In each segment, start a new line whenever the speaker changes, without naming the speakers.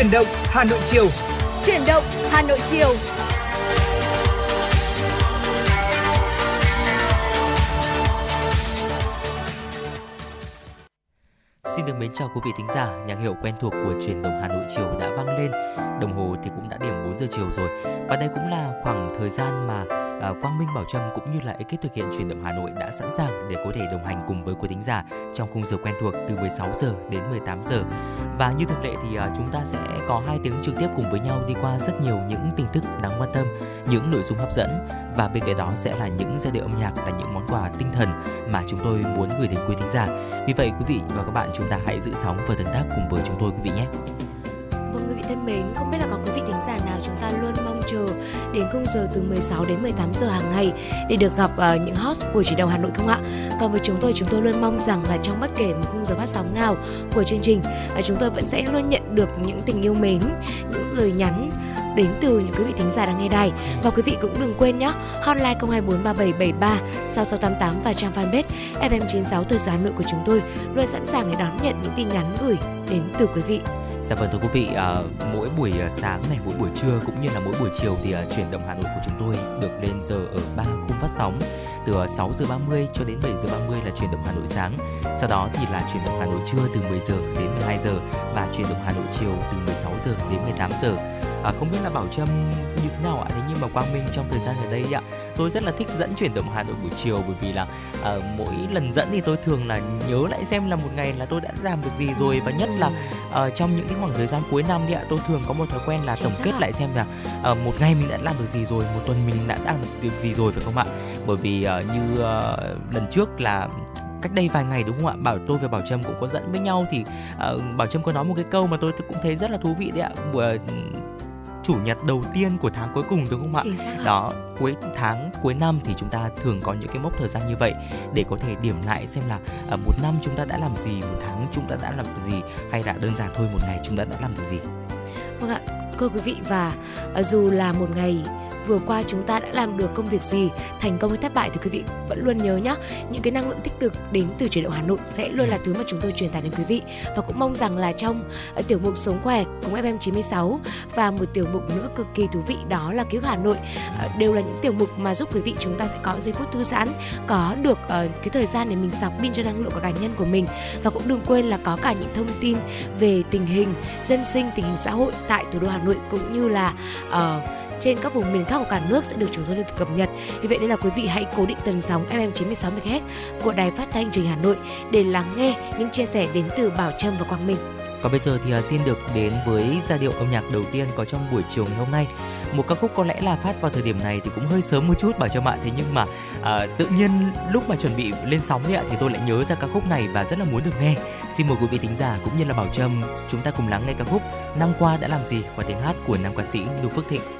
Chuyển động Hà Nội chiều.
Chuyển động Hà Nội chiều.
Xin được mến chào quý vị thính giả, nhạc hiệu quen thuộc của truyền động Hà Nội chiều đã vang lên. Đồng hồ thì cũng đã điểm 4 giờ chiều rồi. Và đây cũng là khoảng thời gian mà à, Quang Minh Bảo Trâm cũng như là ekip thực hiện truyền động Hà Nội đã sẵn sàng để có thể đồng hành cùng với quý thính giả trong khung giờ quen thuộc từ 16 giờ đến 18 giờ. Và như thường lệ thì à, chúng ta sẽ có hai tiếng trực tiếp cùng với nhau đi qua rất nhiều những tin tức đáng quan tâm, những nội dung hấp dẫn và bên cạnh đó sẽ là những giai điệu âm nhạc là những món quà tinh thần mà chúng tôi muốn gửi đến quý thính giả. Vì vậy quý vị và các bạn chúng ta hãy giữ sóng và tương tác cùng với chúng tôi quý vị nhé.
Vâng quý vị thân mến, không biết là có quý vị thính giả nào chúng ta luôn mong chờ đến khung giờ từ 16 đến 18 giờ hàng ngày để được gặp uh, những host của chỉ đầu Hà Nội không ạ? Còn với chúng tôi, chúng tôi luôn mong rằng là trong bất kể một khung giờ phát sóng nào của chương trình, uh, chúng tôi vẫn sẽ luôn nhận được những tình yêu mến, những lời nhắn đến từ những quý vị thính giả đang nghe đài và quý vị cũng đừng quên nhé hotline 024773 6688 và trang fanpage FM96 thời gian Hà Nội của chúng tôi luôn sẵn sàng để đón nhận những tin nhắn gửi đến từ quý vị.
Dạ vâng thưa quý vị, à, mỗi buổi ờ, sáng này, mỗi buổi trưa cũng như là mỗi buổi chiều thì à, chuyển động Hà Nội của chúng tôi được lên giờ ở ba khung phát sóng từ 6 giờ 30 cho đến 7 giờ 30 là chuyển động Hà Nội sáng. Sau đó thì là chuyển động Hà Nội trưa từ 10 giờ đến 12 giờ và chuyển động Hà Nội chiều từ 16 giờ đến 18 giờ. À, không biết là Bảo Trâm như thế nào ạ? Thế nhưng mà Quang Minh trong thời gian ở đây ạ, tôi rất là thích dẫn chuyển động Hà Nội buổi chiều bởi vì là à, mỗi lần dẫn thì tôi thường là nhớ lại xem là một ngày là tôi đã làm được gì rồi và nhất là uh, trong những cái khoảng thời gian cuối năm đi ạ tôi thường có một thói quen là tổng kết lại xem là uh, một ngày mình đã làm được gì rồi một tuần mình đã làm được gì rồi phải không ạ? Bởi vì uh, như uh, lần trước là cách đây vài ngày đúng không ạ? Bảo tôi và bảo trâm cũng có dẫn với nhau thì uh, bảo trâm có nói một cái câu mà tôi, tôi cũng thấy rất là thú vị đấy ạ. Uh, chủ nhật đầu tiên của tháng cuối cùng đúng không ạ? Đó, cuối tháng cuối năm thì chúng ta thường có những cái mốc thời gian như vậy để có thể điểm lại xem là ở một năm chúng ta đã làm gì, một tháng chúng ta đã làm gì hay là đơn giản thôi một ngày chúng ta đã làm được gì.
Vâng ạ, thưa quý vị và dù là một ngày vừa qua chúng ta đã làm được công việc gì? Thành công hay thất bại thì quý vị vẫn luôn nhớ nhé những cái năng lượng tích cực đến từ chuyển động Hà Nội sẽ luôn là thứ mà chúng tôi truyền tải đến quý vị. Và cũng mong rằng là trong ờ, tiểu mục sống khỏe cùng FM 96 và một tiểu mục nữa cực kỳ thú vị đó là cứu Hà Nội ờ, đều là những tiểu mục mà giúp quý vị chúng ta sẽ có giây phút thư giãn có được ờ, cái thời gian để mình sạc pin cho năng lượng của cá nhân của mình. Và cũng đừng quên là có cả những thông tin về tình hình dân sinh tình hình xã hội tại thủ đô Hà Nội cũng như là uh, trên các vùng miền khác của cả nước sẽ được chúng tôi liên tục cập nhật. Vì vậy nên là quý vị hãy cố định tần sóng FM 96 MHz của Đài Phát thanh Truyền hình Hà Nội để lắng nghe những chia sẻ đến từ Bảo Trâm và Quang Minh.
Còn bây giờ thì à, xin được đến với giai điệu âm nhạc đầu tiên có trong buổi chiều ngày hôm nay. Một ca khúc có lẽ là phát vào thời điểm này thì cũng hơi sớm một chút bảo cho bạn thế nhưng mà à, tự nhiên lúc mà chuẩn bị lên sóng ấy, thì tôi lại nhớ ra ca khúc này và rất là muốn được nghe. Xin mời quý vị thính giả cũng như là Bảo Trâm chúng ta cùng lắng nghe ca khúc Năm qua đã làm gì qua tiếng hát của nam ca sĩ Lưu Phước Thịnh.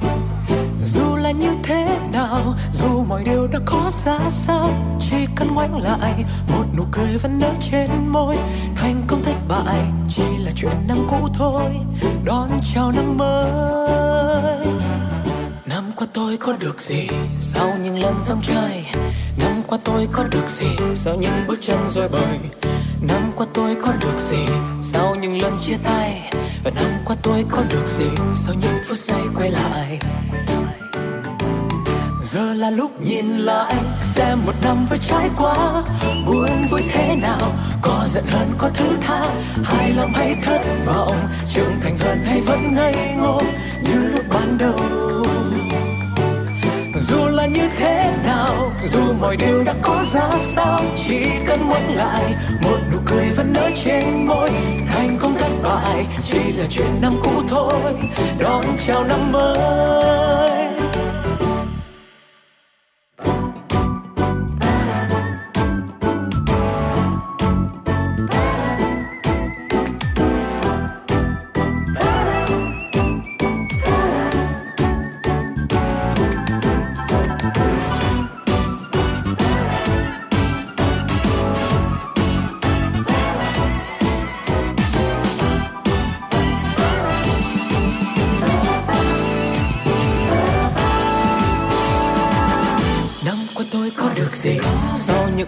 là như thế nào? Dù mọi điều đã có ra sao, chỉ cần ngoảnh lại, một nụ cười vẫn nở trên môi. Thành công thất bại chỉ là chuyện năm cũ thôi. Đón chào năm mới. Năm qua tôi có được gì? Sau những lần dòng trai năm qua tôi có được gì? Sau những bước chân rồi bời, năm qua tôi có được gì? Sau những lần chia tay, và năm qua tôi có được gì? Sau những phút giây quay lại giờ là lúc nhìn lại xem một năm vừa trải qua. Buồn vui thế nào, có giận hơn có thứ tha. Hài lòng hay thất vọng, trưởng thành hơn hay vẫn ngây ngô. Như lúc ban đầu, dù là như thế nào, dù mọi điều đã có ra sao, chỉ cần muốn lại, một nụ cười vẫn nở trên môi. Thành công thất bại, chỉ là chuyện năm cũ thôi. Đón chào năm mới.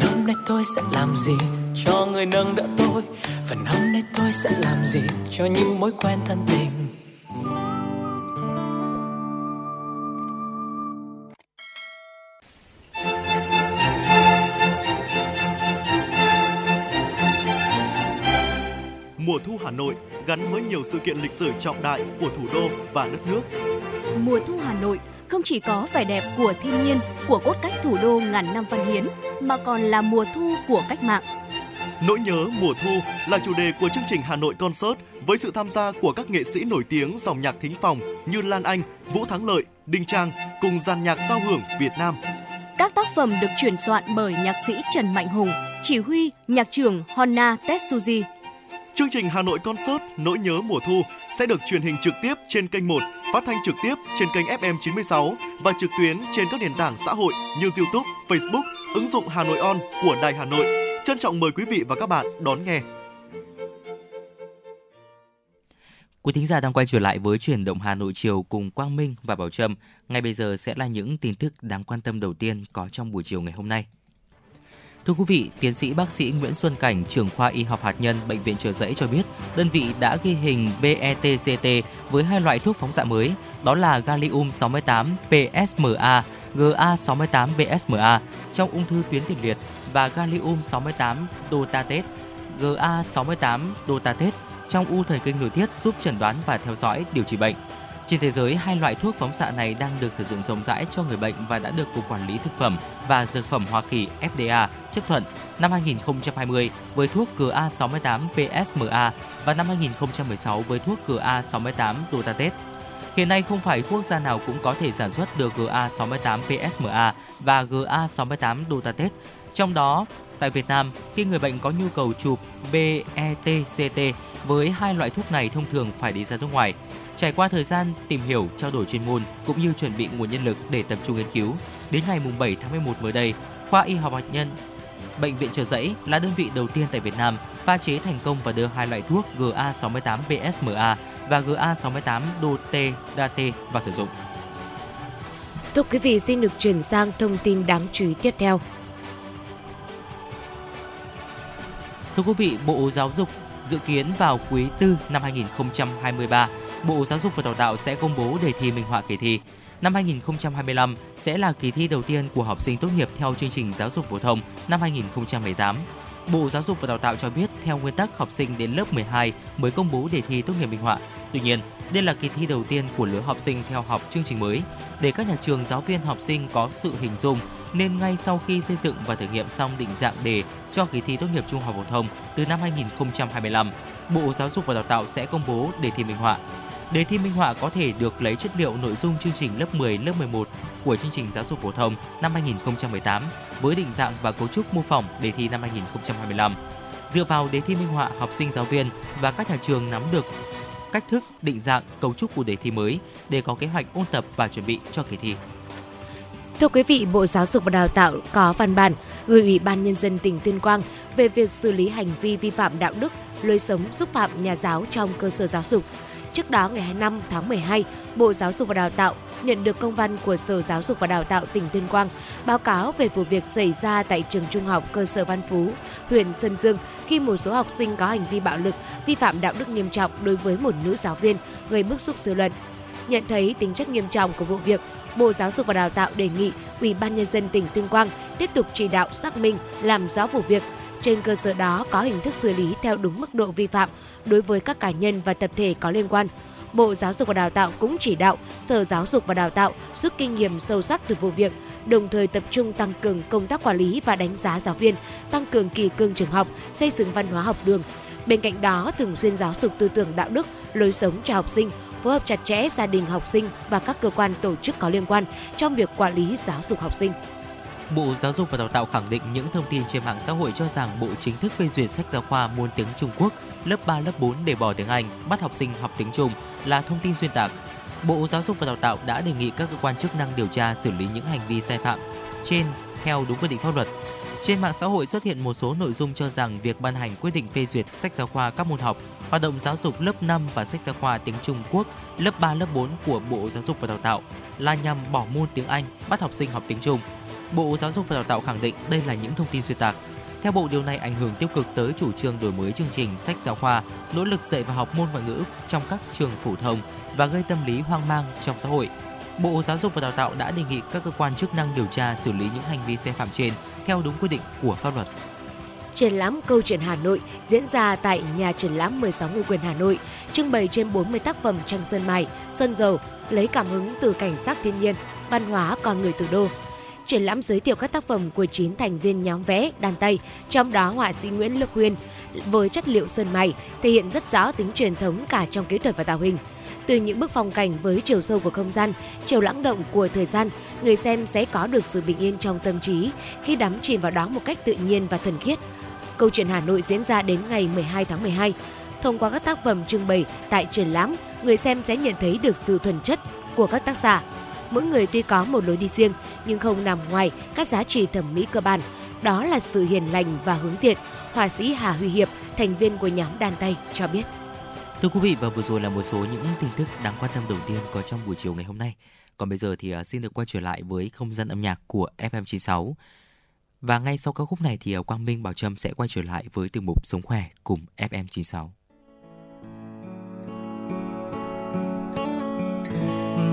Năm nay tôi sẽ làm gì cho người nâng đỡ tôi và năm nay tôi sẽ làm gì cho những mối quen thân tình
Mùa thu Hà Nội gắn với nhiều sự kiện lịch sử trọng đại của thủ đô và đất nước.
Mùa thu Hà Nội không chỉ có vẻ đẹp của thiên nhiên, của cốt cách thủ đô ngàn năm văn hiến, mà còn là mùa thu của cách mạng.
Nỗi nhớ mùa thu là chủ đề của chương trình Hà Nội Concert với sự tham gia của các nghệ sĩ nổi tiếng dòng nhạc thính phòng như Lan Anh, Vũ Thắng Lợi, Đinh Trang cùng dàn nhạc giao hưởng Việt Nam.
Các tác phẩm được chuyển soạn bởi nhạc sĩ Trần Mạnh Hùng, chỉ huy nhạc trưởng Honna Tetsuji.
Chương trình Hà Nội Concert Nỗi nhớ mùa thu sẽ được truyền hình trực tiếp trên kênh 1, phát thanh trực tiếp trên kênh FM 96 và trực tuyến trên các nền tảng xã hội như YouTube, Facebook, ứng dụng Hà Nội On của Đài Hà Nội. Trân trọng mời quý vị và các bạn đón nghe.
Quý thính giả đang quay trở lại với chuyển động Hà Nội chiều cùng Quang Minh và Bảo Trâm. Ngay bây giờ sẽ là những tin tức đáng quan tâm đầu tiên có trong buổi chiều ngày hôm nay. Thưa quý vị, tiến sĩ bác sĩ Nguyễn Xuân Cảnh, trưởng khoa y học hạt nhân bệnh viện Trợ Giấy cho biết, đơn vị đã ghi hình BETCT với hai loại thuốc phóng xạ mới, đó là gallium 68 PSMA, GA68 PSMA trong ung thư tuyến tiền liệt và gallium 68 dotatate, GA68 dotatate trong u thần kinh nội tiết giúp chẩn đoán và theo dõi điều trị bệnh. Trên thế giới, hai loại thuốc phóng xạ này đang được sử dụng rộng rãi cho người bệnh và đã được Cục Quản lý Thực phẩm và Dược phẩm Hoa Kỳ FDA chấp thuận. Năm 2020 với thuốc GA68 PSMA và năm 2016 với thuốc GA68DOTATet Hiện nay không phải quốc gia nào cũng có thể sản xuất được GA68 PSMA và GA68DOTATet Trong đó, tại Việt Nam, khi người bệnh có nhu cầu chụp BETCT với hai loại thuốc này thông thường phải đi ra nước ngoài. Trải qua thời gian tìm hiểu, trao đổi chuyên môn cũng như chuẩn bị nguồn nhân lực để tập trung nghiên cứu, đến ngày 7 tháng 11 mới đây, khoa y học hạt nhân Bệnh viện Trợ Giấy là đơn vị đầu tiên tại Việt Nam pha chế thành công và đưa hai loại thuốc GA68 PSMA và GA68 DOT-DAT vào sử dụng.
Thưa quý vị, xin được chuyển sang thông tin đáng chú ý tiếp theo.
Thưa quý vị, Bộ Giáo dục dự kiến vào quý tư năm 2023, Bộ Giáo dục và Đào tạo sẽ công bố đề thi minh họa kỳ thi. Năm 2025 sẽ là kỳ thi đầu tiên của học sinh tốt nghiệp theo chương trình giáo dục phổ thông năm 2018. Bộ Giáo dục và Đào tạo cho biết theo nguyên tắc học sinh đến lớp 12 mới công bố đề thi tốt nghiệp minh họa. Tuy nhiên, đây là kỳ thi đầu tiên của lứa học sinh theo học chương trình mới. Để các nhà trường giáo viên học sinh có sự hình dung nên ngay sau khi xây dựng và thử nghiệm xong định dạng đề cho kỳ thi tốt nghiệp trung học phổ thông từ năm 2025, Bộ Giáo dục và Đào tạo sẽ công bố đề thi minh họa. Đề thi minh họa có thể được lấy chất liệu nội dung chương trình lớp 10, lớp 11 của chương trình giáo dục phổ thông năm 2018 với định dạng và cấu trúc mô phỏng đề thi năm 2025. Dựa vào đề thi minh họa, học sinh giáo viên và các nhà trường nắm được cách thức, định dạng, cấu trúc của đề thi mới để có kế hoạch ôn tập và chuẩn bị cho kỳ thi.
Thưa quý vị, Bộ Giáo dục và Đào tạo có văn bản gửi Ủy ban Nhân dân tỉnh Tuyên Quang về việc xử lý hành vi vi phạm đạo đức, lối sống xúc phạm nhà giáo trong cơ sở giáo dục. Trước đó, ngày 25 tháng 12, Bộ Giáo dục và Đào tạo nhận được công văn của Sở Giáo dục và Đào tạo tỉnh Tuyên Quang báo cáo về vụ việc xảy ra tại trường trung học cơ sở Văn Phú, huyện Sơn Dương khi một số học sinh có hành vi bạo lực, vi phạm đạo đức nghiêm trọng đối với một nữ giáo viên, gây bức xúc dư luận. Nhận thấy tính chất nghiêm trọng của vụ việc, Bộ Giáo dục và Đào tạo đề nghị Ủy ban nhân dân tỉnh Tuyên Quang tiếp tục chỉ đạo xác minh, làm rõ vụ việc. Trên cơ sở đó có hình thức xử lý theo đúng mức độ vi phạm đối với các cá nhân và tập thể có liên quan. Bộ Giáo dục và Đào tạo cũng chỉ đạo Sở Giáo dục và Đào tạo rút kinh nghiệm sâu sắc từ vụ việc, đồng thời tập trung tăng cường công tác quản lý và đánh giá giáo viên, tăng cường kỳ cương trường học, xây dựng văn hóa học đường. Bên cạnh đó, thường xuyên giáo dục tư tưởng đạo đức, lối sống cho học sinh, phối hợp chặt chẽ gia đình học sinh và các cơ quan tổ chức có liên quan trong việc quản lý giáo dục học sinh.
Bộ Giáo dục và Đào tạo khẳng định những thông tin trên mạng xã hội cho rằng Bộ chính thức phê duyệt sách giáo khoa môn tiếng Trung Quốc lớp 3, lớp 4 để bỏ tiếng Anh, bắt học sinh học tiếng Trung là thông tin xuyên tạc. Bộ Giáo dục và Đào tạo đã đề nghị các cơ quan chức năng điều tra xử lý những hành vi sai phạm trên theo đúng quy định pháp luật. Trên mạng xã hội xuất hiện một số nội dung cho rằng việc ban hành quyết định phê duyệt sách giáo khoa các môn học, hoạt động giáo dục lớp 5 và sách giáo khoa tiếng Trung Quốc lớp 3, lớp 4 của Bộ Giáo dục và Đào tạo là nhằm bỏ môn tiếng Anh, bắt học sinh học tiếng Trung. Bộ Giáo dục và Đào tạo khẳng định đây là những thông tin xuyên tạc. Theo Bộ, điều này ảnh hưởng tiêu cực tới chủ trương đổi mới chương trình sách giáo khoa, nỗ lực dạy và học môn ngoại ngữ trong các trường phổ thông và gây tâm lý hoang mang trong xã hội. Bộ Giáo dục và Đào tạo đã đề nghị các cơ quan chức năng điều tra xử lý những hành vi sai phạm trên theo đúng quy định của pháp luật.
Triển lãm Câu chuyện Hà Nội diễn ra tại nhà triển lãm 16 Ngô Quyền Hà Nội, trưng bày trên 40 tác phẩm tranh sơn mài, sơn dầu, lấy cảm hứng từ cảnh sắc thiên nhiên, văn hóa con người thủ đô. Triển lãm giới thiệu các tác phẩm của 9 thành viên nhóm vẽ đàn tay, trong đó họa sĩ Nguyễn Lực Huyên với chất liệu sơn mài thể hiện rất rõ tính truyền thống cả trong kỹ thuật và tạo hình. Từ những bức phong cảnh với chiều sâu của không gian, chiều lãng động của thời gian, người xem sẽ có được sự bình yên trong tâm trí khi đắm chìm vào đó một cách tự nhiên và thuần khiết. Câu chuyện Hà Nội diễn ra đến ngày 12 tháng 12. Thông qua các tác phẩm trưng bày tại triển lãm, người xem sẽ nhận thấy được sự thuần chất của các tác giả. Mỗi người tuy có một lối đi riêng nhưng không nằm ngoài các giá trị thẩm mỹ cơ bản, đó là sự hiền lành và hướng thiện. Họa sĩ Hà Huy Hiệp, thành viên của nhóm đàn tay cho biết.
Thưa quý vị và vừa rồi là một số những tin tức đáng quan tâm đầu tiên có trong buổi chiều ngày hôm nay. Còn bây giờ thì à, xin được quay trở lại với không gian âm nhạc của FM96. Và ngay sau ca khúc này thì à, Quang Minh Bảo Trâm sẽ quay trở lại với tiểu mục Sống khỏe cùng FM96.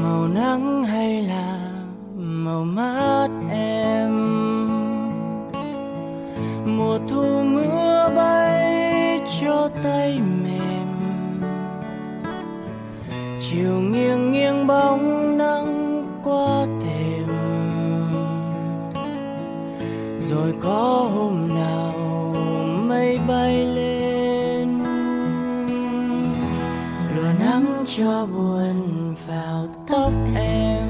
Màu nắng hay là màu mắt em? Mùa thu mưa bay cho tay mềm. Chiều nghiêng nghiêng bóng nắng qua thềm. Rồi có hôm nào mây bay lên? Lùa nắng cho buồn vào tóc em.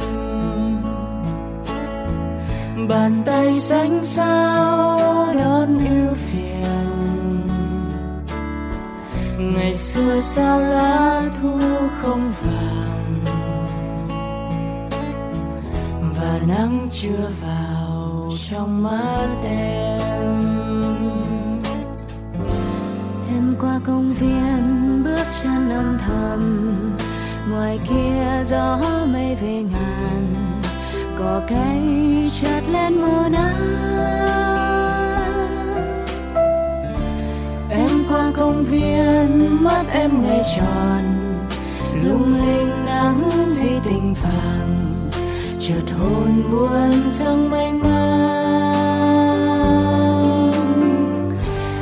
Bàn tay xanh sao đón ưu phiền. Ngày xưa sao lá thu không vàng. Và nắng chưa vào trong mắt em.
Em qua công viên bước chân âm thầm ngoài kia gió mây về ngàn cỏ cây chợt lên mùa nắng.
Em qua công viên, mắt em ngày tròn, lung linh nắng thì tình vàng chợt hồn buồn sông mênh mang.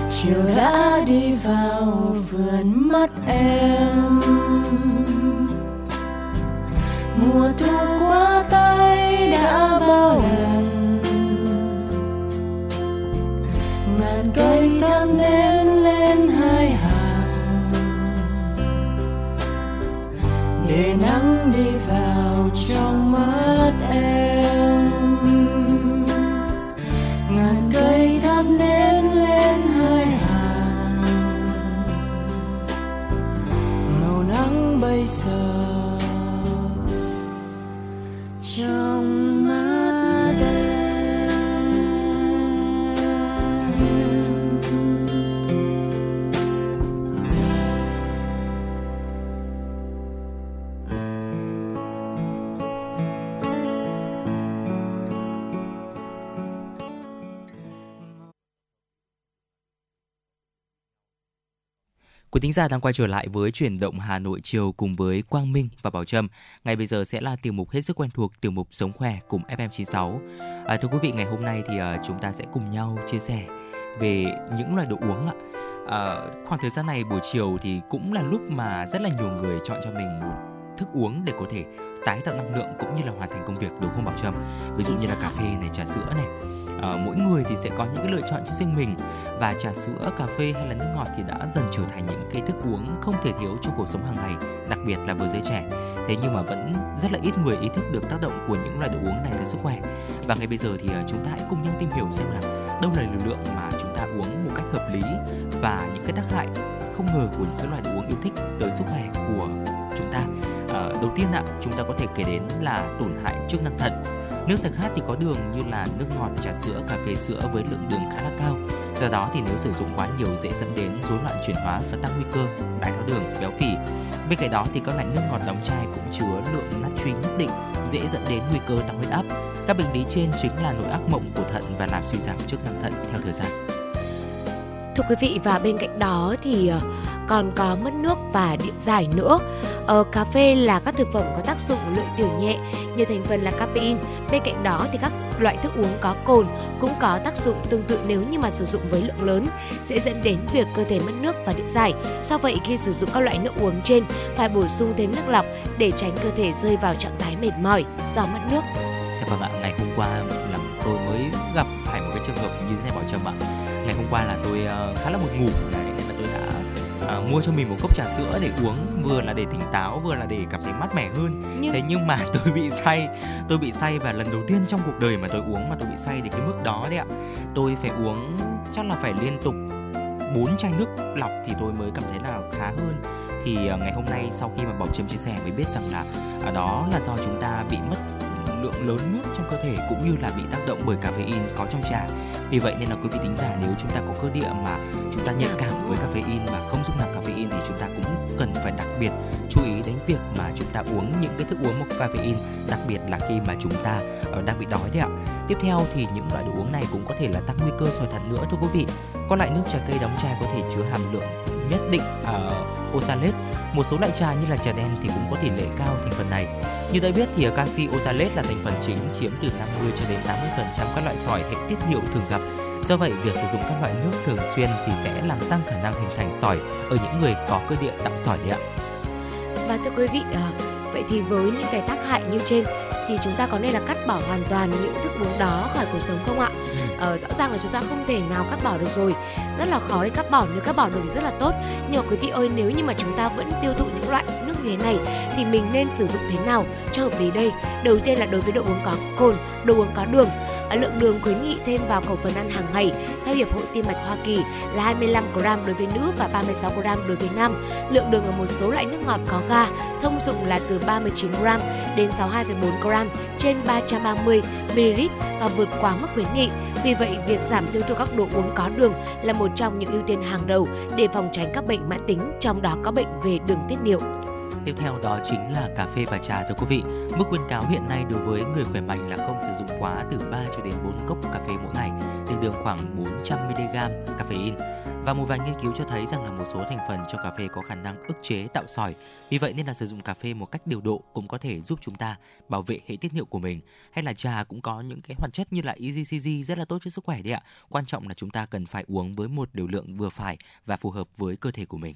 Chiều đã đi vào vườn mắt em mùa thu qua tay đã bao lần. Ngàn cây thắp nến lên hai hàng. Để nắng đi vào.
Quý thính giả đang quay trở lại với chuyển động Hà Nội chiều cùng với Quang Minh và Bảo Trâm. Ngay bây giờ sẽ là tiểu mục hết sức quen thuộc tiểu mục Sống khỏe cùng FM96. À, thưa quý vị, ngày hôm nay thì uh, chúng ta sẽ cùng nhau chia sẻ về những loại đồ uống ạ. À, khoảng thời gian này buổi chiều thì cũng là lúc mà rất là nhiều người chọn cho mình một thức uống để có thể tái tạo năng lượng cũng như là hoàn thành công việc đúng không Bảo Trâm? Ví dụ như là cà phê này, trà sữa này uh, mỗi người thì sẽ có những cái lựa chọn cho riêng mình. Và trà sữa cà phê hay là nước ngọt thì đã dần trở thành những cái thức uống không thể thiếu trong cuộc sống hàng ngày đặc biệt là với giới trẻ. Thế nhưng mà vẫn rất là ít người ý thức được tác động của những loại đồ uống này tới sức khỏe. Và ngay bây giờ thì ờ, chúng ta hãy cùng nhau tìm hiểu xem là đâu là liều lượng mà chúng ta uống một cách hợp lý và những cái tác hại không ngờ của những cái loại đồ uống yêu thích tới sức khỏe của chúng ta à, đầu tiên ạ chúng ta có thể kể đến là tổn hại chức năng thận Nước sạch khát thì có đường như là nước ngọt, trà sữa, cà phê sữa với lượng đường khá là cao. Do đó thì nếu sử dụng quá nhiều dễ dẫn đến rối loạn chuyển hóa và tăng nguy cơ đái tháo đường, béo phì. Bên cạnh đó thì các loại nước ngọt đóng chai cũng chứa lượng natri nhất định, dễ dẫn đến nguy cơ tăng huyết áp. Các bệnh lý trên chính là nỗi ác mộng của thận và làm suy giảm chức năng thận theo thời gian.
Thưa quý vị và bên cạnh đó thì ờ, còn có mất nước và điện giải nữa. Ờ, cà phê là các thực phẩm có tác dụng lợi tiểu nhẹ, nhiều thành phần là caffeine. Bên cạnh đó thì các loại thức uống có cồn cũng có tác dụng tương tự nếu như mà sử dụng với lượng lớn sẽ dẫn đến việc cơ thể mất nước và điện giải. Do vậy khi sử dụng các loại nước uống trên phải bổ sung thêm nước lọc để tránh cơ thể rơi vào trạng thái mệt mỏi do mất nước.
Dạ vâng ạ, ngày hôm qua là tôi mới gặp phải một cái trường hợp như thế này bỏ trầm ạ. Ngày hôm qua là tôi ờ, khá là buồn ngủ à, mua cho mình một cốc trà sữa để uống vừa là để tỉnh táo vừa là để cảm thấy mát mẻ hơn. Nhưng... thế nhưng mà tôi bị say tôi bị say và lần đầu tiên trong cuộc đời mà tôi uống mà tôi bị say đến cái mức đó đấy ạ. Tôi phải uống chắc là phải liên tục bốn chai nước lọc thì tôi mới cảm thấy là khá hơn. Thì à, ngày hôm nay sau khi mà bảo trâm chia sẻ mới biết rằng là à, đó là do chúng ta bị mất lượng lớn nước trong cơ thể cũng như là bị tác động bởi caffeine có trong trà. Vì vậy nên là quý vị tính giả nếu chúng ta có cơ địa mà chúng ta nhạy cảm với caffeine và không dung nạp caffeine thì chúng ta cũng cần phải đặc biệt chú ý đến việc mà chúng ta uống những cái thức uống có caffeine, đặc biệt là khi mà chúng ta ờ, đang bị đói đấy ạ. Tiếp theo thì những loại đồ uống này cũng có thể là tăng nguy cơ sỏi thận nữa thưa quý vị. Có loại nước trà cây đóng chai có thể chứa hàm lượng nhất định uh, oxalate một số loại trà như là trà đen thì cũng có tỷ lệ cao thành phần này. Như đã biết thì canxi oxalate là thành phần chính chiếm từ 50 cho đến 80% các loại sỏi hệ tiết niệu thường gặp. Do vậy, việc sử dụng các loại nước thường xuyên thì sẽ làm tăng khả năng hình thành sỏi ở những người có cơ địa tạo sỏi đấy ạ.
Và thưa quý vị, à, vậy thì với những cái tác hại như trên thì chúng ta có nên là cắt bỏ hoàn toàn những thức uống đó khỏi cuộc sống không ạ? Ờ, rõ ràng là chúng ta không thể nào cắt bỏ được rồi rất là khó để cắt bỏ nếu cắt bỏ được thì rất là tốt nhưng mà quý vị ơi nếu như mà chúng ta vẫn tiêu thụ những loại nước như thế này thì mình nên sử dụng thế nào cho hợp lý đây đầu tiên là đối với đồ uống có cồn đồ uống có đường lượng đường khuyến nghị thêm vào khẩu phần ăn hàng ngày theo Hiệp hội Tim mạch Hoa Kỳ là 25 g đối với nữ và 36 g đối với nam. Lượng đường ở một số loại nước ngọt có ga thông dụng là từ 39 g đến 62,4 g trên 330 ml và vượt quá mức khuyến nghị. Vì vậy, việc giảm tiêu thụ các đồ uống có đường là một trong những ưu tiên hàng đầu để phòng tránh các bệnh mãn tính, trong đó có bệnh về đường tiết niệu.
Tiếp theo đó chính là cà phê và trà thưa quý vị. Mức khuyến cáo hiện nay đối với người khỏe mạnh là không sử dụng quá từ 3 cho đến 4 cốc cà phê mỗi ngày, tương đương khoảng 400 mg caffeine. Và một vài nghiên cứu cho thấy rằng là một số thành phần trong cà phê có khả năng ức chế tạo sỏi. Vì vậy nên là sử dụng cà phê một cách điều độ cũng có thể giúp chúng ta bảo vệ hệ tiết niệu của mình. Hay là trà cũng có những cái hoạt chất như là EGCG rất là tốt cho sức khỏe đấy ạ. Quan trọng là chúng ta cần phải uống với một liều lượng vừa phải và phù hợp với cơ thể của mình.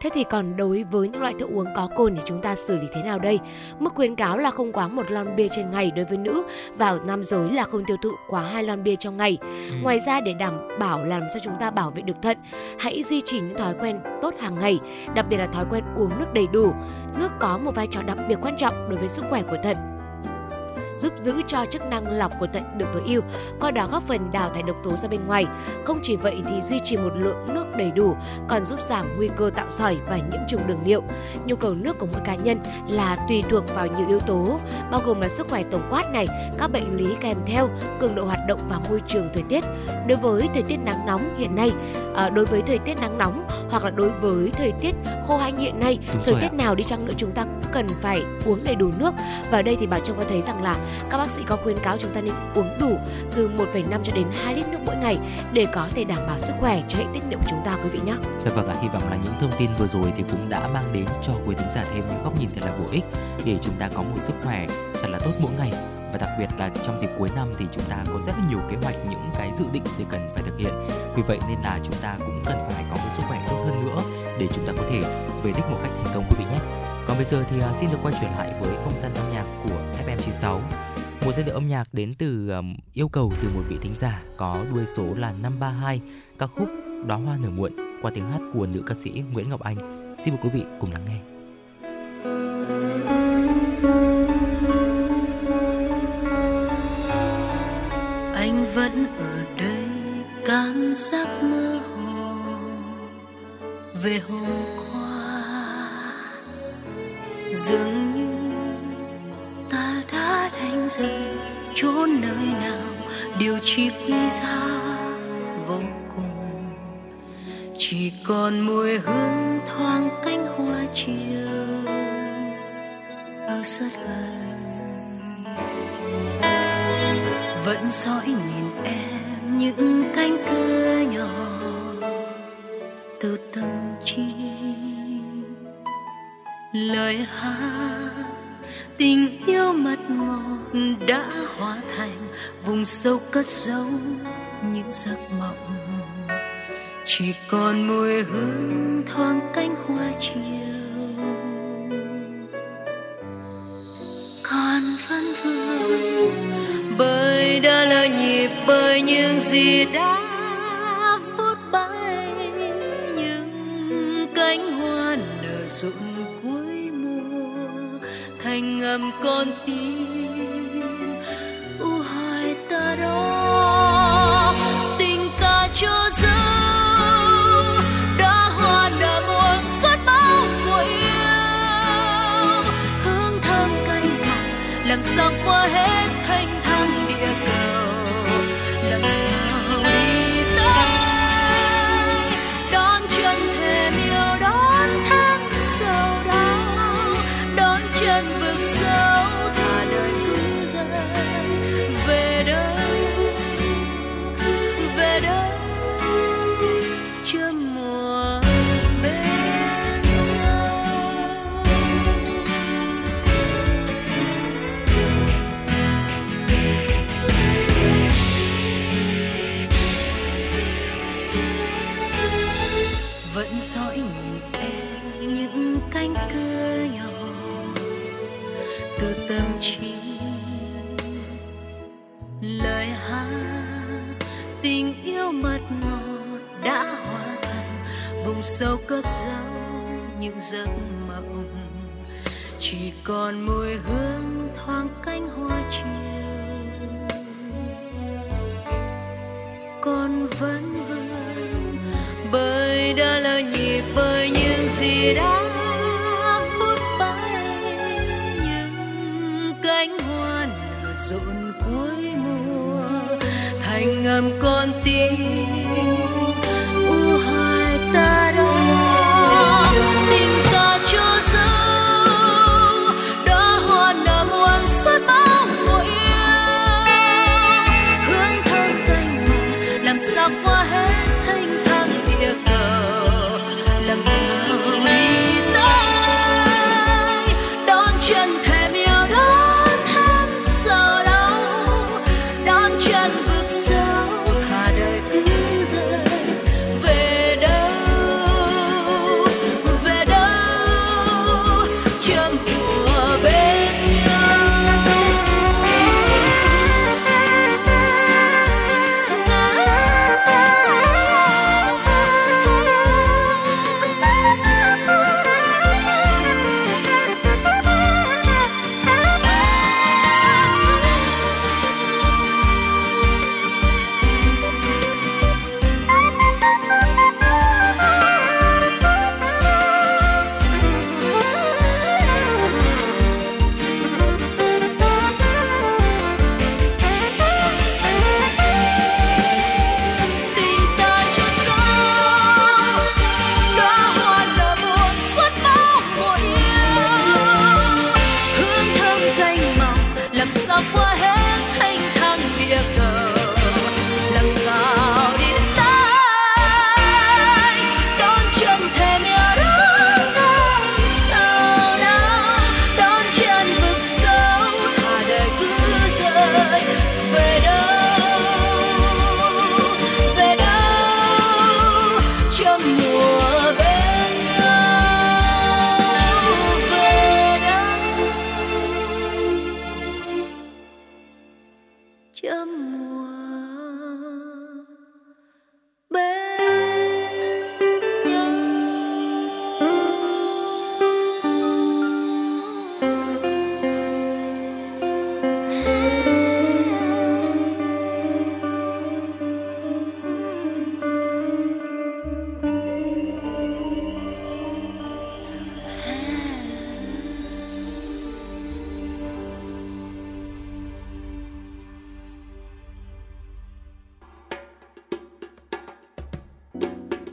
Thế thì còn đối với những loại thức uống có cồn thì chúng ta xử lý thế nào đây? Mức khuyến cáo là không quá một lon bia trên ngày đối với nữ và ở nam giới là không tiêu thụ quá hai lon bia trong ngày. Ừ. Ngoài ra để đảm bảo làm sao chúng ta bảo vệ được thận, hãy duy trì những thói quen tốt hàng ngày, đặc biệt là thói quen uống nước đầy đủ. Nước có một vai trò đặc biệt quan trọng đối với sức khỏe của thận giúp giữ cho chức năng lọc của thận được tối ưu, qua đó góp phần đào thải độc tố ra bên ngoài. Không chỉ vậy thì duy trì một lượng nước đầy đủ còn giúp giảm nguy cơ tạo sỏi và nhiễm trùng đường niệu. Nhu cầu nước của mỗi cá nhân là tùy thuộc vào nhiều yếu tố, bao gồm là sức khỏe tổng quát này, các bệnh lý kèm theo, cường độ hoạt động và môi trường thời tiết. Đối với thời tiết nắng nóng hiện nay, à, đối với thời tiết nắng nóng hoặc là đối với thời tiết khô hanh hiện nay
Đúng
thời tiết
ạ.
nào đi chăng nữa chúng ta cũng cần phải uống đầy đủ nước và ở đây thì bảo trâm có thấy rằng là các bác sĩ có khuyến cáo chúng ta nên uống đủ từ 1,5 cho đến 2 lít nước mỗi ngày để có thể đảm bảo sức khỏe cho hệ tiết niệu của chúng ta quý vị nhé.
Dạ vâng ạ, hy vọng là những thông tin vừa rồi thì cũng đã mang đến cho quý thính giả thêm những góc nhìn thật là bổ ích để chúng ta có một sức khỏe thật là tốt mỗi ngày. Và đặc biệt là trong dịp cuối năm thì chúng ta có rất là nhiều kế hoạch những cái dự định để cần phải thực hiện. Vì vậy nên là chúng ta cũng cần phải có một sức khỏe tốt hơn nữa để chúng ta có thể về đích một cách thành công quý vị nhé còn bây giờ thì à, xin được quay trở lại với không gian âm nhạc của FM96 một giai điệu âm nhạc đến từ um, yêu cầu từ một vị thính giả có đuôi số là 532 ca khúc Đóa hoa nở muộn qua tiếng hát của nữ ca sĩ Nguyễn Ngọc Anh. Xin mời quý vị cùng lắng nghe.
anh vẫn ở đây cảm giác mơ hồ về hôm qua dường như ta đã đánh rơi chốn nơi nào, điều chỉ quý giá vô cùng. Chỉ còn mùi hương thoáng cánh hoa chiều ở rất gần. Vẫn dõi nhìn em những cánh cửa nhỏ từ tâm trí lời hát, tình yêu mật ngọt đã hóa thành vùng sâu cất giấu những giấc mộng. Chỉ còn mùi hương thoáng cánh hoa chiều. Còn vẫn vương bởi đã lỡ nhịp, bởi những gì đã phút bay, những cánh hoa nở rụng ngầm con tim. U hai ta đó, tình ta cho dấu đã hoa đã muộn suốt bao mùa yêu. Hương thơm canh nồng làm sao qua hết sâu cất giấu những giấc mộng chỉ còn môi hương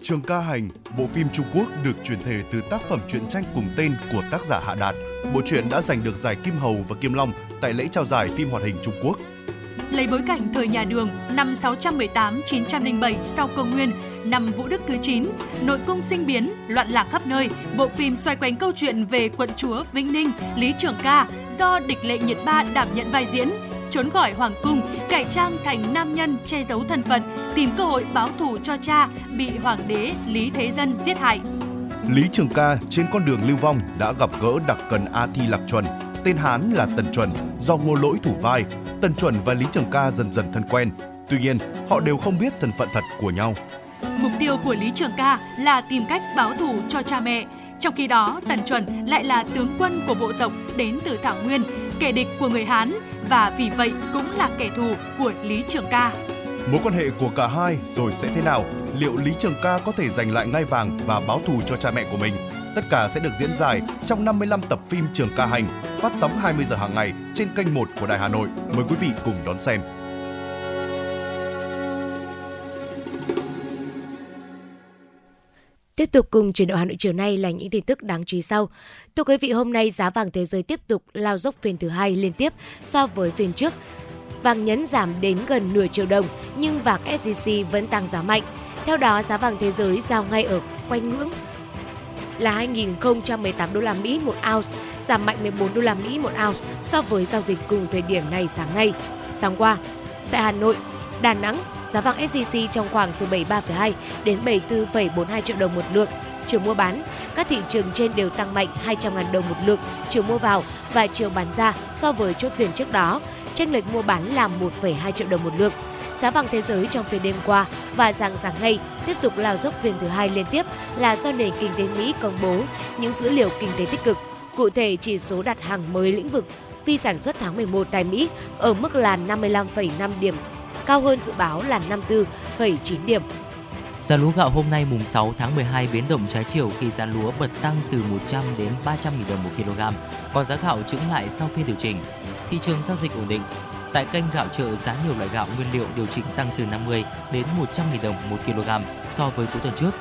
Trường ca hành, bộ phim Trung Quốc được chuyển thể từ tác phẩm truyện tranh cùng tên của tác giả Hạ Đạt. Bộ truyện đã giành được giải Kim Hầu và Kim Long tại lễ trao giải phim hoạt hình Trung Quốc.
lấy bối cảnh thời nhà Đường năm 618-907 sau công nguyên, năm Vũ Đức thứ 9, nội cung sinh biến, loạn lạc khắp nơi. Bộ phim xoay quanh câu chuyện về quận chúa Vĩnh Ninh, Lý Trường Ca do địch lệ nhiệt ba đảm nhận vai diễn trốn khỏi hoàng cung, cải trang thành nam nhân che giấu thân phận, tìm cơ hội báo thù cho cha bị hoàng đế Lý Thế Dân giết hại.
Lý Trường Ca trên con đường lưu vong đã gặp gỡ đặc cần A Thi Lạc Chuẩn, tên Hán là Tần Chuẩn, do ngô lỗi thủ vai. Tần Chuẩn và Lý Trường Ca dần dần thân quen. Tuy nhiên, họ đều không biết thân phận thật của nhau.
Mục tiêu của Lý Trường Ca là tìm cách báo thù cho cha mẹ. Trong khi đó, Tần Chuẩn lại là tướng quân của bộ tộc đến từ Thảo Nguyên, kẻ địch của người Hán và vì vậy cũng là kẻ thù của Lý Trường Ca.
Mối quan hệ của cả hai rồi sẽ thế nào? Liệu Lý Trường Ca có thể giành lại ngai vàng và báo thù cho cha mẹ của mình? Tất cả sẽ được diễn giải trong 55 tập phim Trường Ca Hành, phát sóng 20 giờ hàng ngày trên kênh 1 của Đài Hà Nội. Mời quý vị cùng đón xem.
Tiếp tục cùng chuyển động Hà Nội chiều nay là những tin tức đáng chú ý sau. Thưa quý vị, hôm nay giá vàng thế giới tiếp tục lao dốc phiên thứ hai liên tiếp so với phiên trước. Vàng nhẫn giảm đến gần nửa triệu đồng, nhưng vàng SJC vẫn tăng giá mạnh. Theo đó, giá vàng thế giới giao ngay ở quanh ngưỡng là 2.018 đô la Mỹ một ounce, giảm mạnh 14 đô la Mỹ một ounce so với giao dịch cùng thời điểm này sáng nay. Sáng qua, tại Hà Nội, Đà Nẵng, giá vàng SJC trong khoảng từ 73,2 đến 74,42 triệu đồng một lượng. Chiều mua bán, các thị trường trên đều tăng mạnh 200.000 đồng một lượng chiều mua vào và chiều bán ra so với chốt phiên trước đó. Chênh lệch mua bán là 1,2 triệu đồng một lượng. Giá vàng thế giới trong phiên đêm qua và dạng sáng nay tiếp tục lao dốc phiên thứ hai liên tiếp là do nền kinh tế Mỹ công bố những dữ liệu kinh tế tích cực. Cụ thể, chỉ số đặt hàng mới lĩnh vực phi sản xuất tháng 11 tại Mỹ ở mức là 55,5 điểm, cao hơn dự báo là 54,9 điểm.
Giá lúa gạo hôm nay mùng 6 tháng 12 biến động trái chiều khi giá lúa bật tăng từ 100 đến 300 000 đồng một kg, còn giá gạo chững lại sau phiên điều chỉnh. Thị trường giao dịch ổn định. Tại kênh gạo chợ, giá nhiều loại gạo nguyên liệu điều chỉnh tăng từ 50 đến 100 000 đồng một kg so với cuối tuần trước.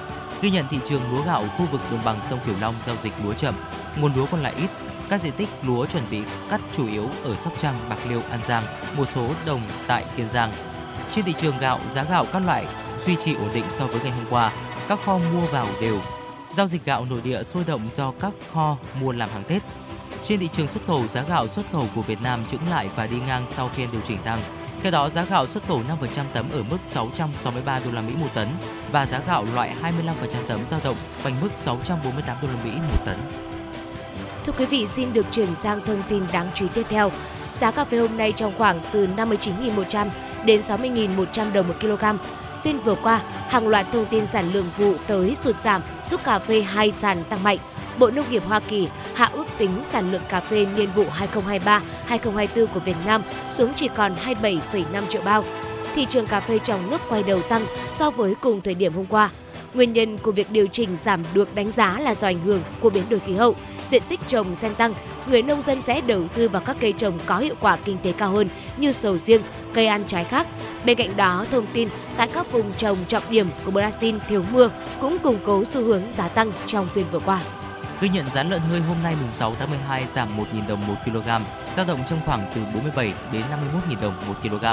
Ghi nhận thị trường lúa gạo khu vực đồng bằng sông Cửu Long giao dịch lúa chậm, nguồn lúa còn lại ít. Các diện tích lúa chuẩn bị cắt chủ yếu ở Sóc Trăng, Bạc Liêu, An Giang, một số đồng tại Kiên Giang. Trên thị trường gạo, giá gạo các loại duy trì ổn định so với ngày hôm qua, các kho mua vào đều. Giao dịch gạo nội địa sôi động do các kho mua làm hàng Tết. Trên thị trường xuất khẩu, giá gạo xuất khẩu của Việt Nam chững lại và đi ngang sau phiên điều chỉnh tăng. Theo đó, giá gạo xuất khẩu 5% tấm ở mức 663 đô la Mỹ một tấn và giá gạo loại 25% tấm dao động quanh mức 648 đô la Mỹ một tấn.
Thưa quý vị, xin được chuyển sang thông tin đáng chú ý tiếp theo. Giá cà phê hôm nay trong khoảng từ 59.100 đến 60.100 đồng một kg. Phiên vừa qua, hàng loạt thông tin sản lượng vụ tới sụt giảm giúp cà phê hai sàn tăng mạnh. Bộ Nông nghiệp Hoa Kỳ hạ ước tính sản lượng cà phê niên vụ 2023-2024 của Việt Nam xuống chỉ còn 27,5 triệu bao. Thị trường cà phê trong nước quay đầu tăng so với cùng thời điểm hôm qua. Nguyên nhân của việc điều chỉnh giảm được đánh giá là do ảnh hưởng của biến đổi khí hậu, diện tích trồng sen tăng, người nông dân sẽ đầu tư vào các cây trồng có hiệu quả kinh tế cao hơn như sầu riêng, cây ăn trái khác. Bên cạnh đó, thông tin tại các vùng trồng trọng điểm của Brazil thiếu mưa cũng củng cố xu hướng giá tăng trong phiên vừa qua.
Ghi nhận giá lợn hơi hôm nay mùng 6 tháng 12 giảm 1.000 đồng 1 kg, dao động trong khoảng từ 47 đến 51.000 đồng 1 kg.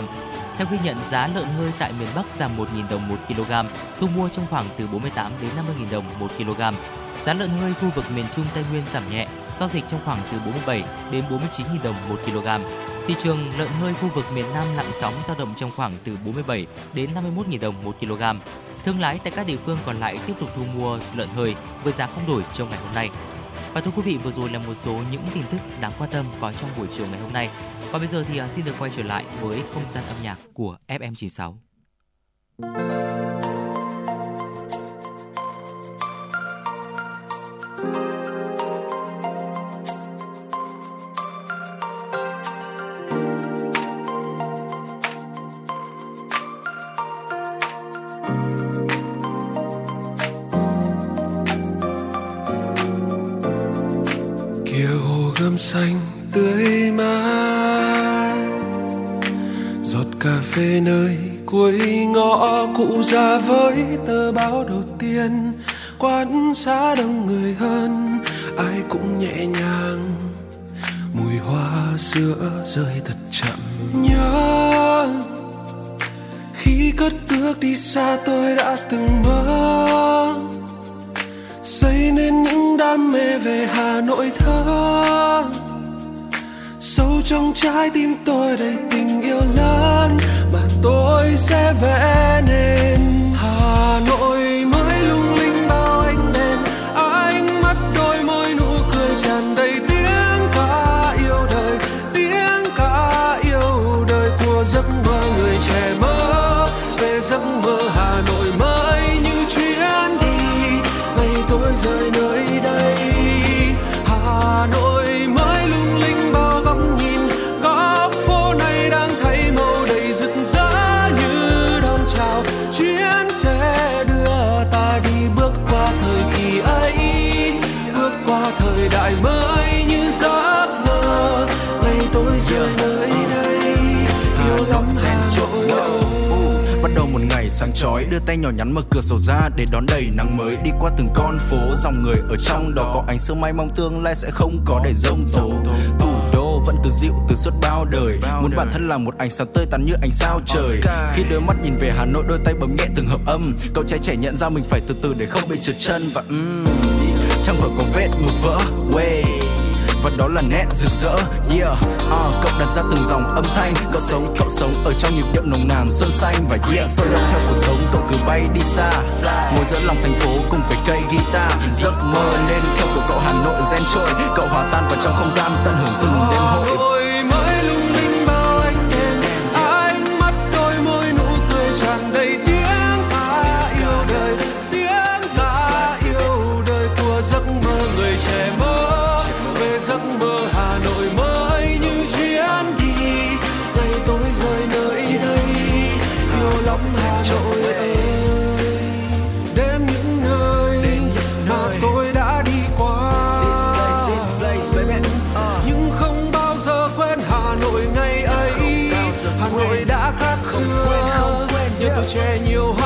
Theo ghi nhận, giá lợn hơi tại miền Bắc giảm 1.000 đồng 1 kg, thu mua trong khoảng từ 48 đến 50.000 đồng 1 kg. Giá lợn hơi khu vực miền Trung Tây Nguyên giảm nhẹ, giao dịch trong khoảng từ 47 đến 49.000 đồng 1 kg. Thị trường lợn hơi khu vực miền Nam lặng sóng dao động trong khoảng từ 47 đến 51.000 đồng 1 kg. Thương lái tại các địa phương còn lại tiếp tục thu mua lợn hơi với giá không đổi trong ngày hôm nay. Và thưa quý vị, vừa rồi là một số những tin tức đáng quan tâm có trong buổi chiều ngày hôm nay. Còn bây giờ thì à, xin được quay trở lại với không gian âm nhạc của FM96.
Gươm xanh tươi mát giọt cà phê nơi cuối ngõ cụ già với tờ báo đầu tiên. Quán xá đông người hơn, ai cũng nhẹ nhàng. Mùi hoa sữa rơi thật chậm. Nhớ, khi cất bước đi xa tôi đã từng mơ dấy nên những đam mê về hà nội thơ. Sâu trong trái tim tôi đầy tình yêu lớn mà tôi sẽ vẽ nên. Hà nội mới
sáng chói đưa tay nhỏ nhắn mở cửa sổ ra để đón đầy nắng mới. Đi qua từng con phố dòng người ở trong đó có ánh sương mai mong tương lai sẽ không có để rông tố. Thủ đô vẫn cứ dịu từ suốt bao đời. Muốn bản thân là một ánh sáng tươi tắn như ánh sao trời. Khi đôi mắt nhìn về hà nội đôi tay bấm nhẹ từng hợp âm. Cậu trai trẻ nhận ra mình phải từ từ để không bị trượt chân và um, trong vở có vết ngực vỡ. Way và đó là nét rực rỡ yeah. Uh, cậu đặt ra từng dòng âm thanh. Cậu sống cậu sống ở trong nhịp điệu nồng nàn xuân xanh và yeah. Sôi động theo cuộc sống cậu cứ bay đi xa. Ngồi giữa lòng thành phố cùng với cây guitar. Giấc mơ nên theo của cậu hà nội gen trôi cậu hòa tan vào trong không gian tận hưởng từng đêm hội.
Mới lung linh bao ánh mắt đôi môi nụ cười tràn đầy tiếng ta yêu đời. Tiếng ta yêu đời của giấc mơ người trẻ mơ giấc mơ hà nội mới như chuyến đi. Ngày tôi rời nơi đây yêu lắm hà nội ơi những nơi mà tôi đã đi qua. Nhưng không bao giờ quên Hà Nội ngày ấy. Hà Nội đã khác xưa. nhờ tuổi trẻ nhiều hoài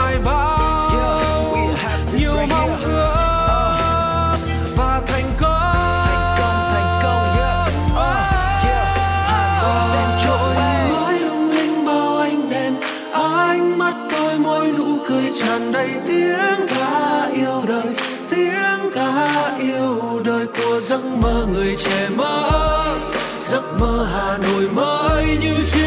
trẻ mãi giấc mơ hà nội mới như chiếc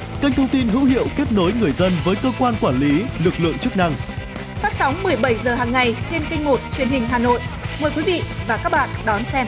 kênh thông tin hữu hiệu kết nối người dân với cơ quan quản lý, lực lượng chức năng.
Phát sóng 17 giờ hàng ngày trên kênh 1 truyền hình Hà Nội. Mời quý vị và các bạn đón xem.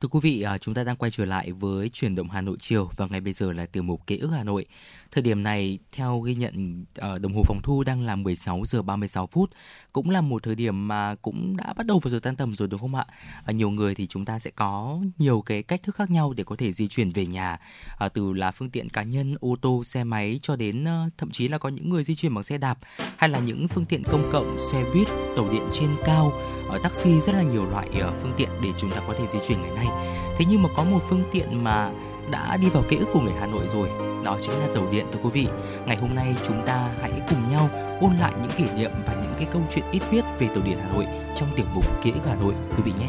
Thưa quý vị, à, chúng ta đang quay trở lại với chuyển động Hà Nội chiều và ngay bây giờ là tiểu mục ký ức Hà Nội. Thời điểm này, theo ghi nhận ờ, đồng hồ phòng thu đang là 16 giờ 36 phút, cũng là một thời điểm mà cũng đã bắt đầu vào giờ tan tầm rồi đúng không ạ? À, nhiều người thì chúng ta sẽ có nhiều cái cách thức khác nhau để có thể di chuyển về nhà, à, từ là phương tiện cá nhân, ô tô, xe máy cho đến thậm chí là có những người di chuyển bằng xe đạp hay là những phương tiện công cộng, xe buýt, tàu điện trên cao, ở taxi rất là nhiều loại phương tiện để chúng ta có thể di chuyển ngày nay. Thế nhưng mà có một phương tiện mà đã đi vào ký ức của người Hà Nội rồi đó chính là tàu điện thưa quý vị ngày hôm nay chúng ta hãy cùng nhau ôn lại những kỷ niệm và những cái câu chuyện ít biết về tàu điện Hà Nội trong tiểu mục ký ức Hà Nội quý vị nhé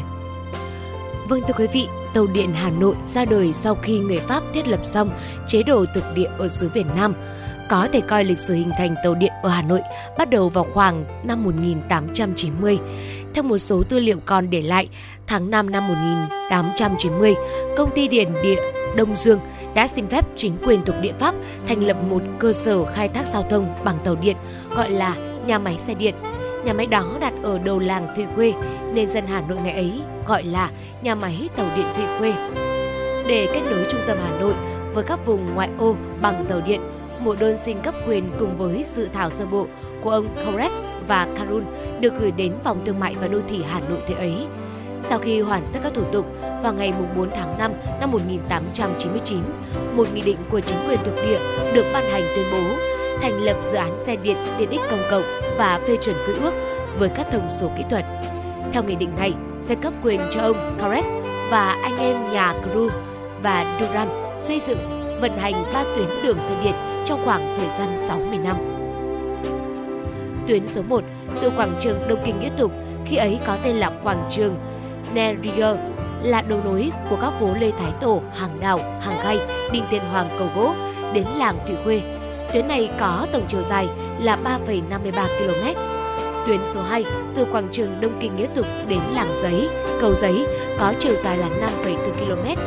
Vâng thưa quý vị, tàu điện Hà Nội ra đời sau khi người Pháp thiết lập xong chế độ thực địa ở xứ Việt Nam. Có thể coi lịch sử hình thành tàu điện ở Hà Nội bắt đầu vào khoảng năm 1890. Theo một số tư liệu còn để lại, tháng 5 năm 1890, công ty điện địa Đông Dương đã xin phép chính quyền thuộc địa Pháp thành lập một cơ sở khai thác giao thông bằng tàu điện gọi là nhà máy xe điện. Nhà máy đó đặt ở đầu làng Thụy Khuê nên dân Hà Nội ngày ấy gọi là nhà máy tàu điện Thụy Khuê. Để kết nối trung tâm Hà Nội với các vùng ngoại ô bằng tàu điện, một đơn xin cấp quyền cùng với dự thảo sơ bộ của ông Kores và Karun được gửi đến Phòng Thương mại và Đô thị Hà Nội thế ấy. Sau khi hoàn tất các thủ tục, vào ngày 4 tháng 5 năm 1899, một nghị định của chính quyền thuộc địa được ban hành tuyên bố thành lập dự án xe điện tiện ích công cộng và phê chuẩn quy ước với các thông số kỹ thuật. Theo nghị định này, sẽ cấp quyền cho ông Kores và anh em nhà Crew và Duran xây dựng, vận hành ba tuyến đường xe điện trong khoảng thời gian 60 năm. Tuyến số 1 từ quảng trường Đông Kinh Nghĩa Tục khi ấy có tên là quảng trường Nerier là đầu nối của các phố Lê Thái Tổ, Hàng Đào, Hàng Gai, Đinh Tiên Hoàng Cầu Gỗ đến làng Thủy Khuê. Tuyến này có tổng chiều dài là 3,53 km. Tuyến số 2 từ quảng trường Đông Kinh Nghĩa Tục đến làng Giấy, Cầu Giấy có chiều dài là 5,4 km.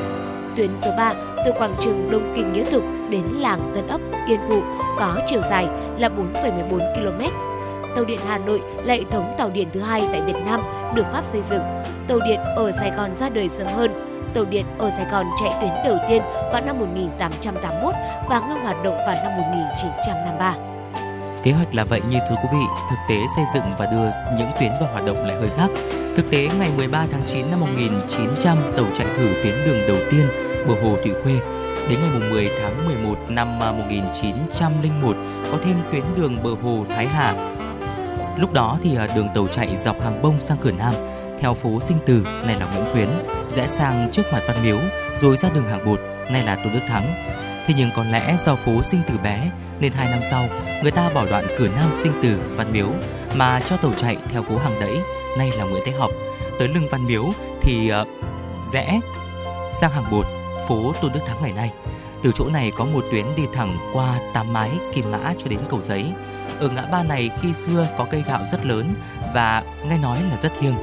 Tuyến số 3 từ quảng trường Đông Kinh Nghĩa Tục đến làng Tân Ấp, Yên Phụ có chiều dài là 4,14 km. Tàu điện Hà Nội là hệ thống tàu điện thứ hai tại Việt Nam được Pháp xây dựng. Tàu điện ở Sài Gòn ra đời sớm hơn. Tàu điện ở Sài Gòn chạy tuyến đầu tiên vào năm 1881 và ngưng hoạt động vào năm 1953.
Kế hoạch là vậy như thưa quý vị, thực tế xây dựng và đưa những tuyến vào hoạt động lại hơi khác. Thực tế, ngày 13 tháng 9 năm 1900, tàu chạy thử tuyến đường đầu tiên bờ hồ Thủy Khuê. Đến ngày 10 tháng 11 năm 1901, có thêm tuyến đường bờ hồ Thái Hà. Lúc đó thì à, đường tàu chạy dọc hàng bông sang cửa Nam, theo phố Sinh Từ, này là Nguyễn Khuyến, rẽ sang trước mặt Văn Miếu, rồi ra đường hàng bột, này là Tôn Đức Thắng. Thế nhưng có lẽ do phố Sinh Từ bé, nên hai năm sau, người ta bỏ đoạn cửa Nam Sinh Từ, Văn Miếu, mà cho tàu chạy theo phố Hàng Đẫy, nay là Nguyễn Thế Học. Tới lưng Văn Miếu thì uh, rẽ sang hàng bột, phố Tôn Đức Thắng ngày nay. Từ chỗ này có một tuyến đi thẳng qua Tám Mái, Kim Mã cho đến Cầu Giấy. Ở ngã ba này khi xưa có cây gạo rất lớn và nghe nói là rất thiêng.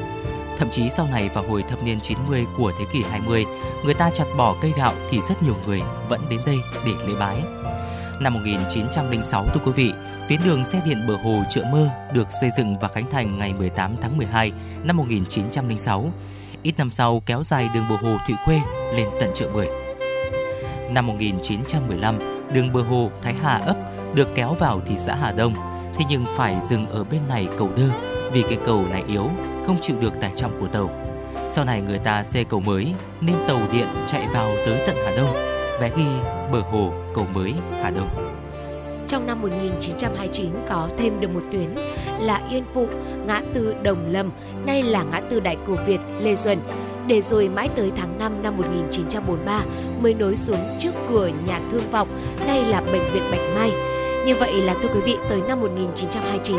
Thậm chí sau này vào hồi thập niên 90 của thế kỷ 20, người ta chặt bỏ cây gạo thì rất nhiều người vẫn đến đây để lễ bái. Năm 1906 thưa quý vị, tuyến đường xe điện bờ hồ Chợ Mơ được xây dựng và khánh thành ngày 18 tháng 12 năm 1906. Ít năm sau kéo dài đường bờ hồ Thụy Khuê lên tận chợ Bưởi. Năm 1915, đường bờ hồ Thái Hà ấp được kéo vào thị xã Hà Đông, thế nhưng phải dừng ở bên này cầu đơ vì cái cầu này yếu, không chịu được tải trọng của tàu. Sau này người ta xây cầu mới nên tàu điện chạy vào tới tận Hà Đông, vé ghi bờ hồ cầu mới Hà Đông.
Trong năm 1929 có thêm được một tuyến là Yên Phụ, ngã tư Đồng Lâm, nay là ngã tư Đại Cổ Việt, Lê Duẩn. để rồi mãi tới tháng 5 năm 1943 mới nối xuống trước cửa nhà thương vọng, nay là bệnh viện Bạch Mai. Như vậy là thưa quý vị, tới năm 1929,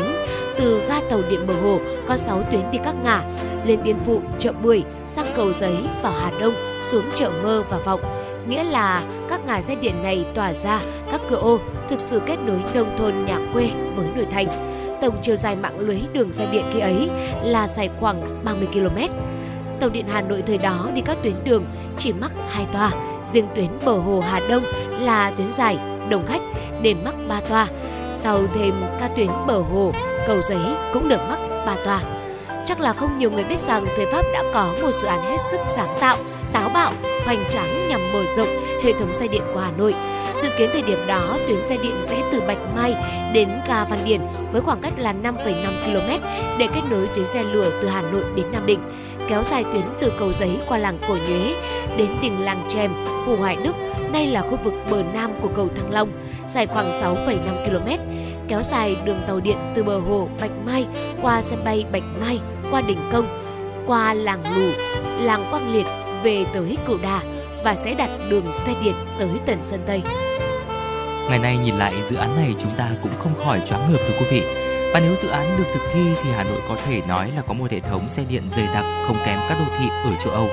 từ ga tàu điện bờ hồ có 6 tuyến đi các ngã, lên Yên Phụ, chợ Bưởi, sang cầu Giấy, vào Hà Đông, xuống chợ Mơ và Vọng. Nghĩa là các ngã xe điện này tỏa ra các cửa ô thực sự kết nối nông thôn nhà quê với nội thành. Tổng chiều dài mạng lưới đường dây điện khi ấy là dài khoảng 30 km. Tàu điện Hà Nội thời đó đi các tuyến đường chỉ mắc hai toa, riêng tuyến bờ hồ Hà Đông là tuyến dài, đông khách nên mắc ba toa. Sau thêm ca tuyến bờ hồ, cầu giấy cũng được mắc ba toa. Chắc là không nhiều người biết rằng thời Pháp đã có một dự án hết sức sáng tạo, táo bạo, hoành tráng nhằm mở rộng hệ thống dây điện của Hà Nội. Dự kiến thời điểm đó, tuyến dây điện sẽ từ Bạch Mai đến ga Văn Điển với khoảng cách là 5,5 km để kết nối tuyến xe lửa từ Hà Nội đến Nam Định, kéo dài tuyến từ cầu giấy qua làng Cổ Nhuế đến đình làng Trèm, Phù Hoài Đức, nay là khu vực bờ nam của cầu Thăng Long, dài khoảng 6,5 km, kéo dài đường tàu điện từ bờ hồ Bạch Mai qua sân bay Bạch Mai, qua đỉnh Công, qua làng Lù, làng Quang Liệt về tới Cửu Đà và sẽ đặt đường xe điện tới tận sơn Tây.
Ngày nay nhìn lại dự án này chúng ta cũng không khỏi choáng ngợp thưa quý vị. Và nếu dự án được thực thi thì Hà Nội có thể nói là có một hệ thống xe điện dày đặc không kém các đô thị ở châu Âu.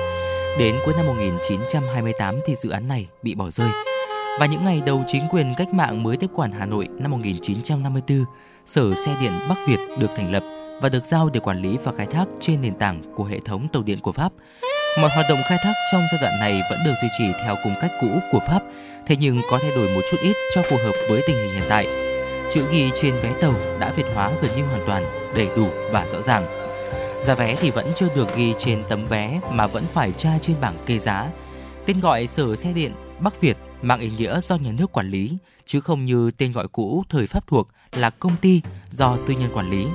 Đến cuối năm 1928 thì dự án này bị bỏ rơi. Và những ngày đầu chính quyền cách mạng mới tiếp quản Hà Nội năm 1954, Sở Xe điện Bắc Việt được thành lập và được giao để quản lý và khai thác trên nền tảng của hệ thống tàu điện của Pháp. Mọi hoạt động khai thác trong giai đoạn này vẫn được duy trì theo cung cách cũ của Pháp, thế nhưng có thay đổi một chút ít cho phù hợp với tình hình hiện tại. Chữ ghi trên vé tàu đã Việt hóa gần như hoàn toàn, đầy đủ và rõ ràng. Giá vé thì vẫn chưa được ghi trên tấm vé mà vẫn phải tra trên bảng kê giá. Tên gọi Sở Xe điện Bắc Việt mang ý nghĩa do nhà nước quản lý, chứ không như tên gọi cũ thời Pháp thuộc là công ty do tư nhân quản lý.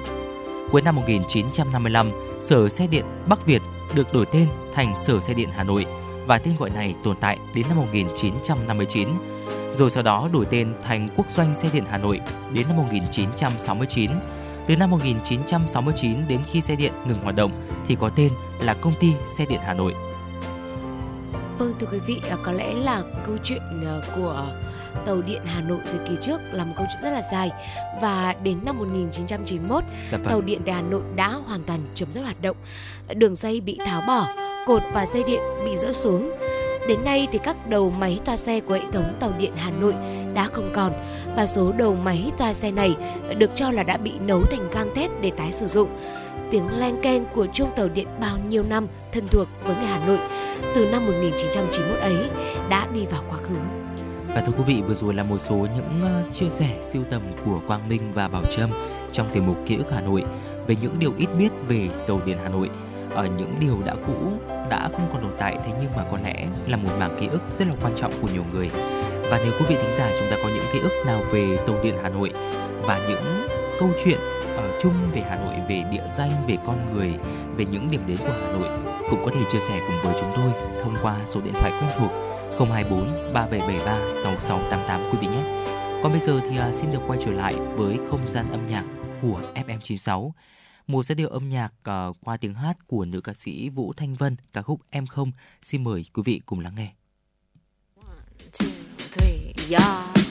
Cuối năm 1955, Sở Xe điện Bắc Việt được đổi tên thành Sở Xe điện Hà Nội và tên gọi này tồn tại đến năm 1959. Rồi sau đó đổi tên thành Quốc doanh Xe điện Hà Nội đến năm 1969. Từ năm 1969 đến khi xe điện ngừng hoạt động thì có tên là Công ty Xe điện Hà Nội.
Vâng thưa quý vị, à, có lẽ là câu chuyện à, của tàu điện Hà Nội thời kỳ trước là một câu chuyện rất là dài và đến năm 1991
Dạ vâng.
tàu điện tại Hà Nội đã hoàn toàn chấm dứt hoạt động. Đường dây bị tháo bỏ, cột và dây điện bị dỡ xuống. Đến nay thì các đầu máy toa xe của hệ thống tàu điện Hà Nội đã không còn và số đầu máy toa xe này được cho là đã bị nấu thành gang thép để tái sử dụng. Tiếng len keng của chuông tàu điện bao nhiêu năm thân thuộc với người Hà Nội từ năm 1991 ấy đã đi vào quá khứ.
Và thưa quý vị, vừa rồi là một số những ờ, chia sẻ siêu tầm của Quang Minh và Bảo Trâm trong tiểu mục Ký ức Hà Nội về những điều ít biết về tàu điện Hà Nội. Ở những điều đã cũ, đã không còn tồn tại thế nhưng mà có lẽ là một mảng ký ức rất là quan trọng của nhiều người. Và nếu quý vị thính giả chúng ta có những ký ức nào về tàu điện Hà Nội và những câu chuyện ở chung về Hà Nội, về địa danh, về con người, về những điểm đến của Hà Nội cũng có thể chia sẻ cùng với chúng tôi thông qua số điện thoại quen thuộc 024 3773 6688 quý vị nhé. Còn bây giờ thì à, xin được quay trở lại với không gian âm nhạc của FM96. Một giai điệu âm nhạc uh, qua tiếng hát của nữ ca sĩ Vũ Thanh Vân, ca khúc Em Không. Xin mời quý vị cùng lắng nghe.
three, yeah.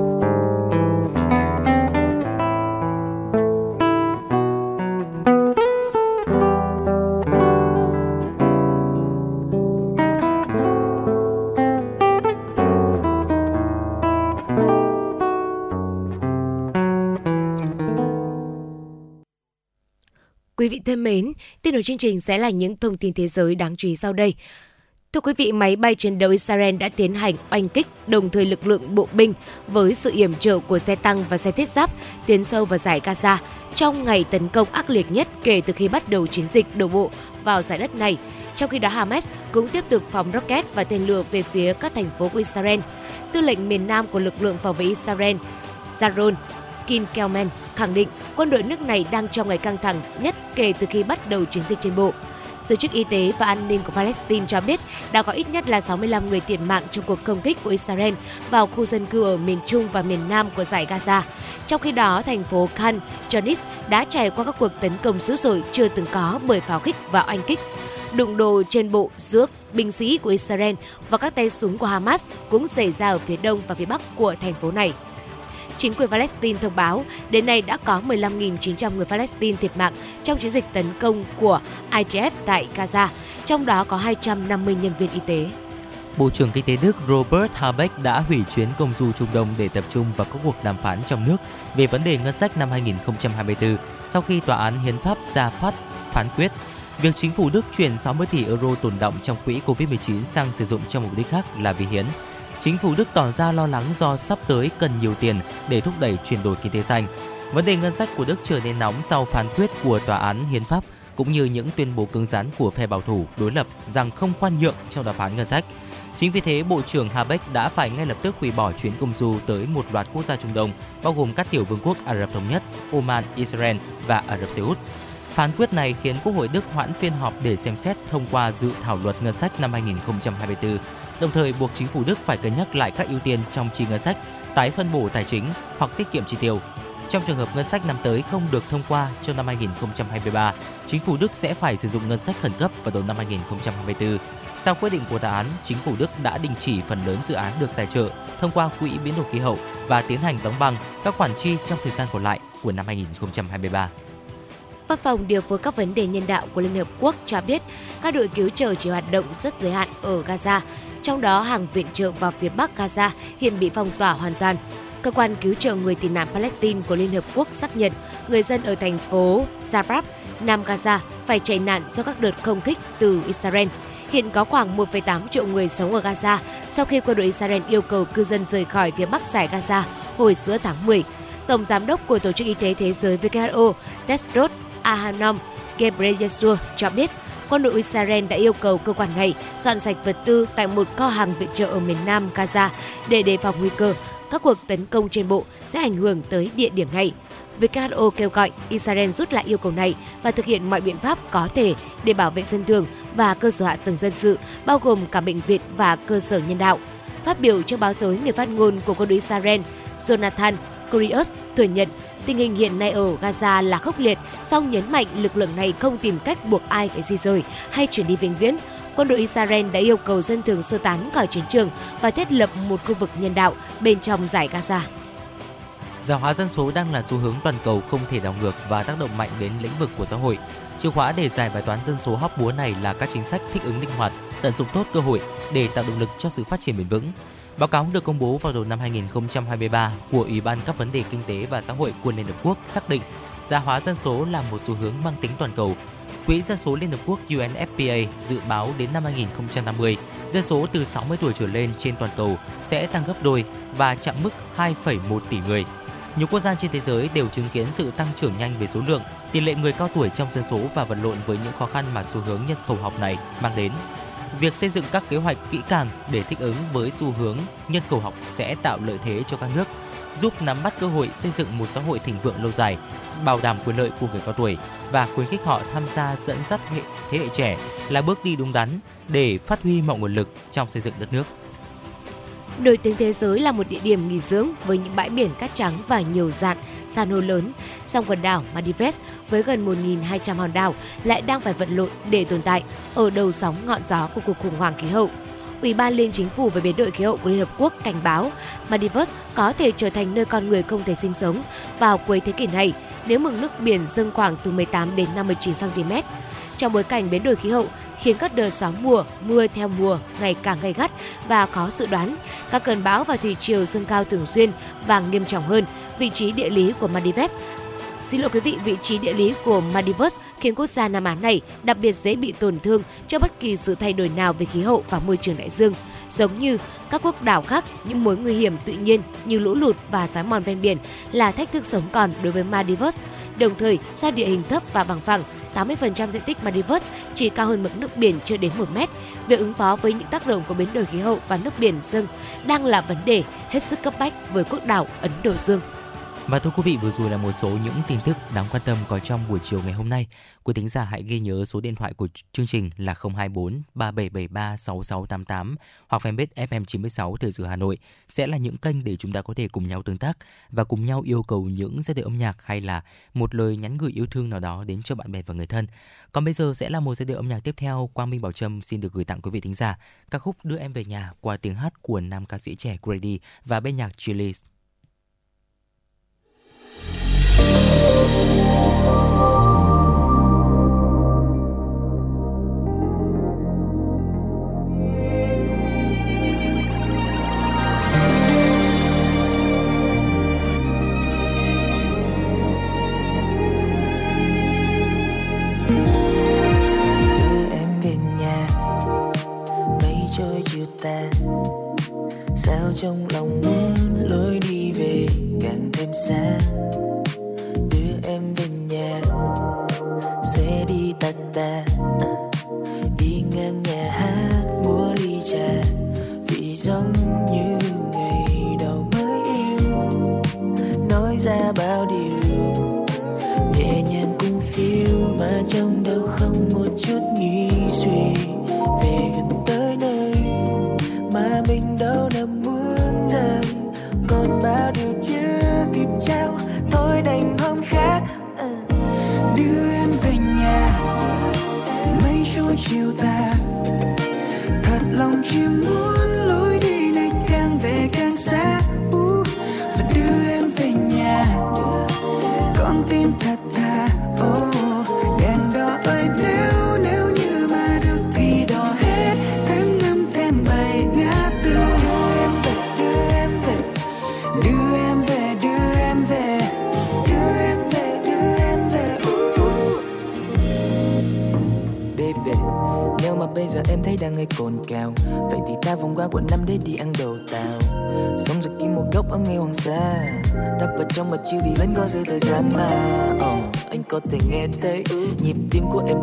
Quý vị thân mến, tiếp nối chương trình sẽ là những thông tin thế giới đáng chú ý sau đây. Thưa quý vị, máy bay chiến đấu Israel đã tiến hành oanh kích đồng thời lực lượng bộ binh với sự yểm trợ của xe tăng và xe thiết giáp tiến sâu vào giải Gaza trong ngày tấn công ác liệt nhất kể từ khi bắt đầu chiến dịch đổ bộ vào giải đất này. Trong khi đó, Hamas cũng tiếp tục phóng rocket và tên lửa về phía các thành phố của Israel. Tư lệnh miền Nam của lực lượng phòng vệ Israel, Zaron Kim Kelman khẳng định quân đội nước này đang trong ngày căng thẳng nhất kể từ khi bắt đầu chiến dịch trên bộ. Giới chức y tế và an ninh của Palestine cho biết đã có ít nhất là 65 người thiệt mạng trong cuộc công kích của Israel vào khu dân cư ở miền Trung và miền Nam của giải Gaza. Trong khi đó, thành phố Khan Yunis đã trải qua các cuộc tấn công dữ dội chưa từng có bởi pháo kích và oanh kích. Đụng độ trên bộ giữa binh sĩ của Israel và các tay súng của Hamas cũng xảy ra ở phía đông và phía bắc của thành phố này. Chính quyền Palestine thông báo đến nay đã có 15.900 người Palestine thiệt mạng trong chiến dịch tấn công của IDF tại Gaza, trong đó có 250 nhân viên y tế.
Bộ trưởng Kinh tế Đức Robert Habeck đã hủy chuyến công du Trung Đông để tập trung vào các cuộc đàm phán trong nước về vấn đề ngân sách năm 2024 sau khi Tòa án Hiến pháp ra phát phán quyết việc chính phủ Đức chuyển 60 tỷ euro tồn động trong quỹ COVID-19 sang sử dụng cho mục đích khác là vì hiến. Chính phủ Đức tỏ ra lo lắng do sắp tới cần nhiều tiền để thúc đẩy chuyển đổi kinh tế xanh. Vấn đề ngân sách của Đức trở nên nóng sau phán quyết của Tòa án Hiến pháp cũng như những tuyên bố cứng rắn của phe bảo thủ đối lập rằng không khoan nhượng trong đàm phán ngân sách. Chính vì thế, Bộ trưởng Habeck đã phải ngay lập tức hủy bỏ chuyến công du tới một loạt quốc gia Trung Đông, bao gồm các tiểu vương quốc Ả Rập Thống Nhất, Oman, Israel và Ả Rập Xê Út. Phán quyết này khiến Quốc hội Đức hoãn phiên họp để xem xét thông qua dự thảo luật ngân sách năm 2024, đồng thời buộc chính phủ Đức phải cân nhắc lại các ưu tiên trong chi ngân sách, tái phân bổ tài chính hoặc tiết kiệm chi tiêu. Trong trường hợp ngân sách năm tới không được thông qua cho năm 2023, chính phủ Đức sẽ phải sử dụng ngân sách khẩn cấp vào đầu năm 2024 sau quyết định của tòa án, chính phủ Đức đã đình chỉ phần lớn dự án được tài trợ thông qua quỹ biến đổi khí hậu và tiến hành đóng băng các khoản chi trong thời gian còn lại của năm 2023.
Văn phòng điều phối các vấn đề nhân đạo của Liên Hợp Quốc cho biết các đội cứu trợ chỉ hoạt động rất giới hạn ở Gaza, trong đó hàng viện trợ vào phía Bắc Gaza hiện bị phong tỏa hoàn toàn. Cơ quan cứu trợ người tị nạn Palestine của Liên Hợp Quốc xác nhận người dân ở thành phố Sarab, Nam Gaza phải chạy nạn do các đợt không kích từ Israel. Hiện có khoảng 1,8 triệu người sống ở Gaza sau khi quân đội Israel yêu cầu cư dân rời khỏi phía bắc giải Gaza hồi giữa tháng 10. Tổng giám đốc của Tổ chức Y tế Thế giới WHO Tedros Adhanom Ghebreyesus cho biết quân đội Israel đã yêu cầu cơ quan này dọn sạch vật tư tại một kho hàng viện trợ ở miền Nam Gaza để đề phòng nguy cơ các cuộc tấn công trên bộ sẽ ảnh hưởng tới địa điểm này. WHO kêu gọi Israel rút lại yêu cầu này và thực hiện mọi biện pháp có thể để bảo vệ dân thường và cơ sở hạ tầng dân sự, bao gồm cả bệnh viện và cơ sở nhân đạo. Phát biểu trước báo giới, người phát ngôn của quân đội Israel Jonathan Kurios thừa nhận tình hình hiện nay ở Gaza là khốc liệt, song nhấn mạnh lực lượng này không tìm cách buộc ai phải di rời hay chuyển đi vĩnh viễn. Quân đội Israel đã yêu cầu dân thường sơ tán khỏi chiến trường và thiết lập một khu vực nhân đạo bên trong giải Gaza.
Già hóa dân số đang là xu hướng toàn cầu không thể đảo ngược và tác động mạnh đến lĩnh vực của xã hội. Chìa khóa để giải bài toán dân số hóc búa này là các chính sách thích ứng linh hoạt, tận dụng tốt cơ hội để tạo động lực cho sự phát triển bền vững. Báo cáo được công bố vào đầu năm 2023 của Ủy ban các vấn đề kinh tế và xã hội của Liên Hợp Quốc xác định già hóa dân số là một xu hướng mang tính toàn cầu. Quỹ dân số Liên Hợp Quốc UNFPA dự báo đến năm 2050, dân số từ 60 tuổi trở lên trên toàn cầu sẽ tăng gấp đôi và chạm mức 2,1 tỷ người – nhiều quốc gia trên thế giới đều chứng kiến sự tăng trưởng nhanh về số lượng, tỷ lệ người cao tuổi trong dân số và vật lộn với những khó khăn mà xu hướng nhân khẩu học này mang đến. Việc xây dựng các kế hoạch kỹ càng để thích ứng với xu hướng nhân khẩu học sẽ tạo lợi thế cho các nước, giúp nắm bắt cơ hội xây dựng một xã hội thịnh vượng lâu dài, bảo đảm quyền lợi của người cao tuổi và khuyến khích họ tham gia dẫn dắt hệ, thế hệ trẻ là bước đi đúng đắn để phát huy mọi nguồn lực trong xây dựng đất nước.
Nổi tiếng thế giới là một địa điểm nghỉ dưỡng với những bãi biển cát trắng và nhiều dạng san hô lớn. Song quần đảo Maldives với gần 1.200 hòn đảo lại đang phải vận lộn để tồn tại ở đầu sóng ngọn gió của cuộc khủng hoảng khí hậu. Ủy ban Liên Chính phủ về biến đổi khí hậu của Liên Hợp Quốc cảnh báo Maldives có thể trở thành nơi con người không thể sinh sống vào cuối thế kỷ này nếu mực nước biển dâng khoảng từ 18 đến 59 cm. Trong bối cảnh biến đổi khí hậu khiến các đợt gió mùa, mưa theo mùa ngày càng gay gắt và khó dự đoán. Các cơn bão và thủy triều dâng cao thường xuyên và nghiêm trọng hơn. Vị trí địa lý của Maldives Xin lỗi quý vị, vị trí địa lý của Maldives khiến quốc gia Nam Á này đặc biệt dễ bị tổn thương cho bất kỳ sự thay đổi nào về khí hậu và môi trường đại dương. Giống như các quốc đảo khác, những mối nguy hiểm tự nhiên như lũ lụt và xói mòn ven biển là thách thức sống còn đối với Maldives. Đồng thời, do địa hình thấp và bằng phẳng, 80% diện tích Maldives, chỉ cao hơn mực nước biển chưa đến 1 mét. Việc ứng phó với những tác động của biến đổi khí hậu và nước biển dâng đang là vấn đề hết sức cấp bách với quốc đảo Ấn Độ Dương.
Và thưa quý vị, vừa rồi là một số những tin tức đáng quan tâm có trong buổi chiều ngày hôm nay. Quý thính giả hãy ghi nhớ số điện thoại của chương trình là 024 3773 6688 hoặc fanpage FM96 Thời sự Hà Nội sẽ là những kênh để chúng ta có thể cùng nhau tương tác và cùng nhau yêu cầu những giai điệu âm nhạc hay là một lời nhắn gửi yêu thương nào đó đến cho bạn bè và người thân. Còn bây giờ sẽ là một giai điệu âm nhạc tiếp theo Quang Minh Bảo Trâm xin được gửi tặng quý vị thính giả ca khúc Đưa em về nhà qua tiếng hát của nam ca sĩ trẻ Grady và bên nhạc Chili's.
Lord.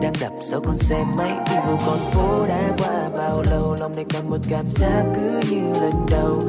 đang đập sau con xe máy. Vì vụ con phố đã qua bao lâu, lòng này còn một cảm giác cứ như lần đầu.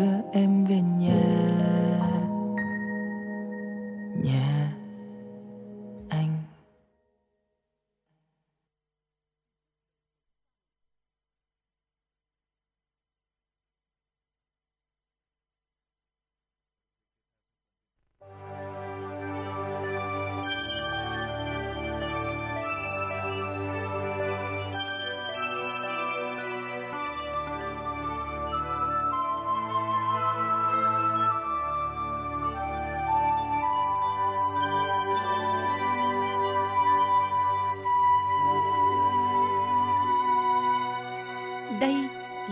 đưa em về nhà.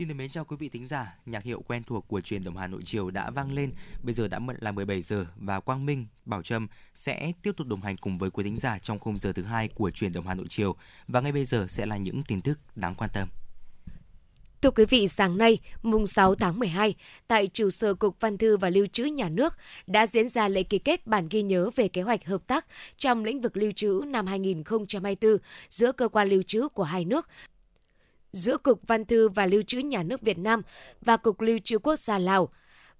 Xin được mến chào quý vị thính giả, nhạc hiệu quen thuộc của truyền động Hà Nội chiều đã vang lên, bây giờ đã là 17 giờ và Quang Minh, Bảo Trâm sẽ tiếp tục đồng hành cùng với quý thính giả trong khung giờ thứ hai của truyền động Hà Nội chiều và ngay bây giờ sẽ là những tin tức đáng quan tâm.
Thưa quý vị, sáng nay, mùng 6 tháng 12, tại trụ sở Cục Văn thư và Lưu trữ Nhà nước đã diễn ra lễ ký kết bản ghi nhớ về kế hoạch hợp tác trong lĩnh vực lưu trữ năm 2024 giữa cơ quan lưu trữ của hai nước giữa Cục Văn thư và Lưu trữ Nhà nước Việt Nam và Cục Lưu trữ Quốc gia Lào.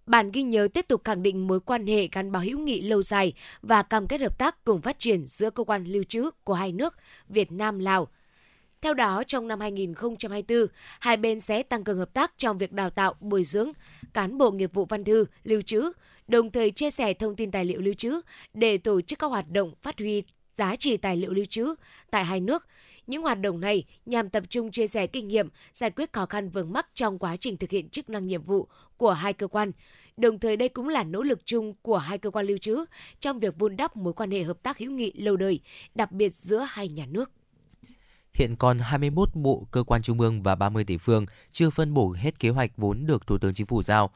Bản ghi nhớ tiếp tục khẳng định mối quan hệ gắn bó hữu nghị lâu dài và cam kết hợp tác cùng phát triển giữa cơ quan lưu trữ của hai nước Việt Nam Lào. Theo đó, trong năm 2024, hai bên sẽ tăng cường hợp tác trong việc đào tạo, bồi dưỡng cán bộ nghiệp vụ văn thư, lưu trữ, đồng thời chia sẻ thông tin tài liệu lưu trữ để tổ chức các hoạt động phát huy giá trị tài liệu lưu trữ tại hai nước những hoạt động này nhằm tập trung chia sẻ kinh nghiệm, giải quyết khó khăn vướng mắc trong quá trình thực hiện chức năng nhiệm vụ của hai cơ quan. Đồng thời đây cũng là nỗ lực chung của hai cơ quan lưu trữ trong việc vun đắp mối quan hệ hợp tác hữu nghị lâu đời, đặc biệt giữa hai nhà nước.
Hiện còn 21 bộ cơ quan trung ương và 30 địa phương chưa phân bổ hết kế hoạch vốn được Thủ tướng Chính phủ giao.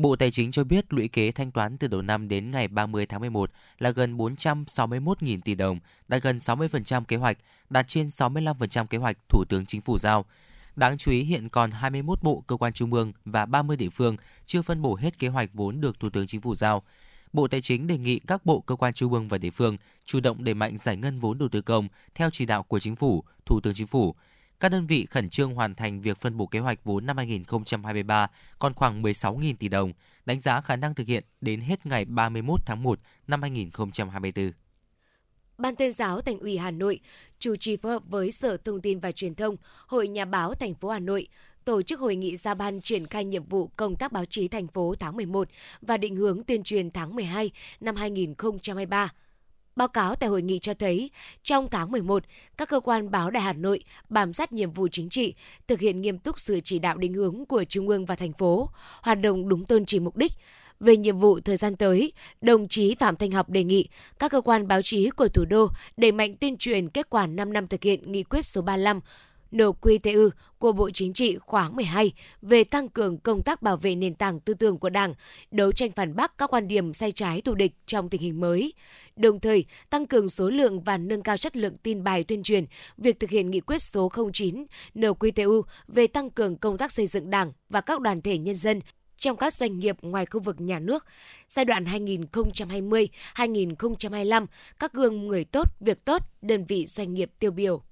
Bộ Tài chính cho biết lũy kế thanh toán từ đầu năm đến ngày 30 tháng 11 là gần 461.000 tỷ đồng, đạt gần 60% kế hoạch, đạt trên 65% kế hoạch Thủ tướng Chính phủ giao. Đáng chú ý hiện còn 21 bộ cơ quan trung ương và 30 địa phương chưa phân bổ hết kế hoạch vốn được Thủ tướng Chính phủ giao. Bộ Tài chính đề nghị các bộ cơ quan trung ương và địa phương chủ động đẩy mạnh giải ngân vốn đầu tư công theo chỉ đạo của Chính phủ, Thủ tướng Chính phủ. Các đơn vị khẩn trương hoàn thành việc phân bổ kế hoạch vốn năm 2023 còn khoảng 16.000 tỷ đồng, đánh giá khả năng thực hiện đến hết ngày 31 tháng 1 năm 2024.
Ban tuyên giáo Thành ủy Hà Nội chủ trì phối hợp với Sở Thông tin và Truyền thông, Hội Nhà báo thành phố Hà Nội tổ chức hội nghị ra ban triển khai nhiệm vụ công tác báo chí thành phố tháng 11 và định hướng tuyên truyền tháng 12 năm 2023. Báo cáo tại hội nghị cho thấy, trong tháng 11, các cơ quan báo Đại Hà Nội bám sát nhiệm vụ chính trị, thực hiện nghiêm túc sự chỉ đạo định hướng của Trung ương và thành phố, hoạt động đúng tôn chỉ mục đích, về nhiệm vụ thời gian tới, đồng chí Phạm Thanh Học đề nghị các cơ quan báo chí của thủ đô đẩy mạnh tuyên truyền kết quả 5 năm thực hiện nghị quyết số 35 NQTU của Bộ Chính trị khóa 12 về tăng cường công tác bảo vệ nền tảng tư tưởng của Đảng, đấu tranh phản bác các quan điểm sai trái thù địch trong tình hình mới. Đồng thời, tăng cường số lượng và nâng cao chất lượng tin bài tuyên truyền, việc thực hiện nghị quyết số 09 NQTU về tăng cường công tác xây dựng Đảng và các đoàn thể nhân dân trong các doanh nghiệp ngoài khu vực nhà nước. Giai đoạn 2020-2025, các gương người tốt, việc tốt, đơn vị doanh nghiệp tiêu biểu.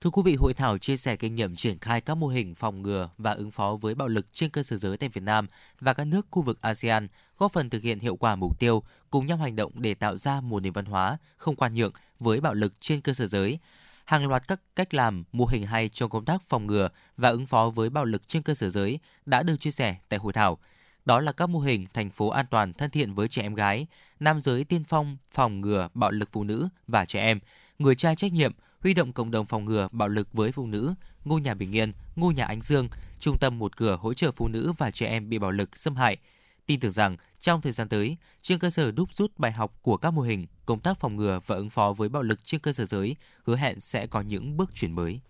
Thưa quý vị, hội thảo chia sẻ kinh nghiệm triển khai các mô hình phòng ngừa và ứng phó với bạo lực trên cơ sở giới tại Việt Nam và các nước khu vực ASEAN, góp phần thực hiện hiệu quả mục tiêu cùng nhau hành động để tạo ra một nền văn hóa không quan nhượng với bạo lực trên cơ sở giới. Hàng loạt các cách làm, mô hình hay trong công tác phòng ngừa và ứng phó với bạo lực trên cơ sở giới đã được chia sẻ tại hội thảo. Đó là các mô hình thành phố an toàn thân thiện với trẻ em gái, nam giới tiên phong phòng ngừa bạo lực phụ nữ và trẻ em, người cha trách nhiệm, huy động cộng đồng phòng ngừa bạo lực với phụ nữ, ngôi nhà bình yên, ngôi nhà ánh dương, trung tâm một cửa hỗ trợ phụ nữ và trẻ em bị bạo lực xâm hại. Tin tưởng rằng trong thời gian tới, trên cơ sở đúc rút bài học của các mô hình, công tác phòng ngừa và ứng phó với bạo lực trên cơ sở giới hứa hẹn sẽ có những bước chuyển mới.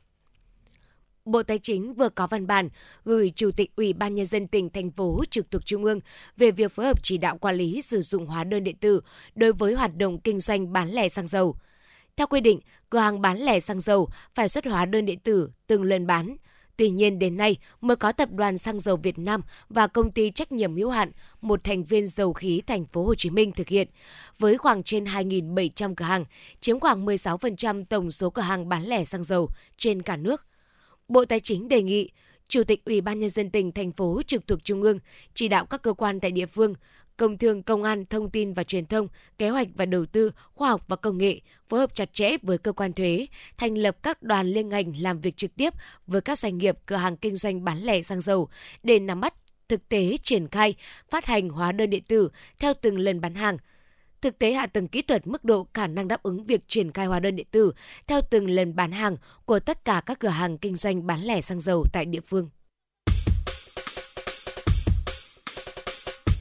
Bộ Tài chính vừa có văn bản gửi Chủ tịch Ủy ban Nhân dân tỉnh, thành phố trực thuộc Trung ương về việc phối hợp chỉ đạo quản lý sử dụng hóa đơn điện tử đối với hoạt động kinh doanh bán lẻ xăng dầu. Theo quy định, cửa hàng bán lẻ xăng dầu phải xuất hóa đơn điện tử từng lần bán. Tuy nhiên đến nay mới có tập đoàn xăng dầu Việt Nam và công ty trách nhiệm hữu hạn một thành viên dầu khí thành phố Hồ Chí Minh thực hiện với khoảng trên 2.700 cửa hàng, chiếm khoảng 16% tổng số cửa hàng bán lẻ xăng dầu trên cả nước. Bộ Tài chính đề nghị Chủ tịch Ủy ban nhân dân tỉnh thành phố trực thuộc trung ương chỉ đạo các cơ quan tại địa phương Công thương, Công an, Thông tin và Truyền thông, Kế hoạch và Đầu tư, Khoa học và Công nghệ phối hợp chặt chẽ với cơ quan thuế, thành lập các đoàn liên ngành làm việc trực tiếp với các doanh nghiệp cửa hàng kinh doanh bán lẻ xăng dầu để nắm bắt thực tế triển khai phát hành hóa đơn điện tử theo từng lần bán hàng. Thực tế hạ tầng kỹ thuật mức độ khả năng đáp ứng việc triển khai hóa đơn điện tử theo từng lần bán hàng của tất cả các cửa hàng kinh doanh bán lẻ xăng dầu tại địa phương.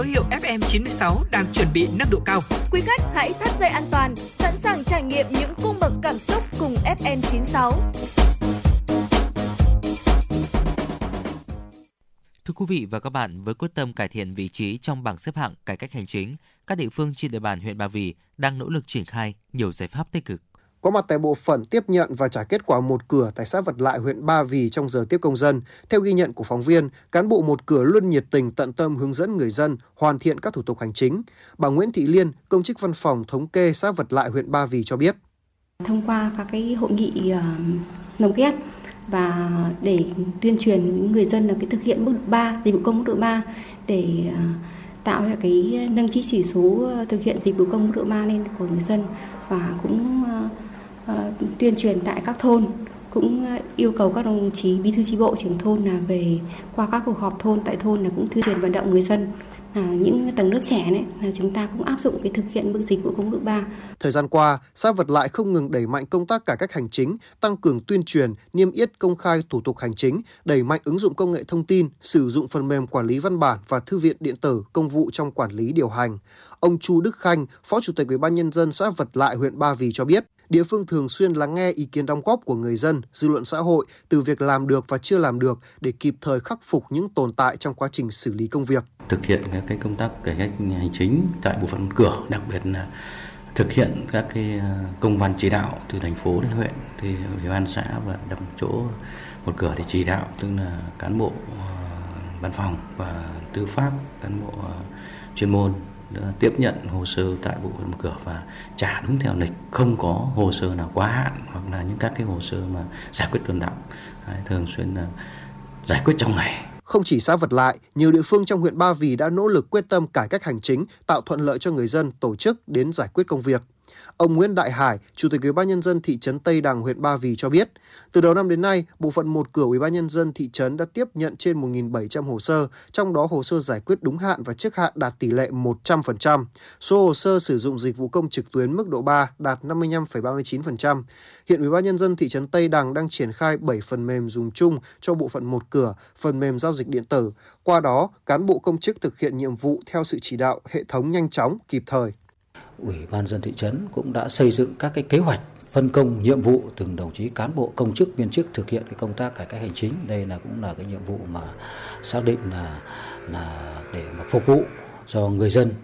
số hiệu FM96 đang chuẩn bị nâng độ cao.
Quý khách hãy thắt dây an toàn, sẵn sàng trải nghiệm những cung bậc cảm xúc cùng FM96.
quý vị và các bạn, với quyết tâm cải thiện vị trí trong bảng xếp hạng cải cách hành chính, các địa phương trên địa bàn huyện Ba Vì đang nỗ lực triển khai nhiều giải pháp tích cực.
Có mặt tại bộ phận tiếp nhận và trả kết quả một cửa tại xã Vật Lại huyện Ba Vì trong giờ tiếp công dân, theo ghi nhận của phóng viên, cán bộ một cửa luôn nhiệt tình tận tâm hướng dẫn người dân hoàn thiện các thủ tục hành chính. Bà Nguyễn Thị Liên, công chức văn phòng thống kê xã Vật Lại huyện Ba Vì cho biết.
Thông qua các cái hội nghị nồng lồng ghép và để tuyên truyền người dân là cái thực hiện mức độ 3, dịch vụ công mức độ 3 để ờ, tạo ra cái nâng chỉ chỉ số ờ, thực hiện dịch vụ công mức độ 3 lên của người dân và cũng Ờ, tuyên truyền tại các thôn cũng ờ, yêu cầu các đồng chí bí thư tri bộ trưởng thôn là về qua các cuộc họp thôn tại thôn là cũng tuyên truyền vận động người dân là những tầng lớp trẻ đấy là chúng ta cũng áp dụng cái thực hiện bước dịch vụ công mức 3.
Thời gian qua, xã Vật Lại không ngừng đẩy mạnh công tác cải cách hành chính, tăng cường tuyên truyền, niêm yết công khai thủ tục hành chính, đẩy mạnh ứng dụng công nghệ thông tin, sử dụng phần mềm quản lý văn bản và thư viện điện tử công vụ trong quản lý điều hành. Ông Chu Đức Khanh, Phó Chủ tịch Ủy ban nhân dân xã Vật Lại huyện Ba Vì cho biết, địa phương thường xuyên lắng nghe ý kiến đóng góp của người dân, dư luận xã hội từ việc làm được và chưa làm được để kịp thời khắc phục những tồn tại trong quá trình xử lý công việc.
Thực hiện các cái công tác cải cách hành chính tại bộ phận cửa, đặc biệt là thực hiện các cái à, công văn chỉ đạo từ thành phố đến huyện thì ủy ban xã và đặt chỗ một cửa để chỉ đạo tức là cán bộ à, văn phòng và tư pháp cán bộ à, chuyên môn Ờ, tiếp nhận hồ sơ tại bộ phận một cửa và trả đúng theo lịch không có hồ sơ nào quá hạn hoặc là những các cái hồ sơ mà giải quyết tồn động thường xuyên là giải quyết trong ngày
không chỉ xã Vật Lại, nhiều địa phương trong huyện Ba Vì đã nỗ lực quyết tâm cải cách hành chính, tạo thuận lợi cho người dân tổ chức đến giải quyết công việc. Ông Nguyễn Đại Hải, Chủ tịch Ủy ban nhân dân thị trấn Tây Đằng, huyện Ba Vì cho biết, từ đầu năm đến nay, bộ phận một cửa Ủy ban nhân dân thị trấn đã tiếp nhận trên 1.700 hồ sơ, trong đó hồ sơ giải quyết đúng hạn và trước hạn đạt tỷ lệ 100%. Số hồ sơ sử dụng dịch vụ công trực tuyến mức độ 3 đạt 55,39%. Hiện Ủy ban nhân dân thị trấn Tây Đằng đang triển khai 7 phần mềm dùng chung cho bộ phận một cửa, phần mềm giao dịch điện tử. Qua đó, cán bộ công chức thực hiện nhiệm vụ theo sự chỉ đạo hệ thống nhanh chóng, kịp thời.
Ủy ban dân thị trấn cũng đã xây dựng các cái kế hoạch phân công nhiệm vụ từng đồng chí cán bộ công chức viên chức thực hiện cái công tác cải cách hành chính. Đây là cũng là cái nhiệm vụ mà xác định là là để mà phục vụ cho người dân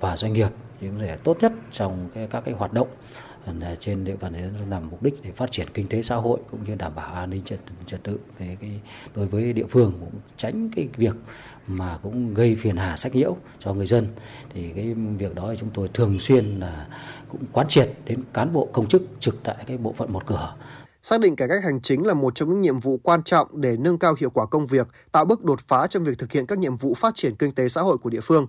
và doanh nghiệp những để tốt nhất trong cái, các cái hoạt động. À, trên địa bàn nhằm mục đích để phát triển kinh tế xã hội cũng như đảm bảo an ninh trật, trật tự cái, cái đối với địa phương cũng tránh cái việc mà cũng gây phiền hà sách nhiễu cho người dân. Thì cái việc đó thì chúng tôi thường xuyên là cũng quán triệt đến cán bộ công chức trực tại cái bộ phận một cửa.
Xác định cải cách hành chính là một trong những nhiệm vụ quan trọng để nâng cao hiệu quả công việc, tạo bước đột phá trong việc thực hiện các nhiệm vụ phát triển kinh tế xã hội của địa phương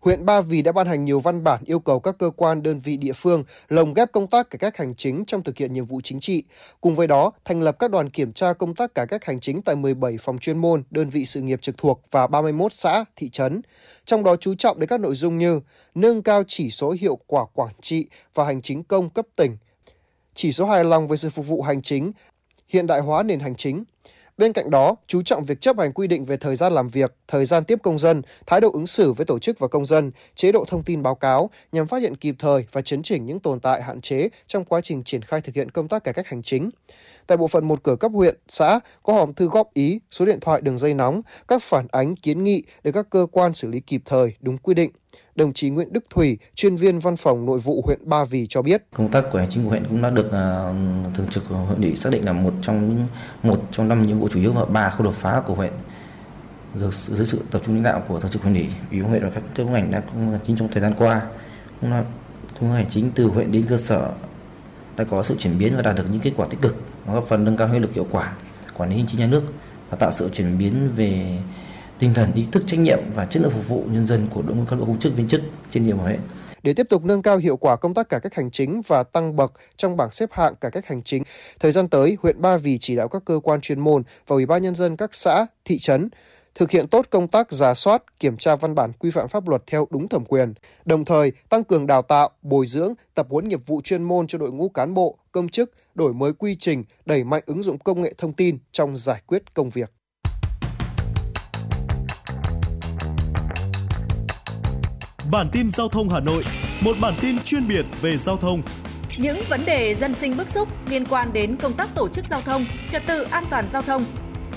huyện Ba Vì đã ban hành nhiều văn bản yêu cầu các cơ quan đơn vị địa phương lồng ghép công tác cải cách hành chính trong thực hiện nhiệm vụ chính trị. Cùng với đó, thành lập các đoàn kiểm tra công tác cải cách hành chính tại 17 phòng chuyên môn, đơn vị sự nghiệp trực thuộc và 31 xã, thị trấn. Trong đó chú trọng đến các nội dung như nâng cao chỉ số hiệu quả quản trị và hành chính công cấp tỉnh, chỉ số hài lòng về sự phục vụ hành chính, hiện đại hóa nền hành chính, Bên cạnh đó, chú trọng việc chấp hành quy định về thời gian làm việc, thời gian tiếp công dân, thái độ ứng xử với tổ chức và công dân, chế độ thông tin báo cáo nhằm phát hiện kịp thời và chấn chỉnh những tồn tại hạn chế trong quá trình triển khai thực hiện công tác cải cách hành chính. Tại bộ phận một cửa cấp huyện, xã có hòm thư góp ý, số điện thoại đường dây nóng, các phản ánh kiến nghị để các cơ quan xử lý kịp thời, đúng quy định. Đồng chí Nguyễn Đức Thủy, chuyên viên văn phòng nội vụ huyện Ba Vì cho biết.
Công tác của hành chính của huyện cũng đã được uh, thường trực hội nghị xác định là một trong một trong năm nhiệm vụ chủ yếu và ba khâu đột phá của huyện. Được dưới sự tập trung lãnh đạo của thường trực huyện ủy, ủy ban huyện và các cơ ngành đã cũng chính trong thời gian qua cũng là cũng hành chính từ huyện đến cơ sở đã có sự chuyển biến và đạt được những kết quả tích cực góp phần nâng cao hiệu lực hiệu quả quản lý hành chính nhà nước và tạo sự chuyển biến về tinh thần ý thức trách nhiệm và chất lượng phục vụ nhân dân của đội ngũ cán bộ công chức viên chức trên địa bàn huyện
để tiếp tục nâng cao hiệu quả công tác cải cách hành chính và tăng bậc trong bảng xếp hạng cải cách hành chính. Thời gian tới, huyện Ba Vì chỉ đạo các cơ quan chuyên môn và Ủy ban nhân dân các xã, thị trấn thực hiện tốt công tác giả soát, kiểm tra văn bản quy phạm pháp luật theo đúng thẩm quyền, đồng thời tăng cường đào tạo, bồi dưỡng, tập huấn nghiệp vụ chuyên môn cho đội ngũ cán bộ, công chức, đổi mới quy trình, đẩy mạnh ứng dụng công nghệ thông tin trong giải quyết công việc.
Bản tin giao thông Hà Nội, một bản tin chuyên biệt về giao thông.
Những vấn đề dân sinh bức xúc liên quan đến công tác tổ chức giao thông, trật tự an toàn giao thông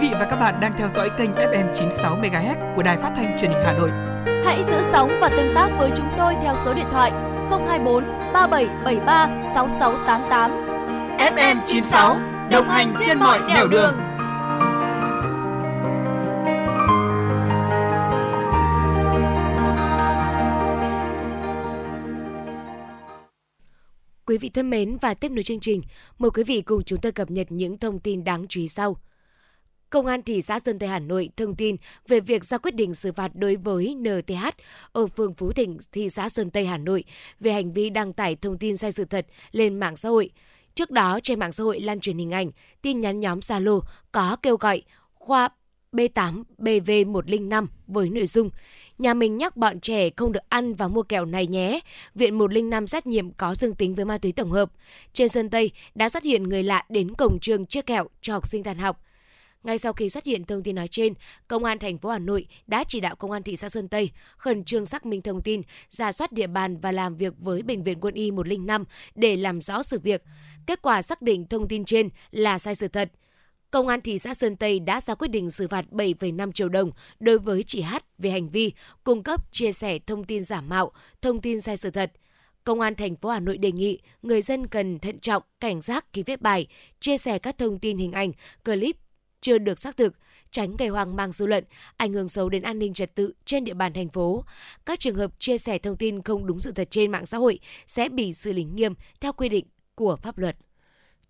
Vị và các bạn đang theo dõi kênh FM 96 MHz của Đài Phát thanh Truyền hình Hà Nội.
Hãy giữ sóng và tương tác với chúng tôi theo số điện thoại 024 3773 6688.
FM 96 đồng hành trên mọi nẻo đường.
Quý vị thân mến và tiếp nối chương trình, mời quý vị cùng chúng tôi cập nhật những thông tin đáng chú ý sau. Công an thị xã Sơn Tây Hà Nội thông tin về việc ra quyết định xử phạt đối với NTH ở phường Phú Thịnh, thị xã Sơn Tây Hà Nội về hành vi đăng tải thông tin sai sự thật lên mạng xã hội. Trước đó, trên mạng xã hội lan truyền hình ảnh, tin nhắn nhóm Zalo có kêu gọi khoa B8 BV105 với nội dung Nhà mình nhắc bọn trẻ không được ăn và mua kẹo này nhé. Viện 105 xét nghiệm có dương tính với ma túy tổng hợp. Trên sân Tây đã xuất hiện người lạ đến cổng trường chia kẹo cho học sinh tan học. Ngay sau khi xuất hiện thông tin nói trên, Công an thành phố Hà Nội đã chỉ đạo Công an thị xã Sơn Tây khẩn trương xác minh thông tin, giả soát địa bàn và làm việc với Bệnh viện Quân y 105 để làm rõ sự việc. Kết quả xác định thông tin trên là sai sự thật. Công an thị xã Sơn Tây đã ra quyết định xử phạt 7,5 triệu đồng đối với chị Hát về hành vi cung cấp chia sẻ thông tin giả mạo, thông tin sai sự thật. Công an thành phố Hà Nội đề nghị người dân cần thận trọng, cảnh giác khi viết bài, chia sẻ các thông tin hình ảnh, clip chưa được xác thực, tránh gây hoang mang dư luận, ảnh hưởng xấu đến an ninh trật tự trên địa bàn thành phố. Các trường hợp chia sẻ thông tin không đúng sự thật trên mạng xã hội sẽ bị xử lý nghiêm theo quy định của pháp luật.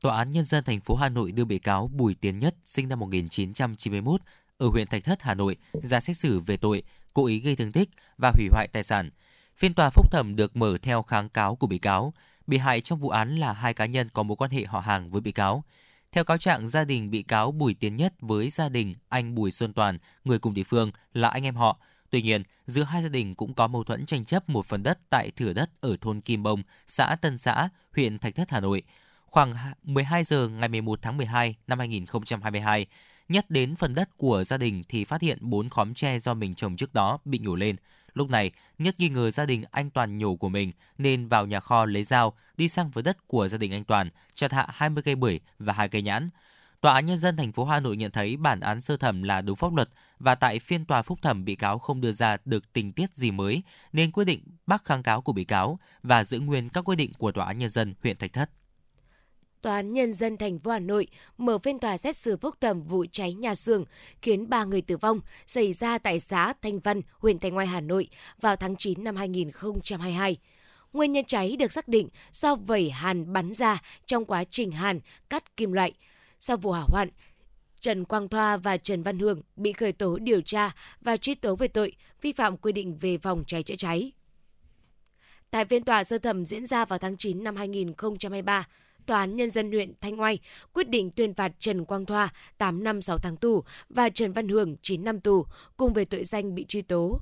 Tòa án Nhân dân thành phố Hà Nội đưa bị cáo Bùi Tiến Nhất, sinh năm 1991, ở huyện Thạch Thất, Hà Nội, ra xét xử về tội cố ý gây thương tích và hủy hoại tài sản. Phiên tòa phúc thẩm được mở theo kháng cáo của bị cáo. Bị hại trong vụ án là hai cá nhân có mối quan hệ họ hàng với bị cáo. Theo cáo trạng, gia đình bị cáo Bùi Tiến Nhất với gia đình anh Bùi Xuân Toàn, người cùng địa phương, là anh em họ. Tuy nhiên, giữa hai gia đình cũng có mâu thuẫn tranh chấp một phần đất tại thửa đất ở thôn Kim Bông, xã Tân Xã, huyện Thạch Thất, Hà Nội. Khoảng 12 giờ ngày 11 tháng 12 năm 2022, Nhất đến phần đất của gia đình thì phát hiện bốn khóm tre do mình trồng trước đó bị nhổ lên. Lúc này, Nhất nghi ngờ gia đình anh Toàn nhổ của mình nên vào nhà kho lấy dao đi sang với đất của gia đình anh Toàn, chặt hạ 20 cây bưởi và hai cây nhãn. Tòa án nhân dân thành phố Hà Nội nhận thấy bản án sơ thẩm là đúng pháp luật và tại phiên tòa phúc thẩm bị cáo không đưa ra được tình tiết gì mới nên quyết định bác kháng cáo của bị cáo và giữ nguyên các quyết định của tòa án nhân dân huyện Thạch Thất.
Tòa án Nhân dân thành phố Hà Nội mở phiên tòa xét xử phúc thẩm vụ cháy nhà xưởng khiến 3 người tử vong xảy ra tại xã Thanh Văn, huyện Thanh Oai, Hà Nội vào tháng 9 năm 2022. Nguyên nhân cháy được xác định do vẩy hàn bắn ra trong quá trình hàn cắt kim loại. Sau vụ hỏa hoạn, Trần Quang Thoa và Trần Văn Hường bị khởi tố điều tra và truy tố về tội vi phạm quy định về phòng cháy chữa cháy. Tại phiên tòa sơ thẩm diễn ra vào tháng 9 năm 2023, Tòa án Nhân dân huyện Thanh Oai quyết định tuyên phạt Trần Quang Thoa 8 năm 6 tháng tù và Trần Văn Hưởng 9 năm tù cùng về tội danh bị truy tố.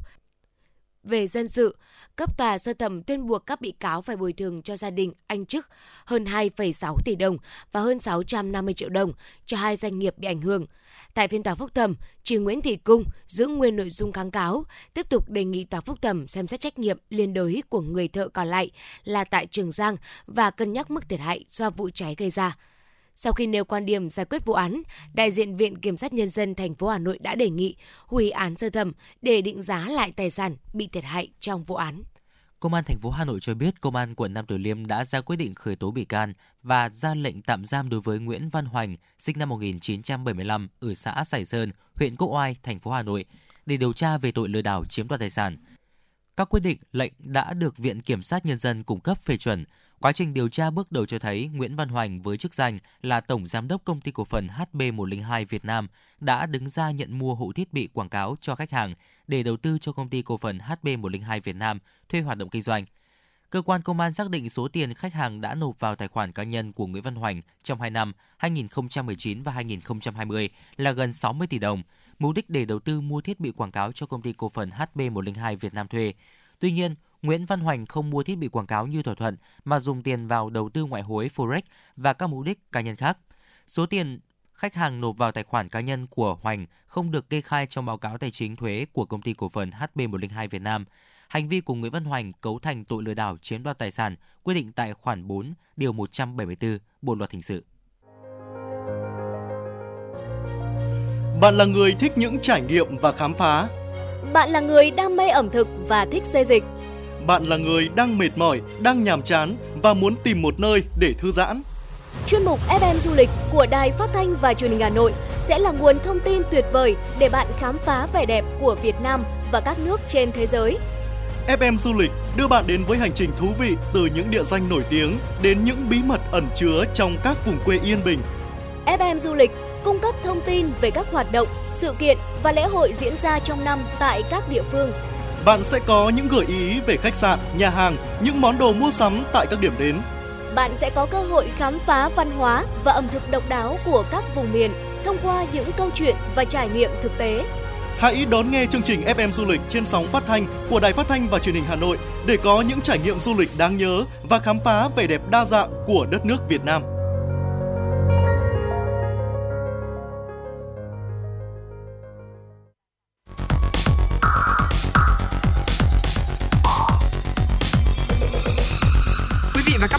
Về dân sự, cấp tòa sơ thẩm tuyên buộc các bị cáo phải bồi thường cho gia đình anh Trức hơn 2,6 tỷ đồng và hơn 650 triệu đồng cho hai doanh nghiệp bị ảnh hưởng. Tại phiên tòa phúc thẩm, chị Nguyễn Thị Cung giữ nguyên nội dung kháng cáo, tiếp tục đề nghị tòa phúc thẩm xem xét trách nhiệm liên đới của người thợ còn lại là tại Trường Giang và cân nhắc mức thiệt hại do vụ cháy gây ra. Sau khi nêu quan điểm giải quyết vụ án, đại diện Viện Kiểm sát Nhân dân thành phố Hà Nội đã đề nghị hủy án sơ thẩm để định giá lại tài sản bị thiệt hại trong vụ án.
Công an thành phố Hà Nội cho biết Công an quận Nam Từ Liêm đã ra quyết định khởi tố bị can và ra lệnh tạm giam đối với Nguyễn Văn Hoành, sinh năm 1975 ở xã Sài Sơn, huyện Quốc Oai, thành phố Hà Nội để điều tra về tội lừa đảo chiếm đoạt tài sản. Các quyết định lệnh đã được Viện Kiểm sát Nhân dân cung cấp phê chuẩn. Quá trình điều tra bước đầu cho thấy Nguyễn Văn Hoành với chức danh là Tổng Giám đốc Công ty Cổ phần HB102 Việt Nam đã đứng ra nhận mua hộ thiết bị quảng cáo cho khách hàng để đầu tư cho Công ty Cổ phần HB102 Việt Nam thuê hoạt động kinh doanh. Cơ quan công an xác định số tiền khách hàng đã nộp vào tài khoản cá nhân của Nguyễn Văn Hoành trong 2 năm 2019 và 2020 là gần 60 tỷ đồng, mục đích để đầu tư mua thiết bị quảng cáo cho công ty cổ phần HB102 Việt Nam thuê. Tuy nhiên, Nguyễn Văn Hoành không mua thiết bị quảng cáo như thỏa thuận mà dùng tiền vào đầu tư ngoại hối Forex và các mục đích cá nhân khác. Số tiền khách hàng nộp vào tài khoản cá nhân của Hoành không được kê khai trong báo cáo tài chính thuế của công ty cổ phần HB102 Việt Nam. Hành vi của Nguyễn Văn Hoành cấu thành tội lừa đảo chiếm đoạt tài sản quy định tại khoản 4, điều 174 Bộ luật hình sự.
Bạn là người thích những trải nghiệm và khám phá.
Bạn là người đam mê ẩm thực và thích xê dịch.
Bạn là người đang mệt mỏi, đang nhàm chán và muốn tìm một nơi để thư giãn.
Chuyên mục FM Du lịch của Đài Phát thanh và Truyền hình Hà Nội sẽ là nguồn thông tin tuyệt vời để bạn khám phá vẻ đẹp của Việt Nam và các nước trên thế giới.
FM Du lịch đưa bạn đến với hành trình thú vị từ những địa danh nổi tiếng đến những bí mật ẩn chứa trong các vùng quê yên bình.
FM Du lịch cung cấp thông tin về các hoạt động, sự kiện và lễ hội diễn ra trong năm tại các địa phương.
Bạn sẽ có những gợi ý về khách sạn, nhà hàng, những món đồ mua sắm tại các điểm đến.
Bạn sẽ có cơ hội khám phá văn hóa và ẩm thực độc đáo của các vùng miền thông qua những câu chuyện và trải nghiệm thực tế.
Hãy đón nghe chương trình FM du lịch trên sóng phát thanh của Đài Phát thanh và Truyền hình Hà Nội để có những trải nghiệm du lịch đáng nhớ và khám phá vẻ đẹp đa dạng của đất nước Việt Nam.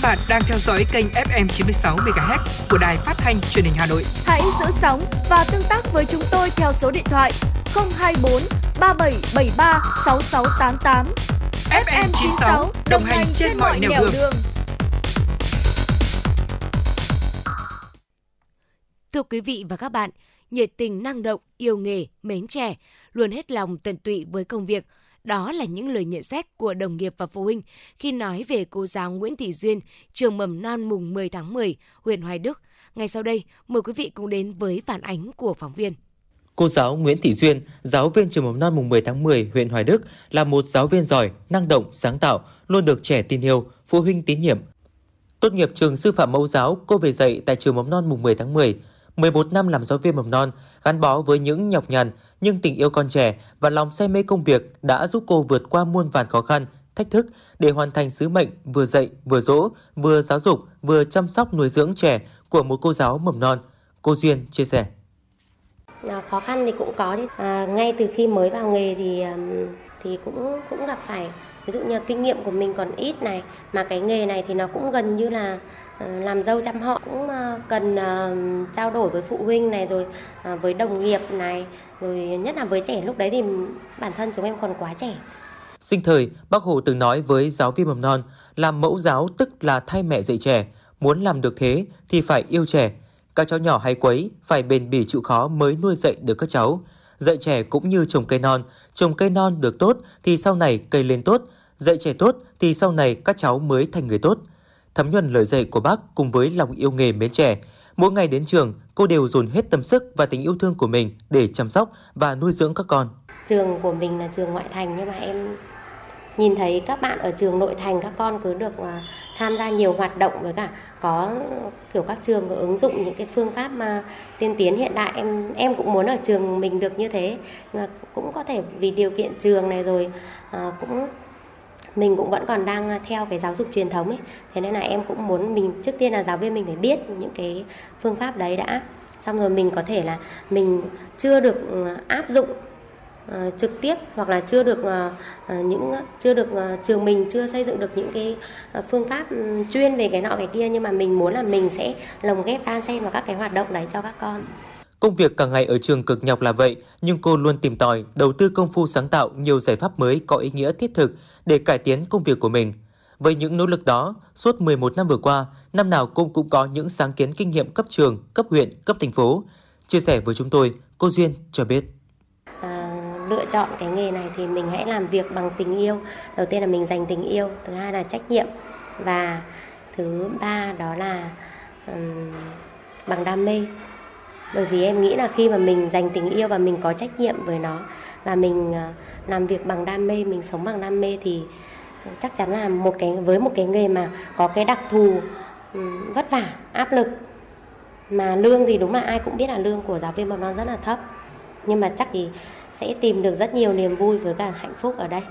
Bạn đang theo dõi kênh FM 96 MHz của Đài Phát thanh Truyền hình Hà Nội.
Hãy giữ sóng và tương tác với chúng tôi theo số điện thoại 024 3773 6688.
FM 96 đồng hành trên mọi nẻo đường. đường.
Thưa quý vị và các bạn, nhiệt tình năng động, yêu nghề, mến trẻ, luôn hết lòng tận tụy với công việc. Đó là những lời nhận xét của đồng nghiệp và phụ huynh khi nói về cô giáo Nguyễn Thị Duyên, trường mầm non mùng 10 tháng 10, huyện Hoài Đức. Ngay sau đây, mời quý vị cùng đến với phản ánh của phóng viên.
Cô giáo Nguyễn Thị Duyên, giáo viên trường mầm non mùng 10 tháng 10 huyện Hoài Đức là một giáo viên giỏi, năng động, sáng tạo, luôn được trẻ tin yêu, phụ huynh tín nhiệm. Tốt nghiệp trường sư phạm mẫu giáo, cô về dạy tại trường mầm non mùng 10 tháng 10. 11 năm làm giáo viên mầm non, gắn bó với những nhọc nhằn nhưng tình yêu con trẻ và lòng say mê công việc đã giúp cô vượt qua muôn vàn khó khăn, thách thức để hoàn thành sứ mệnh vừa dạy, vừa dỗ, vừa giáo dục, vừa chăm sóc nuôi dưỡng trẻ của một cô giáo mầm non. Cô Duyên chia sẻ.
À, khó khăn thì cũng có à, ngay từ khi mới vào nghề thì thì cũng cũng gặp phải ví dụ như kinh nghiệm của mình còn ít này mà cái nghề này thì nó cũng gần như là Ờ, làm dâu chăm họ cũng ờ, cần ờ, trao đổi với phụ huynh này rồi với đồng nghiệp này rồi nhất là với trẻ. Lúc đấy thì bản thân chúng em còn quá trẻ.
Sinh thời, bác Hồ từng nói với giáo viên mầm non, làm mẫu giáo tức là thay mẹ dạy trẻ, muốn làm được thế thì phải yêu trẻ, các cháu nhỏ hay quấy, phải bền bỉ chịu khó mới nuôi dạy được các cháu. Dạy trẻ cũng như trồng cây non, trồng cây non được tốt thì sau này cây lên tốt, dạy trẻ tốt thì sau này các cháu mới thành người tốt. Thấm nhuần lời dạy của bác cùng với lòng yêu nghề mến trẻ, mỗi ngày đến trường, cô đều dồn hết tâm sức và tình yêu thương của mình để chăm sóc và nuôi dưỡng các con.
Trường của mình là trường ngoại thành nhưng mà em nhìn thấy các bạn ở trường nội thành các con cứ được à, tham gia nhiều hoạt động với cả có kiểu các trường có ứng dụng những cái phương pháp mà tiên tiến hiện đại. Em em cũng muốn ở trường mình được như thế. Nhưng mà cũng có thể vì điều kiện trường này rồi à, cũng mình cũng vẫn còn đang à, theo cái giáo dục truyền thống ấy. Thế nên là em cũng muốn mình trước tiên là giáo viên mình phải biết những cái phương pháp đấy đã. Xong rồi mình có thể là mình chưa được à, áp dụng uh, trực tiếp hoặc là chưa được uh, những chưa được uh, trường mình chưa xây dựng được những cái phương pháp ừ, chuyên về cái nọ cái kia. Nhưng mà mình muốn là mình sẽ lồng ghép đan xen vào các cái hoạt động đấy cho các con.
Công việc cả ngày ở trường cực nhọc là vậy, nhưng cô luôn tìm tòi, đầu tư công phu sáng tạo nhiều giải pháp mới có ý nghĩa thiết thực để cải tiến công việc của mình. Với những nỗ lực đó, suốt 11 năm vừa qua, năm nào cô cũng có những sáng kiến kinh nghiệm cấp trường, cấp huyện, cấp thành phố. Chia sẻ với chúng tôi, cô Duyên cho biết ờ,
lựa chọn cái nghề này thì mình hãy làm việc bằng tình yêu đầu tiên là mình dành tình yêu thứ hai là trách nhiệm và thứ ba đó là um, bằng đam mê bởi vì em nghĩ là khi mà mình dành tình yêu và mình có trách nhiệm với nó và mình ờ, làm việc bằng đam mê, mình sống bằng đam mê thì chắc chắn là một cái, với một cái nghề mà có cái đặc thù ừ, vất vả, áp lực, mà lương thì đúng là ai cũng biết là lương của giáo viên mầm non rất là thấp. Nhưng mà chắc thì sẽ tìm được rất nhiều niềm vui với cả hạnh phúc ở đây.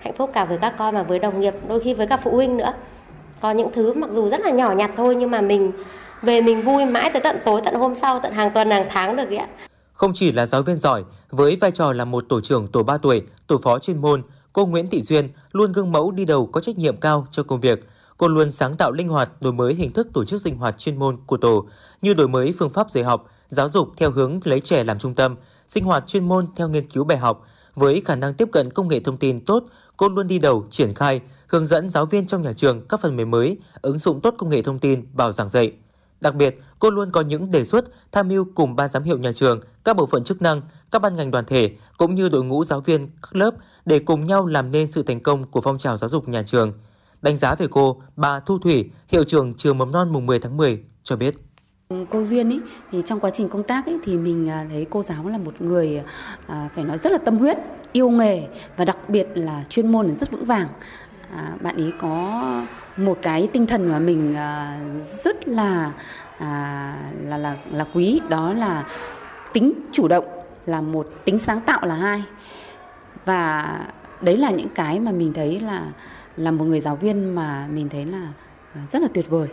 Hạnh phúc cả với các con mà với đồng nghiệp, đôi khi với cả phụ huynh nữa. Có những thứ mặc dù rất là nhỏ nhặt thôi nhưng mà mình về mình vui mãi tới tận tối tận hôm sau tận hàng tuần hàng tháng được ạ.
Không chỉ là giáo viên giỏi với vai trò là một tổ trưởng tổ 3 tuổi tổ phó chuyên môn cô Nguyễn Thị Duyên luôn gương mẫu đi đầu có trách nhiệm cao cho công việc. Cô luôn sáng tạo linh hoạt đổi mới hình thức tổ chức sinh hoạt chuyên môn của tổ như đổi mới phương pháp dạy học giáo dục theo hướng lấy trẻ làm trung tâm sinh hoạt chuyên môn theo nghiên cứu bài học. Với khả năng tiếp cận công nghệ thông tin tốt cô luôn đi đầu triển khai hướng dẫn giáo viên trong nhà trường các phần mềm mới, ứng dụng tốt công nghệ thông tin vào giảng dạy. Đặc biệt, cô luôn có những đề xuất tham mưu cùng ban giám hiệu nhà trường, các bộ phận chức năng, các ban ngành đoàn thể cũng như đội ngũ giáo viên các lớp để cùng nhau làm nên sự thành công của phong trào giáo dục nhà trường. Đánh giá về cô, bà Thu Thủy, hiệu trưởng trường mầm non mùng 10 tháng 10 cho biết.
Cô Duyên ý, thì trong quá trình công tác ý, thì mình à, thấy cô giáo là một người à, phải nói rất là tâm huyết, yêu nghề và đặc biệt là chuyên môn rất vững vàng à, bạn ấy có một cái tinh thần mà mình à, rất là à, là là là quý đó là tính chủ động là một tính sáng tạo là hai. Và đấy là những cái mà mình thấy là là một người giáo viên mà mình thấy là à, rất là tuyệt vời.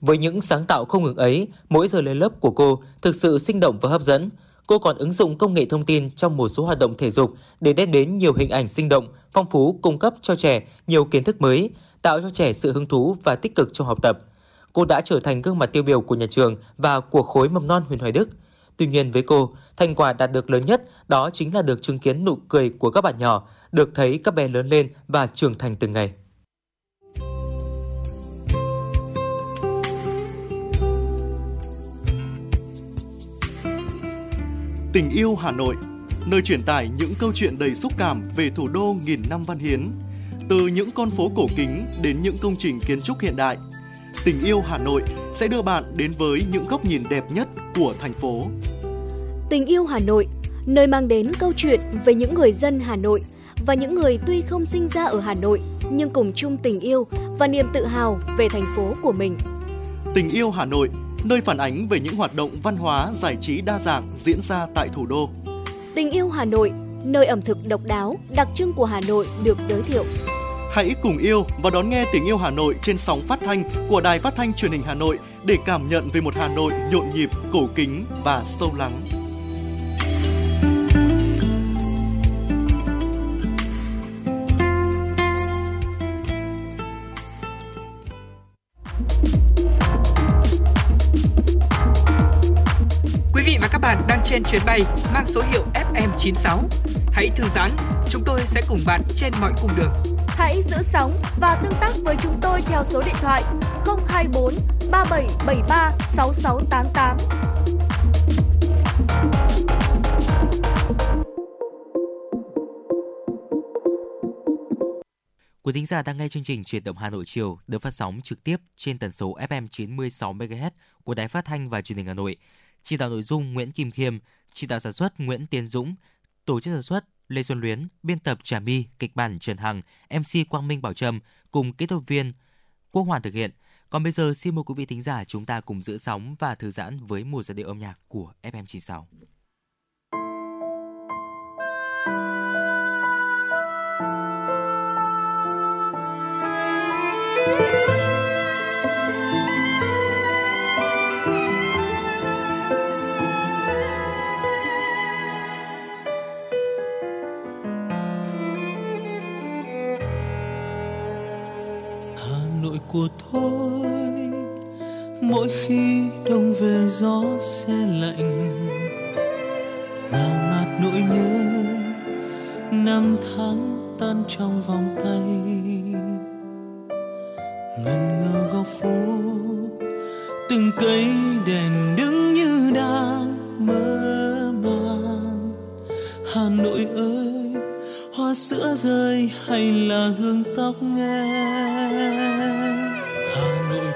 Với những sáng tạo không ngừng ấy, mỗi giờ lên lớp của cô thực sự sinh động và hấp dẫn. Cô còn ứng dụng công nghệ thông tin trong một số hoạt động thể dục để đem đến nhiều hình ảnh sinh động, phong phú cung cấp cho trẻ nhiều kiến thức mới, tạo cho trẻ sự hứng thú và tích cực trong học tập. Cô đã trở thành gương mặt tiêu biểu của nhà trường và của khối mầm non huyện Hoài Đức. Tuy nhiên với cô, thành quả đạt được lớn nhất đó chính là được chứng kiến nụ cười của các bạn nhỏ, được thấy các bé lớn lên và trưởng thành từng ngày.
Tình yêu Hà Nội, nơi truyền tải những câu chuyện đầy xúc cảm về thủ đô nghìn năm văn hiến, từ những con phố cổ kính đến những công trình kiến trúc hiện đại. Tình yêu Hà Nội sẽ đưa bạn đến với những góc nhìn đẹp nhất của thành phố.
Tình yêu Hà Nội, nơi mang đến câu chuyện về những người dân Hà Nội và những người tuy không sinh ra ở Hà Nội nhưng cùng chung tình yêu và niềm tự hào về thành phố của mình.
Tình yêu Hà Nội nơi phản ánh về những hoạt động văn hóa, giải trí đa dạng diễn ra tại thủ đô.
Tình yêu Hà Nội, nơi ẩm thực độc đáo, đặc trưng của Hà Nội được giới thiệu.
Hãy cùng yêu và đón nghe tiếng yêu Hà Nội trên sóng phát thanh của Đài Phát thanh Truyền hình Hà Nội để cảm nhận về một Hà Nội nhộn nhịp, cổ kính và sâu lắng.
Quý vị và các bạn đang trên chuyến bay mang số hiệu FM96. Hãy thư giãn, chúng tôi sẽ cùng bạn trên mọi cung đường.
Hãy giữ sóng và tương tác với chúng tôi theo số điện thoại 024 3773 6688.
Quý thính giả đang nghe chương trình Truyền động Hà Nội chiều được phát sóng trực tiếp trên tần số FM 96 MHz của Đài Phát thanh và Truyền hình Hà Nội chỉ đạo nội dung Nguyễn Kim Khiêm, chỉ đạo sản xuất Nguyễn Tiến Dũng, tổ chức sản xuất Lê Xuân Luyến, biên tập Trà My, kịch bản Trần Hằng, MC Quang Minh Bảo Trâm cùng kỹ thuật viên Quốc Hoàn thực hiện. Còn bây giờ xin mời quý vị thính giả chúng ta cùng giữ sóng và thư giãn với một giai điệu âm nhạc của FM96.
Của tôi. Mỗi khi đông về gió se lạnh ngào ngạt nỗi nhớ, năm tháng tan trong vòng tay. Ngần ngơ góc phố, từng cây đèn đứng như đang mơ màng. Hà nội ơi, hoa sữa rơi hay là hương tóc nghe?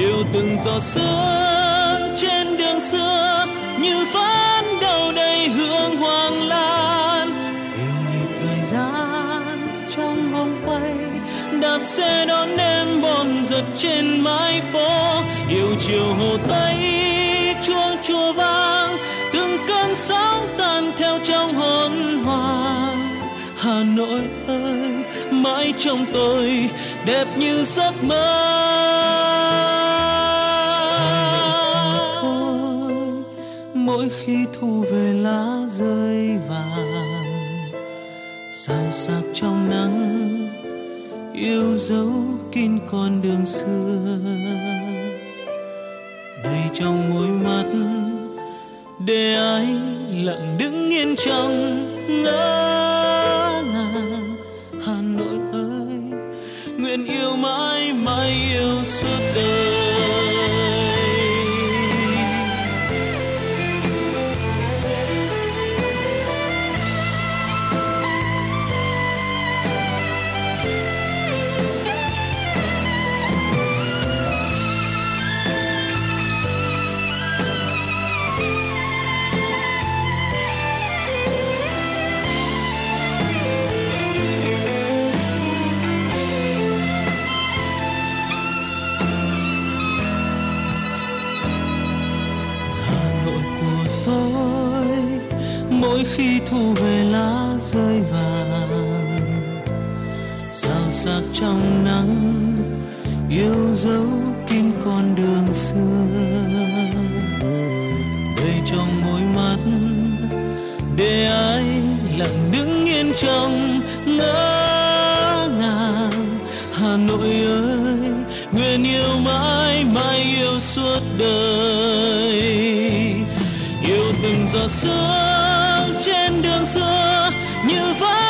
điều từng giọt sương trên đường xưa như phán đầu đầy hương hoàng lan. Yêu nhịp thời gian trong vòng quay, đạp xe đón em bom giật trên mái phố. Yêu chiều hồ tây, chuông chùa vang, từng cơn sóng tan theo trong hồn hoàng. Hà nội ơi, mãi trong tôi, đẹp như giấc mơ. Mỗi khi thu về lá rơi vàng sao sắc trong nắng, yêu dấu kín con đường xưa. Đầy trong môi mắt, để ai lặng đứng yên trong ngỡ dấu kín con đường xưa. Đầy trong môi mắt, để ai lặng đứng yên trong ngỡ ngàng. Hà Nội ơi, nguyện yêu mãi mãi yêu suốt đời. Yêu từng giọt sương trên đường xưa, như vẫn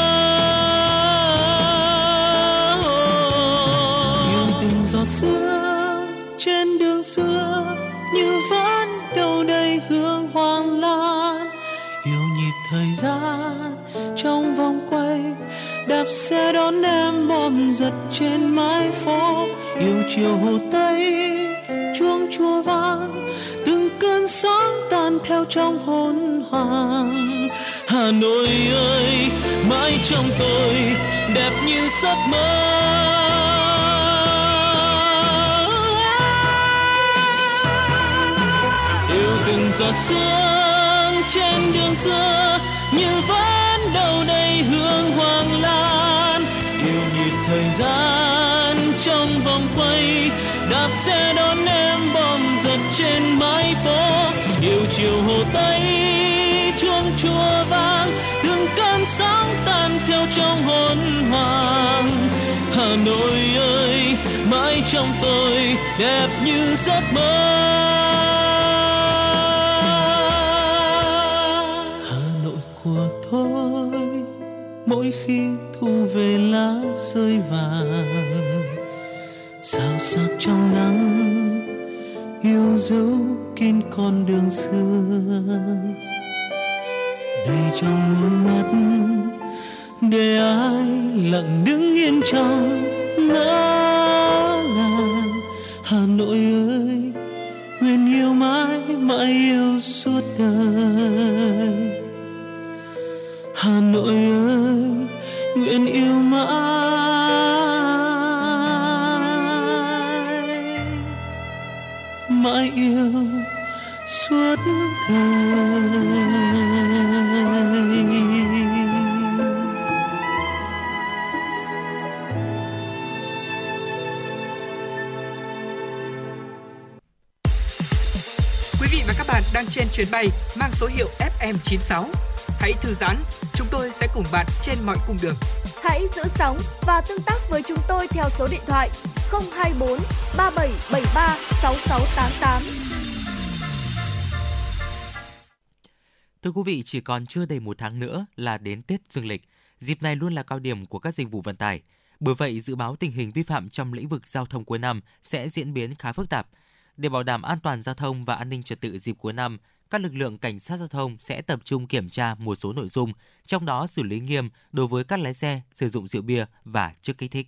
Thời gian trong vòng quay. Đạp xe đón em bom giật trên mái phố. Yêu chiều hồ tây, chuông chùa vang. Từng cơn sóng tan theo trong hồn hoàng. Hà nội ơi, mãi trong tôi, đẹp như giấc mơ. Yêu từng giọt sương trên đường xưa như vẫn đâu đây hương hoàng lan. Yêu nhịp thời gian trong vòng quay. Đạp xe đón em bom giật trên mái phố. Yêu chiều hồ tây, chuông chùa vang. Từng cơn sóng tan theo trong hồn hoàng. Hà nội ơi, mãi trong tôi đẹp như giấc mơ. Mỗi khi thu về lá rơi vàng sao sắc trong nắng, yêu dấu kín con đường xưa. Đầy trong muôn mắt, để ai lặng đứng yên trong ngỡ ngàng hà nội ơi, nguyện yêu mãi mãi yêu suốt đời. Hà nội ơi nguyện yêu mãi mãi yêu suốt đời Quý vị và các bạn
đang trên chuyến bay mang số hiệu FM96. Hãy thư giãn, chúng tôi sẽ cùng bạn trên mọi cung đường
Hãy giữ sóng và tương tác với chúng tôi theo số điện thoại 024 3773 6688.
Thưa quý vị, chỉ còn chưa đầy một tháng nữa là đến Tết Dương lịch. Dịp này luôn là cao điểm của các dịch vụ vận tải. Bởi vậy, dự báo tình hình vi phạm trong lĩnh vực giao thông cuối năm sẽ diễn biến khá phức tạp. Để bảo đảm an toàn giao thông và an ninh trật tự dịp cuối năm, các lực lượng cảnh sát giao thông sẽ tập trung kiểm tra một số nội dung, trong đó xử lý nghiêm đối với các lái xe sử dụng rượu bia và chất kích thích.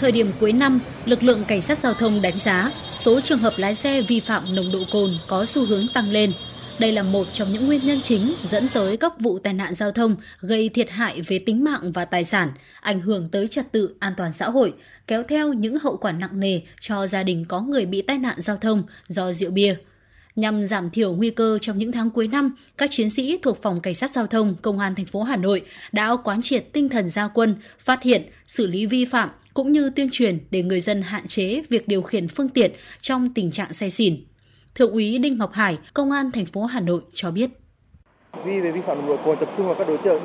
Thời điểm cuối năm, lực lượng cảnh sát giao thông đánh giá số trường hợp lái xe vi phạm nồng độ cồn có xu hướng tăng lên. Đây là một trong những nguyên nhân chính dẫn tới các vụ tai nạn giao thông gây thiệt hại về tính mạng và tài sản, ảnh hưởng tới trật tự an toàn xã hội, kéo theo những hậu quả nặng nề cho gia đình có người bị tai nạn giao thông do rượu bia. Nhằm giảm thiểu nguy cơ trong những tháng cuối năm, các chiến sĩ thuộc Phòng Cảnh sát Giao thông Công an thành phố Hà Nội đã quán triệt tinh thần gia quân, phát hiện, xử lý vi phạm cũng như tuyên truyền để người dân hạn chế việc điều khiển phương tiện trong tình trạng say xỉn. Thượng úy Đinh Ngọc Hải, Công an thành phố Hà Nội cho biết.
Vi về vi phạm nồng độ cồn tập trung vào các đối tượng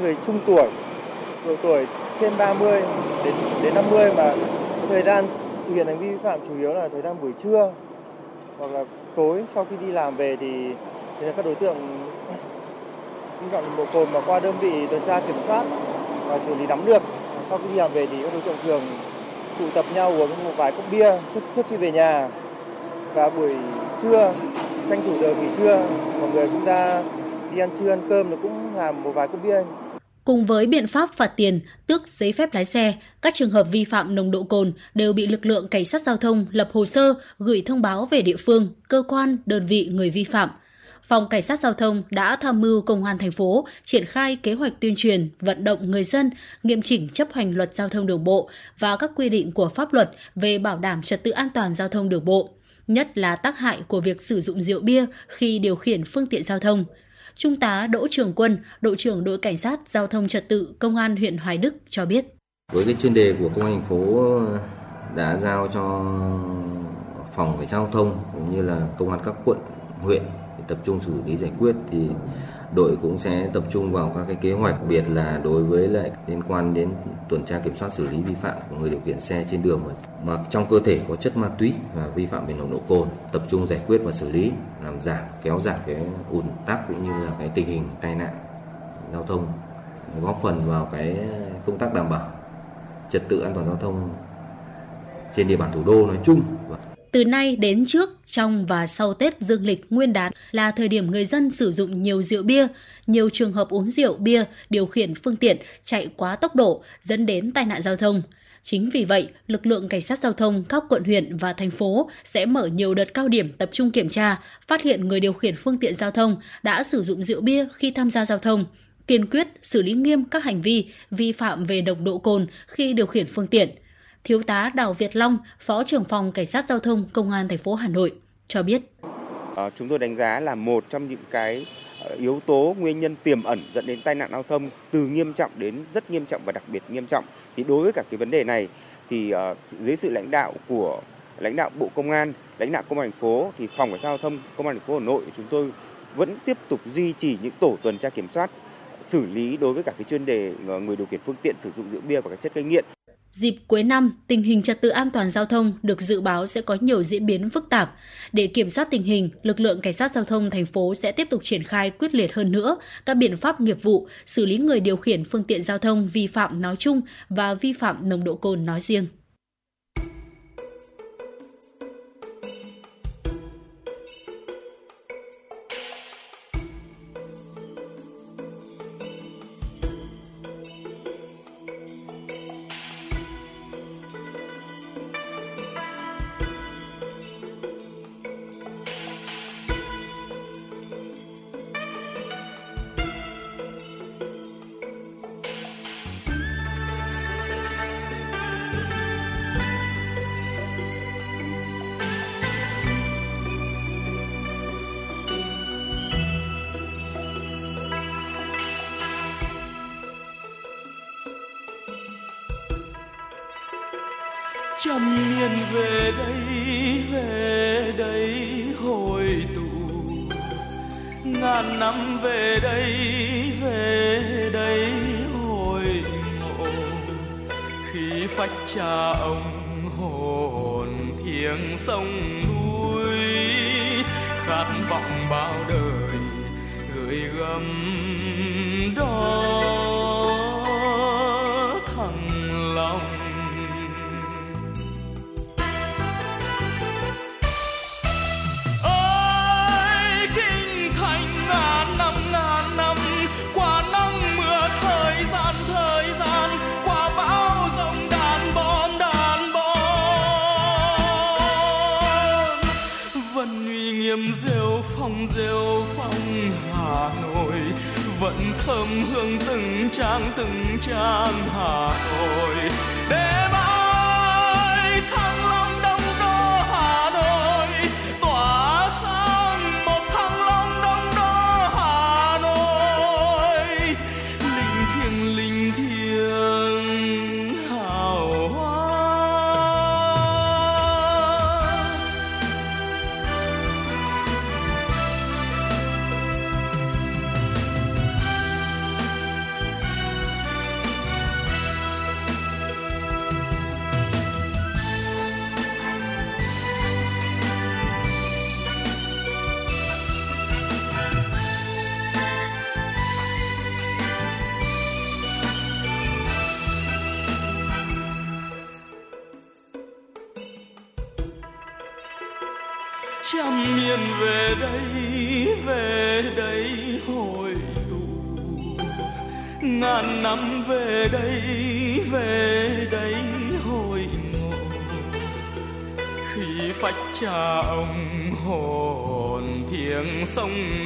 người trung tuổi, độ tuổi trên 30 đến đến 50 mà thời gian thực hiện hành vi vi phạm chủ yếu là thời gian buổi trưa hoặc là tối sau khi đi làm về thì, thì các đối tượng vi phạm nồng độ cồn mà qua đơn vị tuần tra kiểm soát và xử lý nắm được sau khi đi làm về thì các đối tượng thường tụ tập nhau uống một vài cốc bia trước trước khi về nhà và buổi trưa tranh thủ giờ nghỉ trưa mọi người cũng ra đi ăn trưa ăn cơm nó cũng làm một vài cốc bia
Cùng với biện pháp phạt tiền, tước giấy phép lái xe, các trường hợp vi phạm nồng độ cồn đều bị lực lượng cảnh sát giao thông lập hồ sơ gửi thông báo về địa phương, cơ quan, đơn vị người vi phạm. Phòng Cảnh sát Giao thông đã tham mưu Công an thành phố triển khai kế hoạch tuyên truyền, vận động người dân nghiêm chỉnh chấp hành luật giao thông đường bộ và các quy định của pháp luật về bảo đảm trật tự an toàn giao thông đường bộ, nhất là tác hại của việc sử dụng rượu bia khi điều khiển phương tiện giao thông. Trung tá Đỗ Trường Quân, đội trưởng đội cảnh sát giao thông trật tự công an huyện Hoài Đức cho biết.
Với cái chuyên đề của công an thành phố đã giao cho phòng cảnh sát giao thông cũng như là công an các quận, huyện để tập trung xử lý giải quyết thì đội cũng sẽ tập trung vào các cái kế hoạch, biệt là đối với lại liên quan đến tuần tra kiểm soát xử lý vi phạm của người điều khiển xe trên đường mà trong cơ thể có chất ma túy và vi phạm về nồng độ cồn, tập trung giải quyết và xử lý, làm giảm, kéo giảm cái ùn tắc cũng như là cái tình hình tai nạn giao thông, góp phần vào cái công tác đảm bảo trật tự an toàn giao thông trên địa bàn thủ đô nói chung
từ nay đến trước, trong và sau Tết Dương lịch Nguyên đán là thời điểm người dân sử dụng nhiều rượu bia, nhiều trường hợp uống rượu bia, điều khiển phương tiện chạy quá tốc độ dẫn đến tai nạn giao thông. Chính vì vậy, lực lượng cảnh sát giao thông các quận huyện và thành phố sẽ mở nhiều đợt cao điểm tập trung kiểm tra, phát hiện người điều khiển phương tiện giao thông đã sử dụng rượu bia khi tham gia giao thông, kiên quyết xử lý nghiêm các hành vi vi phạm về nồng độ cồn khi điều khiển phương tiện – Thiếu tá Đào Việt Long, Phó trưởng phòng Cảnh sát Giao thông Công an thành phố Hà Nội cho biết.
À, chúng tôi đánh giá là một trong những cái ờ, yếu tố nguyên nhân tiềm ẩn dẫn đến tai nạn giao thông từ nghiêm trọng đến rất nghiêm trọng và đặc biệt nghiêm trọng. Thì đối với cả cái vấn đề này thì uh, dưới sự lãnh đạo của lãnh đạo Bộ Công an, lãnh đạo Công an thành phố thì phòng cảnh sát giao thông Công an thành phố Hà Nội chúng tôi vẫn tiếp tục duy trì những tổ tuần tra kiểm soát xử lý đối với cả cái chuyên đề ờ, người điều khiển phương tiện sử dụng rượu bia và các chất gây nghiện
Dịp cuối năm, tình hình trật tự an toàn giao thông được dự báo sẽ có nhiều diễn biến phức tạp. Để kiểm soát tình hình, lực lượng cảnh sát giao thông thành phố sẽ tiếp tục triển khai quyết liệt hơn nữa các biện pháp nghiệp vụ, xử lý người điều khiển phương tiện giao thông vi phạm nói chung và vi phạm nồng độ cồn nói riêng.
cha ông hồn thiêng sông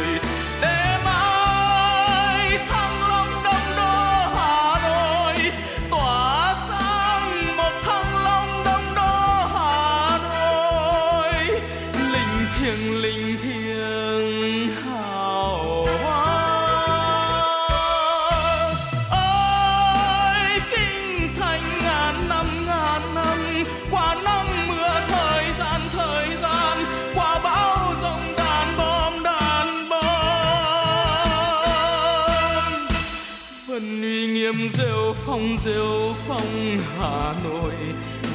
phong diêu phong hà nội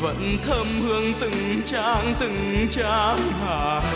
vẫn thơm hương từng trang từng trang hà nội.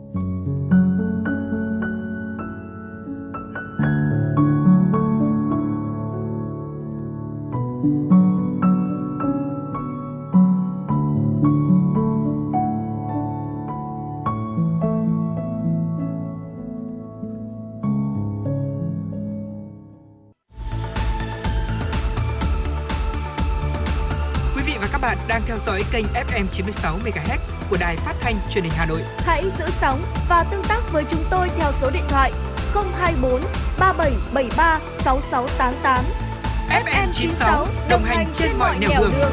Dõi kênh FM 96 MHz của đài phát thanh truyền hình Hà Nội.
Hãy giữ sóng và tương tác với chúng tôi theo số điện thoại 024 3773 6688.
FM 96 đồng hành trên mọi nẻo đường. đường.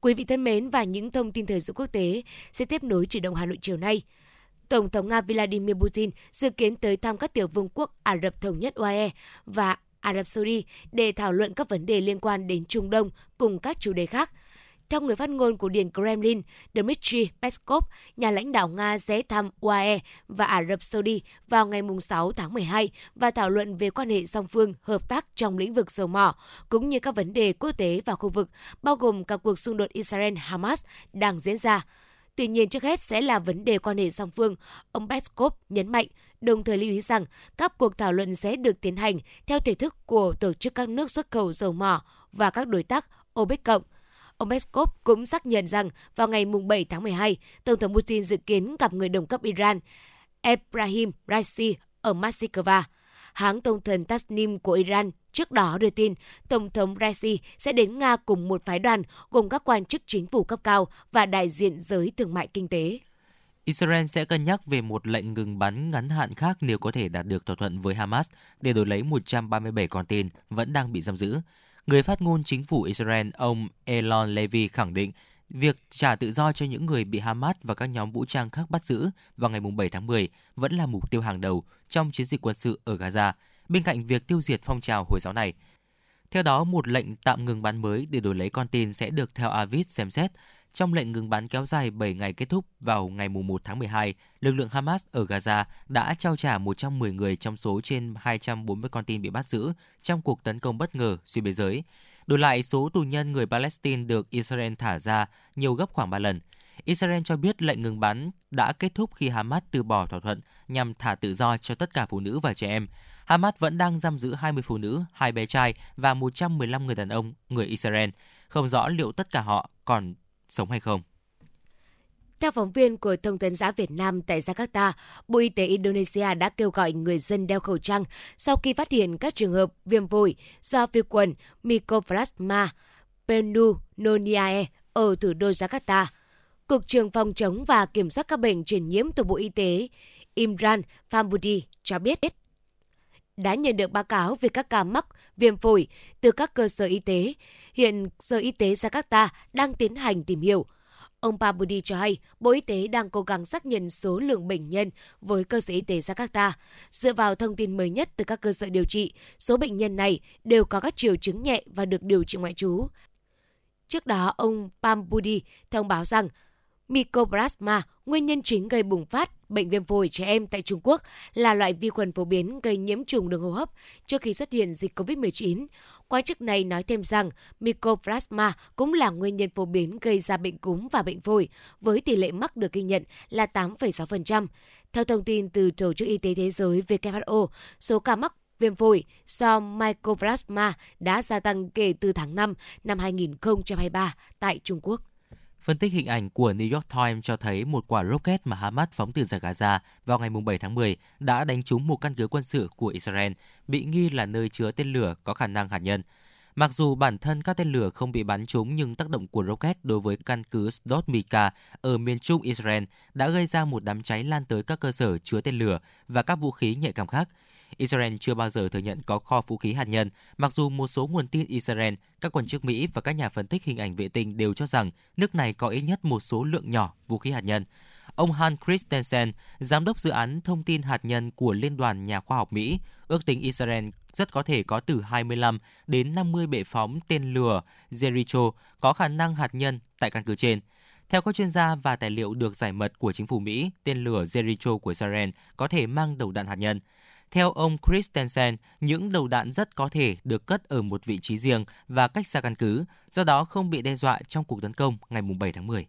Quý vị thân mến và những thông tin thời sự quốc tế sẽ tiếp nối chuyển động Hà Nội chiều nay. Tổng thống Nga Vladimir Putin dự kiến tới thăm các tiểu vương quốc Ả Rập Thống nhất UAE và Ả Rập Saudi để thảo luận các vấn đề liên quan đến Trung Đông cùng các chủ đề khác. Theo người phát ngôn của Điện Kremlin, Dmitry Peskov, nhà lãnh đạo Nga sẽ thăm UAE và Ả Rập Saudi vào ngày 6 tháng 12 và thảo luận về quan hệ song phương hợp tác trong lĩnh vực dầu mỏ, cũng như các vấn đề quốc tế và khu vực, bao gồm cả cuộc xung đột Israel-Hamas đang diễn ra. Tuy nhiên, trước hết sẽ là vấn đề quan hệ song phương. Ông Peskov nhấn mạnh, đồng thời lưu ý rằng các cuộc thảo luận sẽ được tiến hành theo thể thức của tổ chức các nước xuất khẩu dầu mỏ và các đối tác OPEC cộng. Ông Peskov cũng xác nhận rằng vào ngày 7 tháng 12, Tổng thống Putin dự kiến gặp người đồng cấp Iran Ebrahim Raisi ở Moscow. Hãng thông tấn Tasnim của Iran trước đó đưa tin Tổng thống Raisi sẽ đến Nga cùng một phái đoàn gồm các quan chức chính phủ cấp cao và đại diện giới thương mại kinh tế.
Israel sẽ cân nhắc về một lệnh ngừng bắn ngắn hạn khác nếu có thể đạt được thỏa thuận với Hamas để đổi lấy 137 con tin vẫn đang bị giam giữ. Người phát ngôn chính phủ Israel, ông Elon Levy khẳng định việc trả tự do cho những người bị Hamas và các nhóm vũ trang khác bắt giữ vào ngày 7 tháng 10 vẫn là mục tiêu hàng đầu trong chiến dịch quân sự ở Gaza, bên cạnh việc tiêu diệt phong trào Hồi giáo này. Theo đó, một lệnh tạm ngừng bắn mới để đổi lấy con tin sẽ được theo Avid xem xét. Trong lệnh ngừng bắn kéo dài 7 ngày kết thúc vào ngày 1 tháng 12, lực lượng Hamas ở Gaza đã trao trả 110 người trong số trên 240 con tin bị bắt giữ trong cuộc tấn công bất ngờ xuyên biên giới. Đổi lại, số tù nhân người Palestine được Israel thả ra nhiều gấp khoảng 3 lần. Israel cho biết lệnh ngừng bắn đã kết thúc khi Hamas từ bỏ thỏa thuận nhằm thả tự do cho tất cả phụ nữ và trẻ em. Hamas vẫn đang giam giữ 20 phụ nữ, hai bé trai và 115 người đàn ông, người Israel. Không rõ liệu tất cả họ còn sống hay không.
Theo phóng viên của Thông tấn xã Việt Nam tại Jakarta, Bộ Y tế Indonesia đã kêu gọi người dân đeo khẩu trang sau khi phát hiện các trường hợp viêm phổi do vi khuẩn Mycoplasma pneumoniae ở thủ đô Jakarta. Cục trưởng phòng chống và kiểm soát các bệnh truyền nhiễm từ Bộ Y tế Imran Fambudi cho biết đã nhận được báo cáo về các ca mắc viêm phổi từ các cơ sở y tế. Hiện Sở Y tế Jakarta đang tiến hành tìm hiểu. Ông Pabudi cho hay, Bộ Y tế đang cố gắng xác nhận số lượng bệnh nhân với cơ sở y tế Jakarta. Dựa vào thông tin mới nhất từ các cơ sở điều trị, số bệnh nhân này đều có các triệu chứng nhẹ và được điều trị ngoại trú. Trước đó, ông Pambudi thông báo rằng Mycoplasma, nguyên nhân chính gây bùng phát bệnh viêm phổi trẻ em tại Trung Quốc, là loại vi khuẩn phổ biến gây nhiễm trùng đường hô hấp trước khi xuất hiện dịch COVID-19. Quan chức này nói thêm rằng Mycoplasma cũng là nguyên nhân phổ biến gây ra bệnh cúm và bệnh phổi, với tỷ lệ mắc được ghi nhận là 8,6%. Theo thông tin từ Tổ chức Y tế Thế giới WHO, số ca mắc viêm phổi do Mycoplasma đã gia tăng kể từ tháng 5 năm 2023 tại Trung Quốc.
Phân tích hình ảnh của New York Times cho thấy một quả rocket mà Hamas phóng từ giải Gaza vào ngày 7 tháng 10 đã đánh trúng một căn cứ quân sự của Israel, bị nghi là nơi chứa tên lửa có khả năng hạt nhân. Mặc dù bản thân các tên lửa không bị bắn trúng nhưng tác động của rocket đối với căn cứ Sdot Mika ở miền trung Israel đã gây ra một đám cháy lan tới các cơ sở chứa tên lửa và các vũ khí nhạy cảm khác – Israel chưa bao giờ thừa nhận có kho vũ khí hạt nhân, mặc dù một số nguồn tin Israel, các quan chức Mỹ và các nhà phân tích hình ảnh vệ tinh đều cho rằng nước này có ít nhất một số lượng nhỏ vũ khí hạt nhân. Ông Han Christensen, giám đốc dự án thông tin hạt nhân của Liên đoàn Nhà khoa học Mỹ, ước tính Israel rất có thể có từ 25 đến 50 bệ phóng tên lửa Jericho có khả năng hạt nhân tại căn cứ trên. Theo các chuyên gia và tài liệu được giải mật của chính phủ Mỹ, tên lửa Jericho của Israel có thể mang đầu đạn hạt nhân. Theo ông Christensen, những đầu đạn rất có thể được cất ở một vị trí riêng và cách xa căn cứ, do đó không bị đe dọa trong cuộc tấn công ngày 7 tháng 10.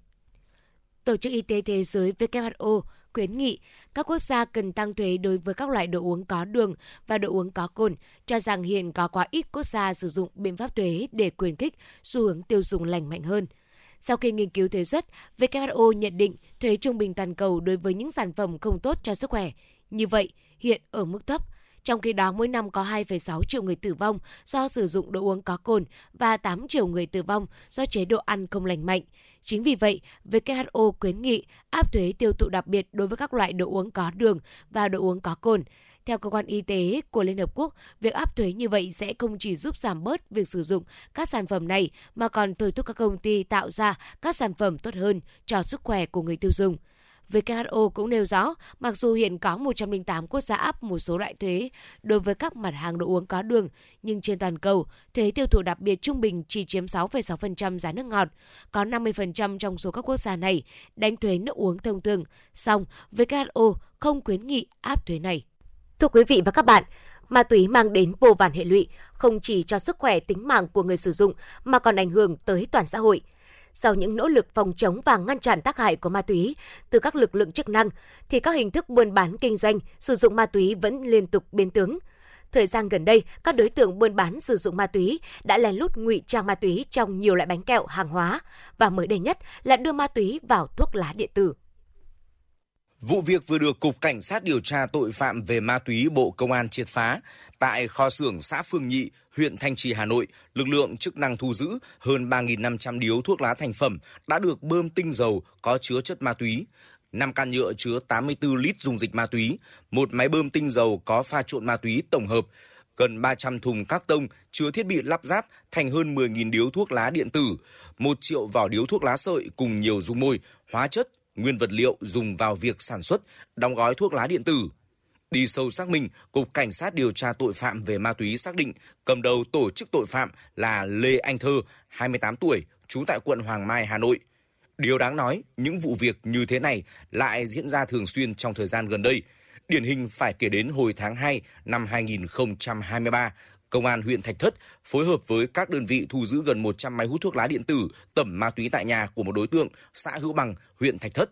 Tổ chức Y tế Thế giới WHO khuyến nghị các quốc gia cần tăng thuế đối với các loại đồ uống có đường và đồ uống có cồn, cho rằng hiện có quá ít quốc gia sử dụng biện pháp thuế để khuyến khích xu hướng tiêu dùng lành mạnh hơn. Sau khi nghiên cứu thuế suất, WHO nhận định thuế trung bình toàn cầu đối với những sản phẩm không tốt cho sức khỏe. Như vậy, hiện ở mức thấp. Trong khi đó, mỗi năm có 2,6 triệu người tử vong do sử dụng đồ uống có cồn và 8 triệu người tử vong do chế độ ăn không lành mạnh. Chính vì vậy, WHO khuyến nghị áp thuế tiêu thụ đặc biệt đối với các loại đồ uống có đường và đồ uống có cồn. Theo cơ quan y tế của Liên Hợp Quốc, việc áp thuế như vậy sẽ không chỉ giúp giảm bớt việc sử dụng các sản phẩm này mà còn thôi thúc các công ty tạo ra các sản phẩm tốt hơn cho sức khỏe của người tiêu dùng. WHO cũng nêu rõ, mặc dù hiện có 108 quốc gia áp một số loại thuế đối với các mặt hàng đồ uống có đường, nhưng trên toàn cầu, thuế tiêu thụ đặc biệt trung bình chỉ chiếm 6,6% giá nước ngọt. Có 50% trong số các quốc gia này đánh thuế nước uống thông thường, song WHO không khuyến nghị áp thuế này.
Thưa quý vị và các bạn, ma túy mang đến vô vàn hệ lụy, không chỉ cho sức khỏe tính mạng của người sử dụng mà còn ảnh hưởng tới toàn xã hội – sau những nỗ lực phòng chống và ngăn chặn tác hại của ma túy từ các lực lượng chức năng, thì các hình thức buôn bán kinh doanh sử dụng ma túy vẫn liên tục biến tướng. Thời gian gần đây, các đối tượng buôn bán sử dụng ma túy đã lén lút ngụy trang ma túy trong nhiều loại bánh kẹo hàng hóa và mới đây nhất là đưa ma túy vào thuốc lá điện tử.
Vụ việc vừa được Cục Cảnh sát điều tra tội phạm về ma túy Bộ Công an triệt phá. Tại kho xưởng xã Phương Nhị, huyện Thanh Trì, Hà Nội, lực lượng chức năng thu giữ hơn 3.500 điếu thuốc lá thành phẩm đã được bơm tinh dầu có chứa chất ma túy. 5 can nhựa chứa 84 lít dung dịch ma túy, một máy bơm tinh dầu có pha trộn ma túy tổng hợp, gần 300 thùng các tông chứa thiết bị lắp ráp thành hơn 10.000 điếu thuốc lá điện tử, 1 triệu vỏ điếu thuốc lá sợi cùng nhiều dung môi, hóa chất, nguyên vật liệu dùng vào việc sản xuất, đóng gói thuốc lá điện tử. Đi sâu xác minh, Cục Cảnh sát điều tra tội phạm về ma túy xác định cầm đầu tổ chức tội phạm là Lê Anh Thơ, 28 tuổi, trú tại quận Hoàng Mai, Hà Nội. Điều đáng nói, những vụ việc như thế này lại diễn ra thường xuyên trong thời gian gần đây. Điển hình phải kể đến hồi tháng 2 năm 2023, Công an huyện Thạch Thất phối hợp với các đơn vị thu giữ gần 100 máy hút thuốc lá điện tử tẩm ma túy tại nhà của một đối tượng xã Hữu Bằng, huyện Thạch Thất.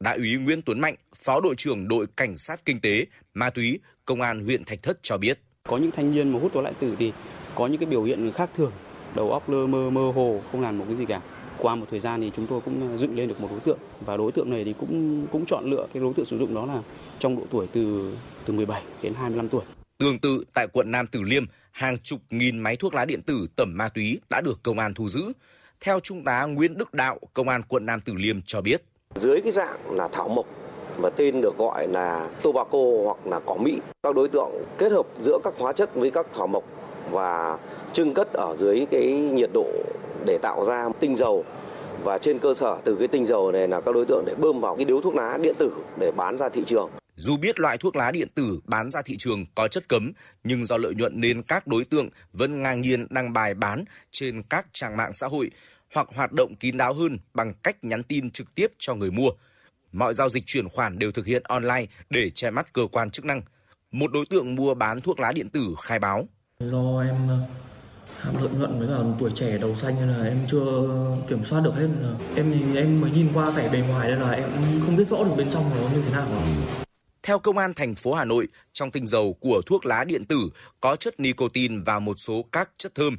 Đại úy Nguyễn Tuấn Mạnh, Phó đội trưởng đội cảnh sát kinh tế, ma túy, Công an huyện Thạch Thất cho biết.
Có những thanh niên mà hút thuốc lá điện tử thì có những cái biểu hiện khác thường, đầu óc lơ mơ mơ hồ, không làm một cái gì cả. Qua một thời gian thì chúng tôi cũng dựng lên được một đối tượng và đối tượng này thì cũng cũng chọn lựa cái đối tượng sử dụng đó là trong độ tuổi từ từ 17 đến 25 tuổi.
Tương tự tại quận Nam Từ Liêm, hàng chục nghìn máy thuốc lá điện tử tẩm ma túy đã được công an thu giữ. Theo Trung tá Nguyễn Đức Đạo, Công an quận Nam Từ Liêm cho biết.
Dưới cái dạng là thảo mộc và tên được gọi là tobacco hoặc là cỏ mỹ. Các đối tượng kết hợp giữa các hóa chất với các thảo mộc và trưng cất ở dưới cái nhiệt độ để tạo ra tinh dầu và trên cơ sở từ cái tinh dầu này là các đối tượng để bơm vào cái điếu thuốc lá điện tử để bán ra thị trường.
Dù biết loại thuốc lá điện tử bán ra thị trường có chất cấm, nhưng do lợi nhuận nên các đối tượng vẫn ngang nhiên đăng bài bán trên các trang mạng xã hội. hoặc hoạt động kín đáo hơn bằng cách nhắn tin trực tiếp cho người mua. Mọi giao dịch chuyển khoản đều thực hiện online để che mắt cơ quan chức năng. Một đối tượng mua bán thuốc lá điện tử khai báo.
Do em ờ, ham lợi nhuận với cả tuổi trẻ đầu xanh nên là em chưa kiểm soát được hết. Em thì em mới nhìn qua vẻ bề ngoài nên là em không biết rõ được bên trong nó như thế nào.
Theo Công an thành phố Hà Nội, trong tinh dầu của thuốc lá điện tử có chất nicotine và một số các chất thơm.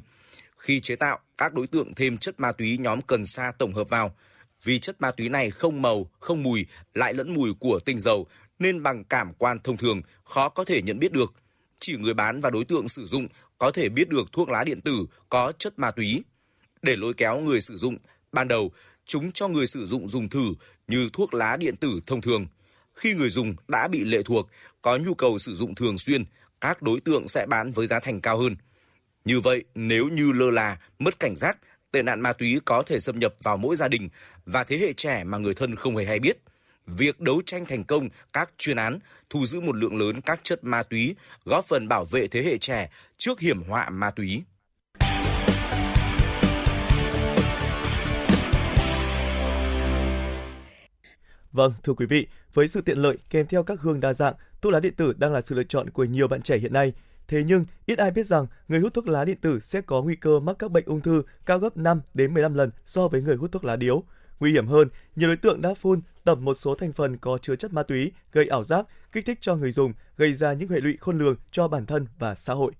Khi chế tạo, các đối tượng thêm chất ma túy nhóm cần sa tổng hợp vào. Vì chất ma túy này không màu, không mùi, lại lẫn mùi của tinh dầu, nên bằng cảm quan thông thường khó có thể nhận biết được. Chỉ người bán và đối tượng sử dụng có thể biết được thuốc lá điện tử có chất ma túy. Để lôi kéo người sử dụng, ban đầu chúng cho người sử dụng dùng thử như thuốc lá điện tử thông thường. Khi người dùng đã bị lệ thuộc, có nhu cầu sử dụng thường xuyên, các đối tượng sẽ bán với giá thành cao hơn. Như vậy, nếu như lơ là, mất cảnh giác, tệ nạn ma túy có thể xâm nhập vào mỗi gia đình và thế hệ trẻ mà người thân không hề hay biết. Việc đấu tranh thành công các chuyên án, thu giữ một lượng lớn các chất ma túy, góp phần bảo vệ thế hệ trẻ trước hiểm họa ma túy.
Vâng, thưa quý vị, với sự tiện lợi kèm theo các hương đa dạng, thuốc lá điện tử đang là sự lựa chọn của nhiều bạn trẻ hiện nay. Thế nhưng, ít ai biết rằng người hút thuốc lá điện tử sẽ có nguy cơ mắc các bệnh ung thư cao gấp 5 đến 15 lần so với người hút thuốc lá điếu. Nguy hiểm hơn, nhiều đối tượng đã phun tẩm một số thành phần có chứa chất ma túy, gây ảo giác, kích thích cho người dùng, gây ra những hệ lụy khôn lường cho bản thân và xã hội.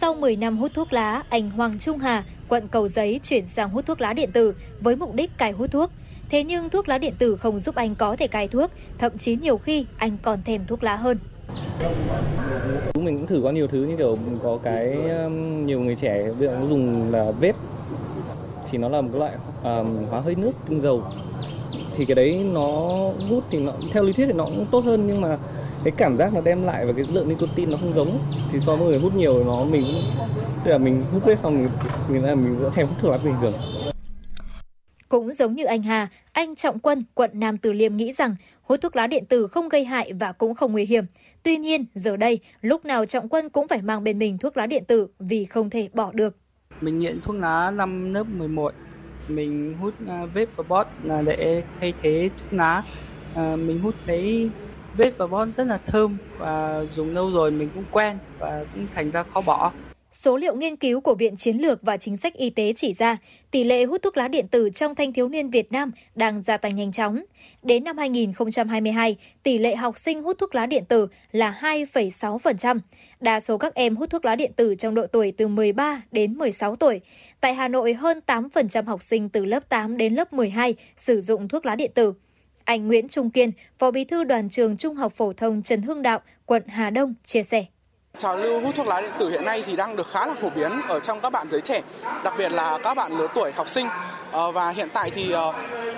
Sau 10 năm hút thuốc lá, anh Hoàng Trung Hà, quận Cầu Giấy chuyển sang hút thuốc lá điện tử với mục đích cai hút thuốc. Thế nhưng thuốc lá điện tử không giúp anh có thể cai thuốc, thậm chí nhiều khi anh còn thèm thuốc lá hơn.
Chúng Mình cũng thử có nhiều thứ như kiểu có cái um, nhiều người trẻ bây dùng là vếp thì nó là một cái loại um, hóa hơi nước tinh dầu thì cái đấy nó hút thì nó theo lý thuyết thì nó cũng tốt hơn nhưng mà cái cảm giác nó đem lại và cái lượng nicotine nó không giống thì so với người hút nhiều nó mình cũng tức là mình hút vết xong mình mình là mình vẫn thèm hút thuốc lá bình thường
cũng giống như anh Hà, anh Trọng Quân, quận Nam Từ Liêm nghĩ rằng hút thuốc lá điện tử không gây hại và cũng không nguy hiểm. Tuy nhiên, giờ đây, lúc nào Trọng Quân cũng phải mang bên mình thuốc lá điện tử vì không thể bỏ được.
Mình nghiện thuốc lá năm lớp 11. Mình hút uh, vape và bot là để thay thế thuốc lá. Uh, mình hút thấy Vết và bon rất là thơm và dùng lâu rồi mình cũng quen và cũng thành ra khó bỏ.
Số liệu nghiên cứu của Viện Chiến lược và Chính sách Y tế chỉ ra, tỷ lệ hút thuốc lá điện tử trong thanh thiếu niên Việt Nam đang gia tăng nhanh chóng. Đến năm 2022, tỷ lệ học sinh hút thuốc lá điện tử là 2,6%. Đa số các em hút thuốc lá điện tử trong độ tuổi từ 13 đến 16 tuổi. Tại Hà Nội, hơn 8% học sinh từ lớp 8 đến lớp 12 sử dụng thuốc lá điện tử. Anh Nguyễn Trung Kiên, Phó Bí thư Đoàn trường Trung học phổ thông Trần Hưng Đạo, quận Hà Đông chia sẻ.
Trào lưu hút thuốc lá điện tử hiện nay thì đang được khá là phổ biến ở trong các bạn giới trẻ, đặc biệt là các bạn lứa tuổi học sinh. Ờ, và hiện tại thì ờ,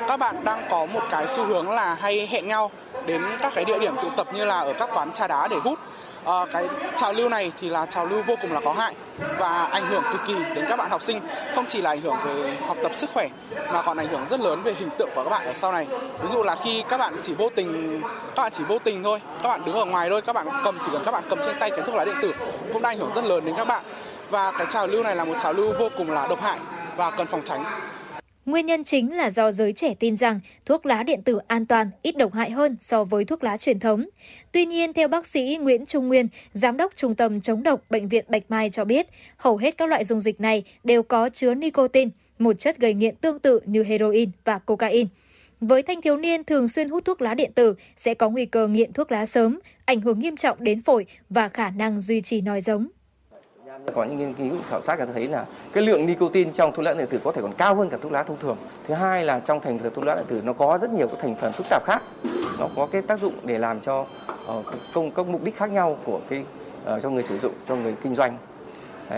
các bạn đang có một cái xu hướng là hay hẹn nhau đến các cái địa điểm tụ tập như là ở các quán trà đá để hút. Ờ, cái trào lưu này thì là trào lưu vô cùng là có hại và ảnh hưởng cực kỳ đến các bạn học sinh. Không chỉ là ảnh hưởng về học tập sức khỏe, mà còn ảnh hưởng rất lớn về hình tượng của các bạn ở sau này. Ví dụ là khi các bạn chỉ vô tình, các bạn chỉ vô tình thôi, các bạn đứng ở ngoài thôi, các bạn cầm, chỉ cần các bạn cầm trên tay cái thuốc lá điện tử cũng đang ảnh hưởng rất lớn đến các bạn. Và cái trào lưu này là một trào lưu vô cùng là độc hại và cần phòng tránh.
Nguyên nhân chính là do giới trẻ tin rằng thuốc lá điện tử an toàn, ít độc hại hơn so với thuốc lá truyền thống. Tuy nhiên, theo bác sĩ Nguyễn Trung Nguyên, Giám đốc Trung tâm chống độc Bệnh viện Bạch Mai cho biết, hầu hết các loại dung dịch này đều có chứa nicotine, một chất gây nghiện tương tự như heroin và cocaine. Với thanh thiếu niên thường xuyên hút thuốc lá điện tử sẽ có nguy cơ nghiện thuốc lá sớm, ảnh hưởng nghiêm trọng đến phổi và khả năng duy trì nói giống.
Có những nghiên cứu khảo sát người ta thấy là cái lượng nicotine trong thuốc lá điện tử có thể còn cao hơn cả thuốc lá thông thường. Thứ hai là trong thành phần thuốc lá điện tử nó có rất nhiều các thành phần phức tạp khác. Nó có cái tác dụng để làm cho uh, công các mục đích khác nhau của cái uh, cho người sử dụng, cho người kinh doanh.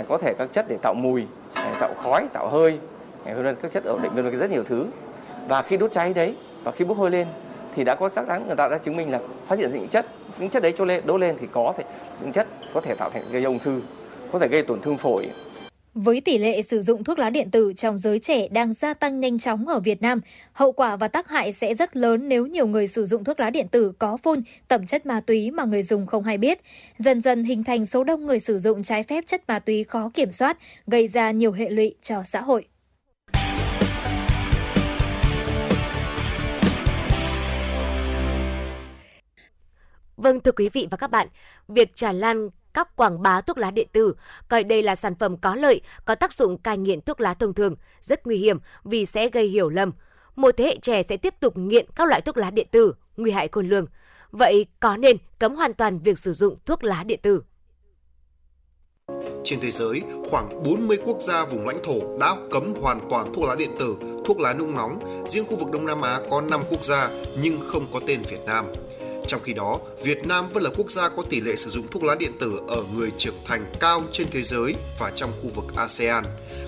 Có thể các chất để tạo mùi, để tạo khói, tạo hơi, vân các chất ổn định vân vân rất nhiều thứ. Và khi đốt cháy đấy và khi bốc hơi lên thì đã có xác đáng người ta đã chứng minh là phát hiện những chất những chất đấy cho lên đốt lên thì có thể những chất có thể tạo thành gây ung thư có thể gây tổn thương phổi.
Với tỷ lệ sử dụng thuốc lá điện tử trong giới trẻ đang gia tăng nhanh chóng ở Việt Nam, hậu quả và tác hại sẽ rất lớn nếu nhiều người sử dụng thuốc lá điện tử có phun tẩm chất ma túy mà người dùng không hay biết. Dần dần hình thành số đông người sử dụng trái phép chất ma túy khó kiểm soát, gây ra nhiều hệ lụy cho xã hội.
Vâng thưa quý vị và các bạn, việc tràn lan các quảng bá thuốc lá điện tử, coi đây là sản phẩm có lợi, có tác dụng cai nghiện thuốc lá thông thường, rất nguy hiểm vì sẽ gây hiểu lầm. Một thế hệ trẻ sẽ tiếp tục nghiện các loại thuốc lá điện tử, nguy hại khôn lường. Vậy có nên cấm hoàn toàn việc sử dụng thuốc lá điện tử?
Trên thế giới, khoảng 40 quốc gia vùng lãnh thổ đã cấm hoàn toàn thuốc lá điện tử, thuốc lá nung nóng. Riêng khu vực Đông Nam Á có 5 quốc gia nhưng không có tên Việt Nam. Trong khi đó, Việt Nam vẫn là quốc gia có tỷ lệ sử dụng thuốc lá điện tử ở người trưởng thành cao trên thế giới và trong khu vực ASEAN.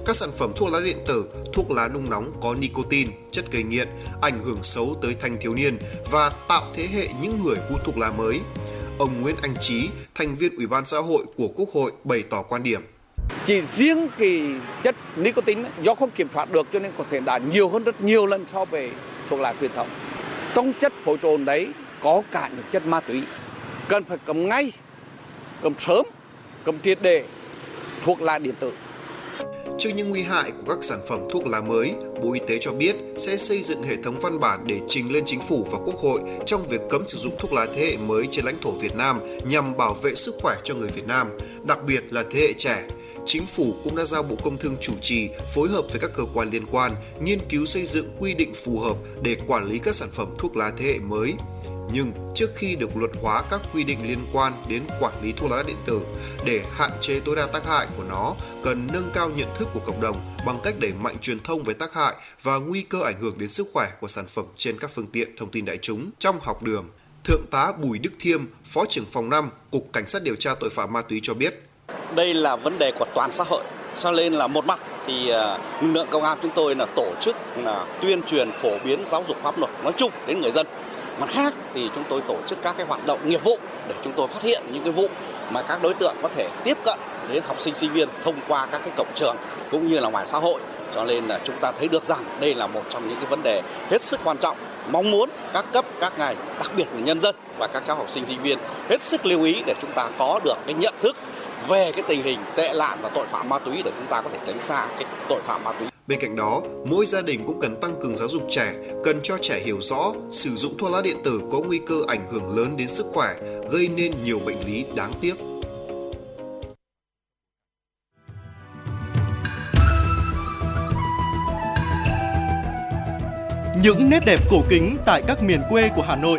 Các sản phẩm thuốc lá điện tử, thuốc lá nung nóng có nicotine, chất gây nghiện, ảnh hưởng xấu tới thanh thiếu niên và tạo thế hệ những người hút thuốc lá mới. Ông Nguyễn Anh Trí, thành viên Ủy ban xã hội của Quốc hội bày tỏ quan điểm
chỉ riêng cái chất nicotine do không kiểm soát được cho nên có thể đã nhiều hơn rất nhiều lần so với thuốc lá truyền thống. Trong chất phối trộn đấy có cả những chất ma túy. Cần phải cấm ngay cấm sớm cấm triệt để thuốc lá điện tử.
Trước những nguy hại của các sản phẩm thuốc lá mới, Bộ Y tế cho biết sẽ xây dựng hệ thống văn bản để trình lên chính phủ và quốc hội trong việc cấm sử dụng thuốc lá thế hệ mới trên lãnh thổ Việt Nam nhằm bảo vệ sức khỏe cho người Việt Nam, đặc biệt là thế hệ trẻ. Chính phủ cũng đã giao Bộ Công Thương chủ trì phối hợp với các cơ quan liên quan nghiên cứu xây dựng quy định phù hợp để quản lý các sản phẩm thuốc lá thế hệ mới nhưng trước khi được luật hóa các quy định liên quan đến quản lý thuốc lá điện tử để hạn chế tối đa tác hại của nó cần nâng cao nhận thức của cộng đồng bằng cách đẩy mạnh truyền thông về tác hại và nguy cơ ảnh hưởng đến sức khỏe của sản phẩm trên các phương tiện thông tin đại chúng trong học đường. Thượng tá Bùi Đức Thiêm, Phó trưởng phòng 5, Cục Cảnh sát điều tra tội phạm ma túy cho biết.
Đây là vấn đề của toàn xã hội. Cho nên là một mặt thì à, lực lượng công an chúng tôi là tổ chức là tuyên truyền phổ biến giáo dục pháp luật nói chung đến người dân mặt khác thì chúng tôi tổ chức các cái hoạt động nghiệp vụ để chúng tôi phát hiện những cái vụ mà các đối tượng có thể tiếp cận đến học sinh sinh viên thông qua các cái cổng trường cũng như là ngoài xã hội. Cho nên là chúng ta thấy được rằng đây là một trong những cái vấn đề hết sức quan trọng. Mong muốn các cấp, các ngành, đặc biệt là nhân dân và các cháu học sinh sinh viên hết sức lưu ý để chúng ta có được cái nhận thức về cái tình hình tệ nạn và tội phạm ma túy để chúng ta có thể tránh xa cái tội phạm ma túy.
Bên cạnh đó, mỗi gia đình cũng cần tăng cường giáo dục trẻ, cần cho trẻ hiểu rõ sử dụng thuốc lá điện tử có nguy cơ ảnh hưởng lớn đến sức khỏe, gây nên nhiều bệnh lý đáng tiếc.
Những nét đẹp cổ kính tại các miền quê của Hà Nội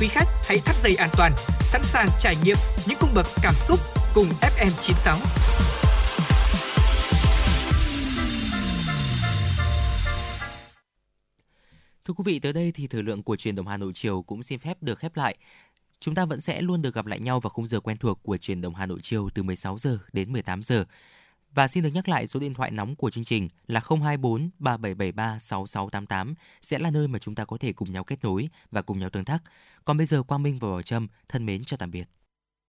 Quý khách hãy thắt dây an toàn, sẵn sàng trải nghiệm những cung bậc cảm xúc cùng FM 96.
Thưa quý vị, tới đây thì thời lượng của truyền động Hà Nội chiều cũng xin phép được khép lại. Chúng ta vẫn sẽ luôn được gặp lại nhau vào khung giờ quen thuộc của truyền động Hà Nội chiều từ 16 giờ đến 18 giờ. Và xin được nhắc lại số điện thoại nóng của chương trình là 024 3773 6688 sẽ là nơi mà chúng ta có thể cùng nhau kết nối và cùng nhau tương tác. Còn bây giờ Quang Minh và Bảo Trâm thân mến chào tạm biệt.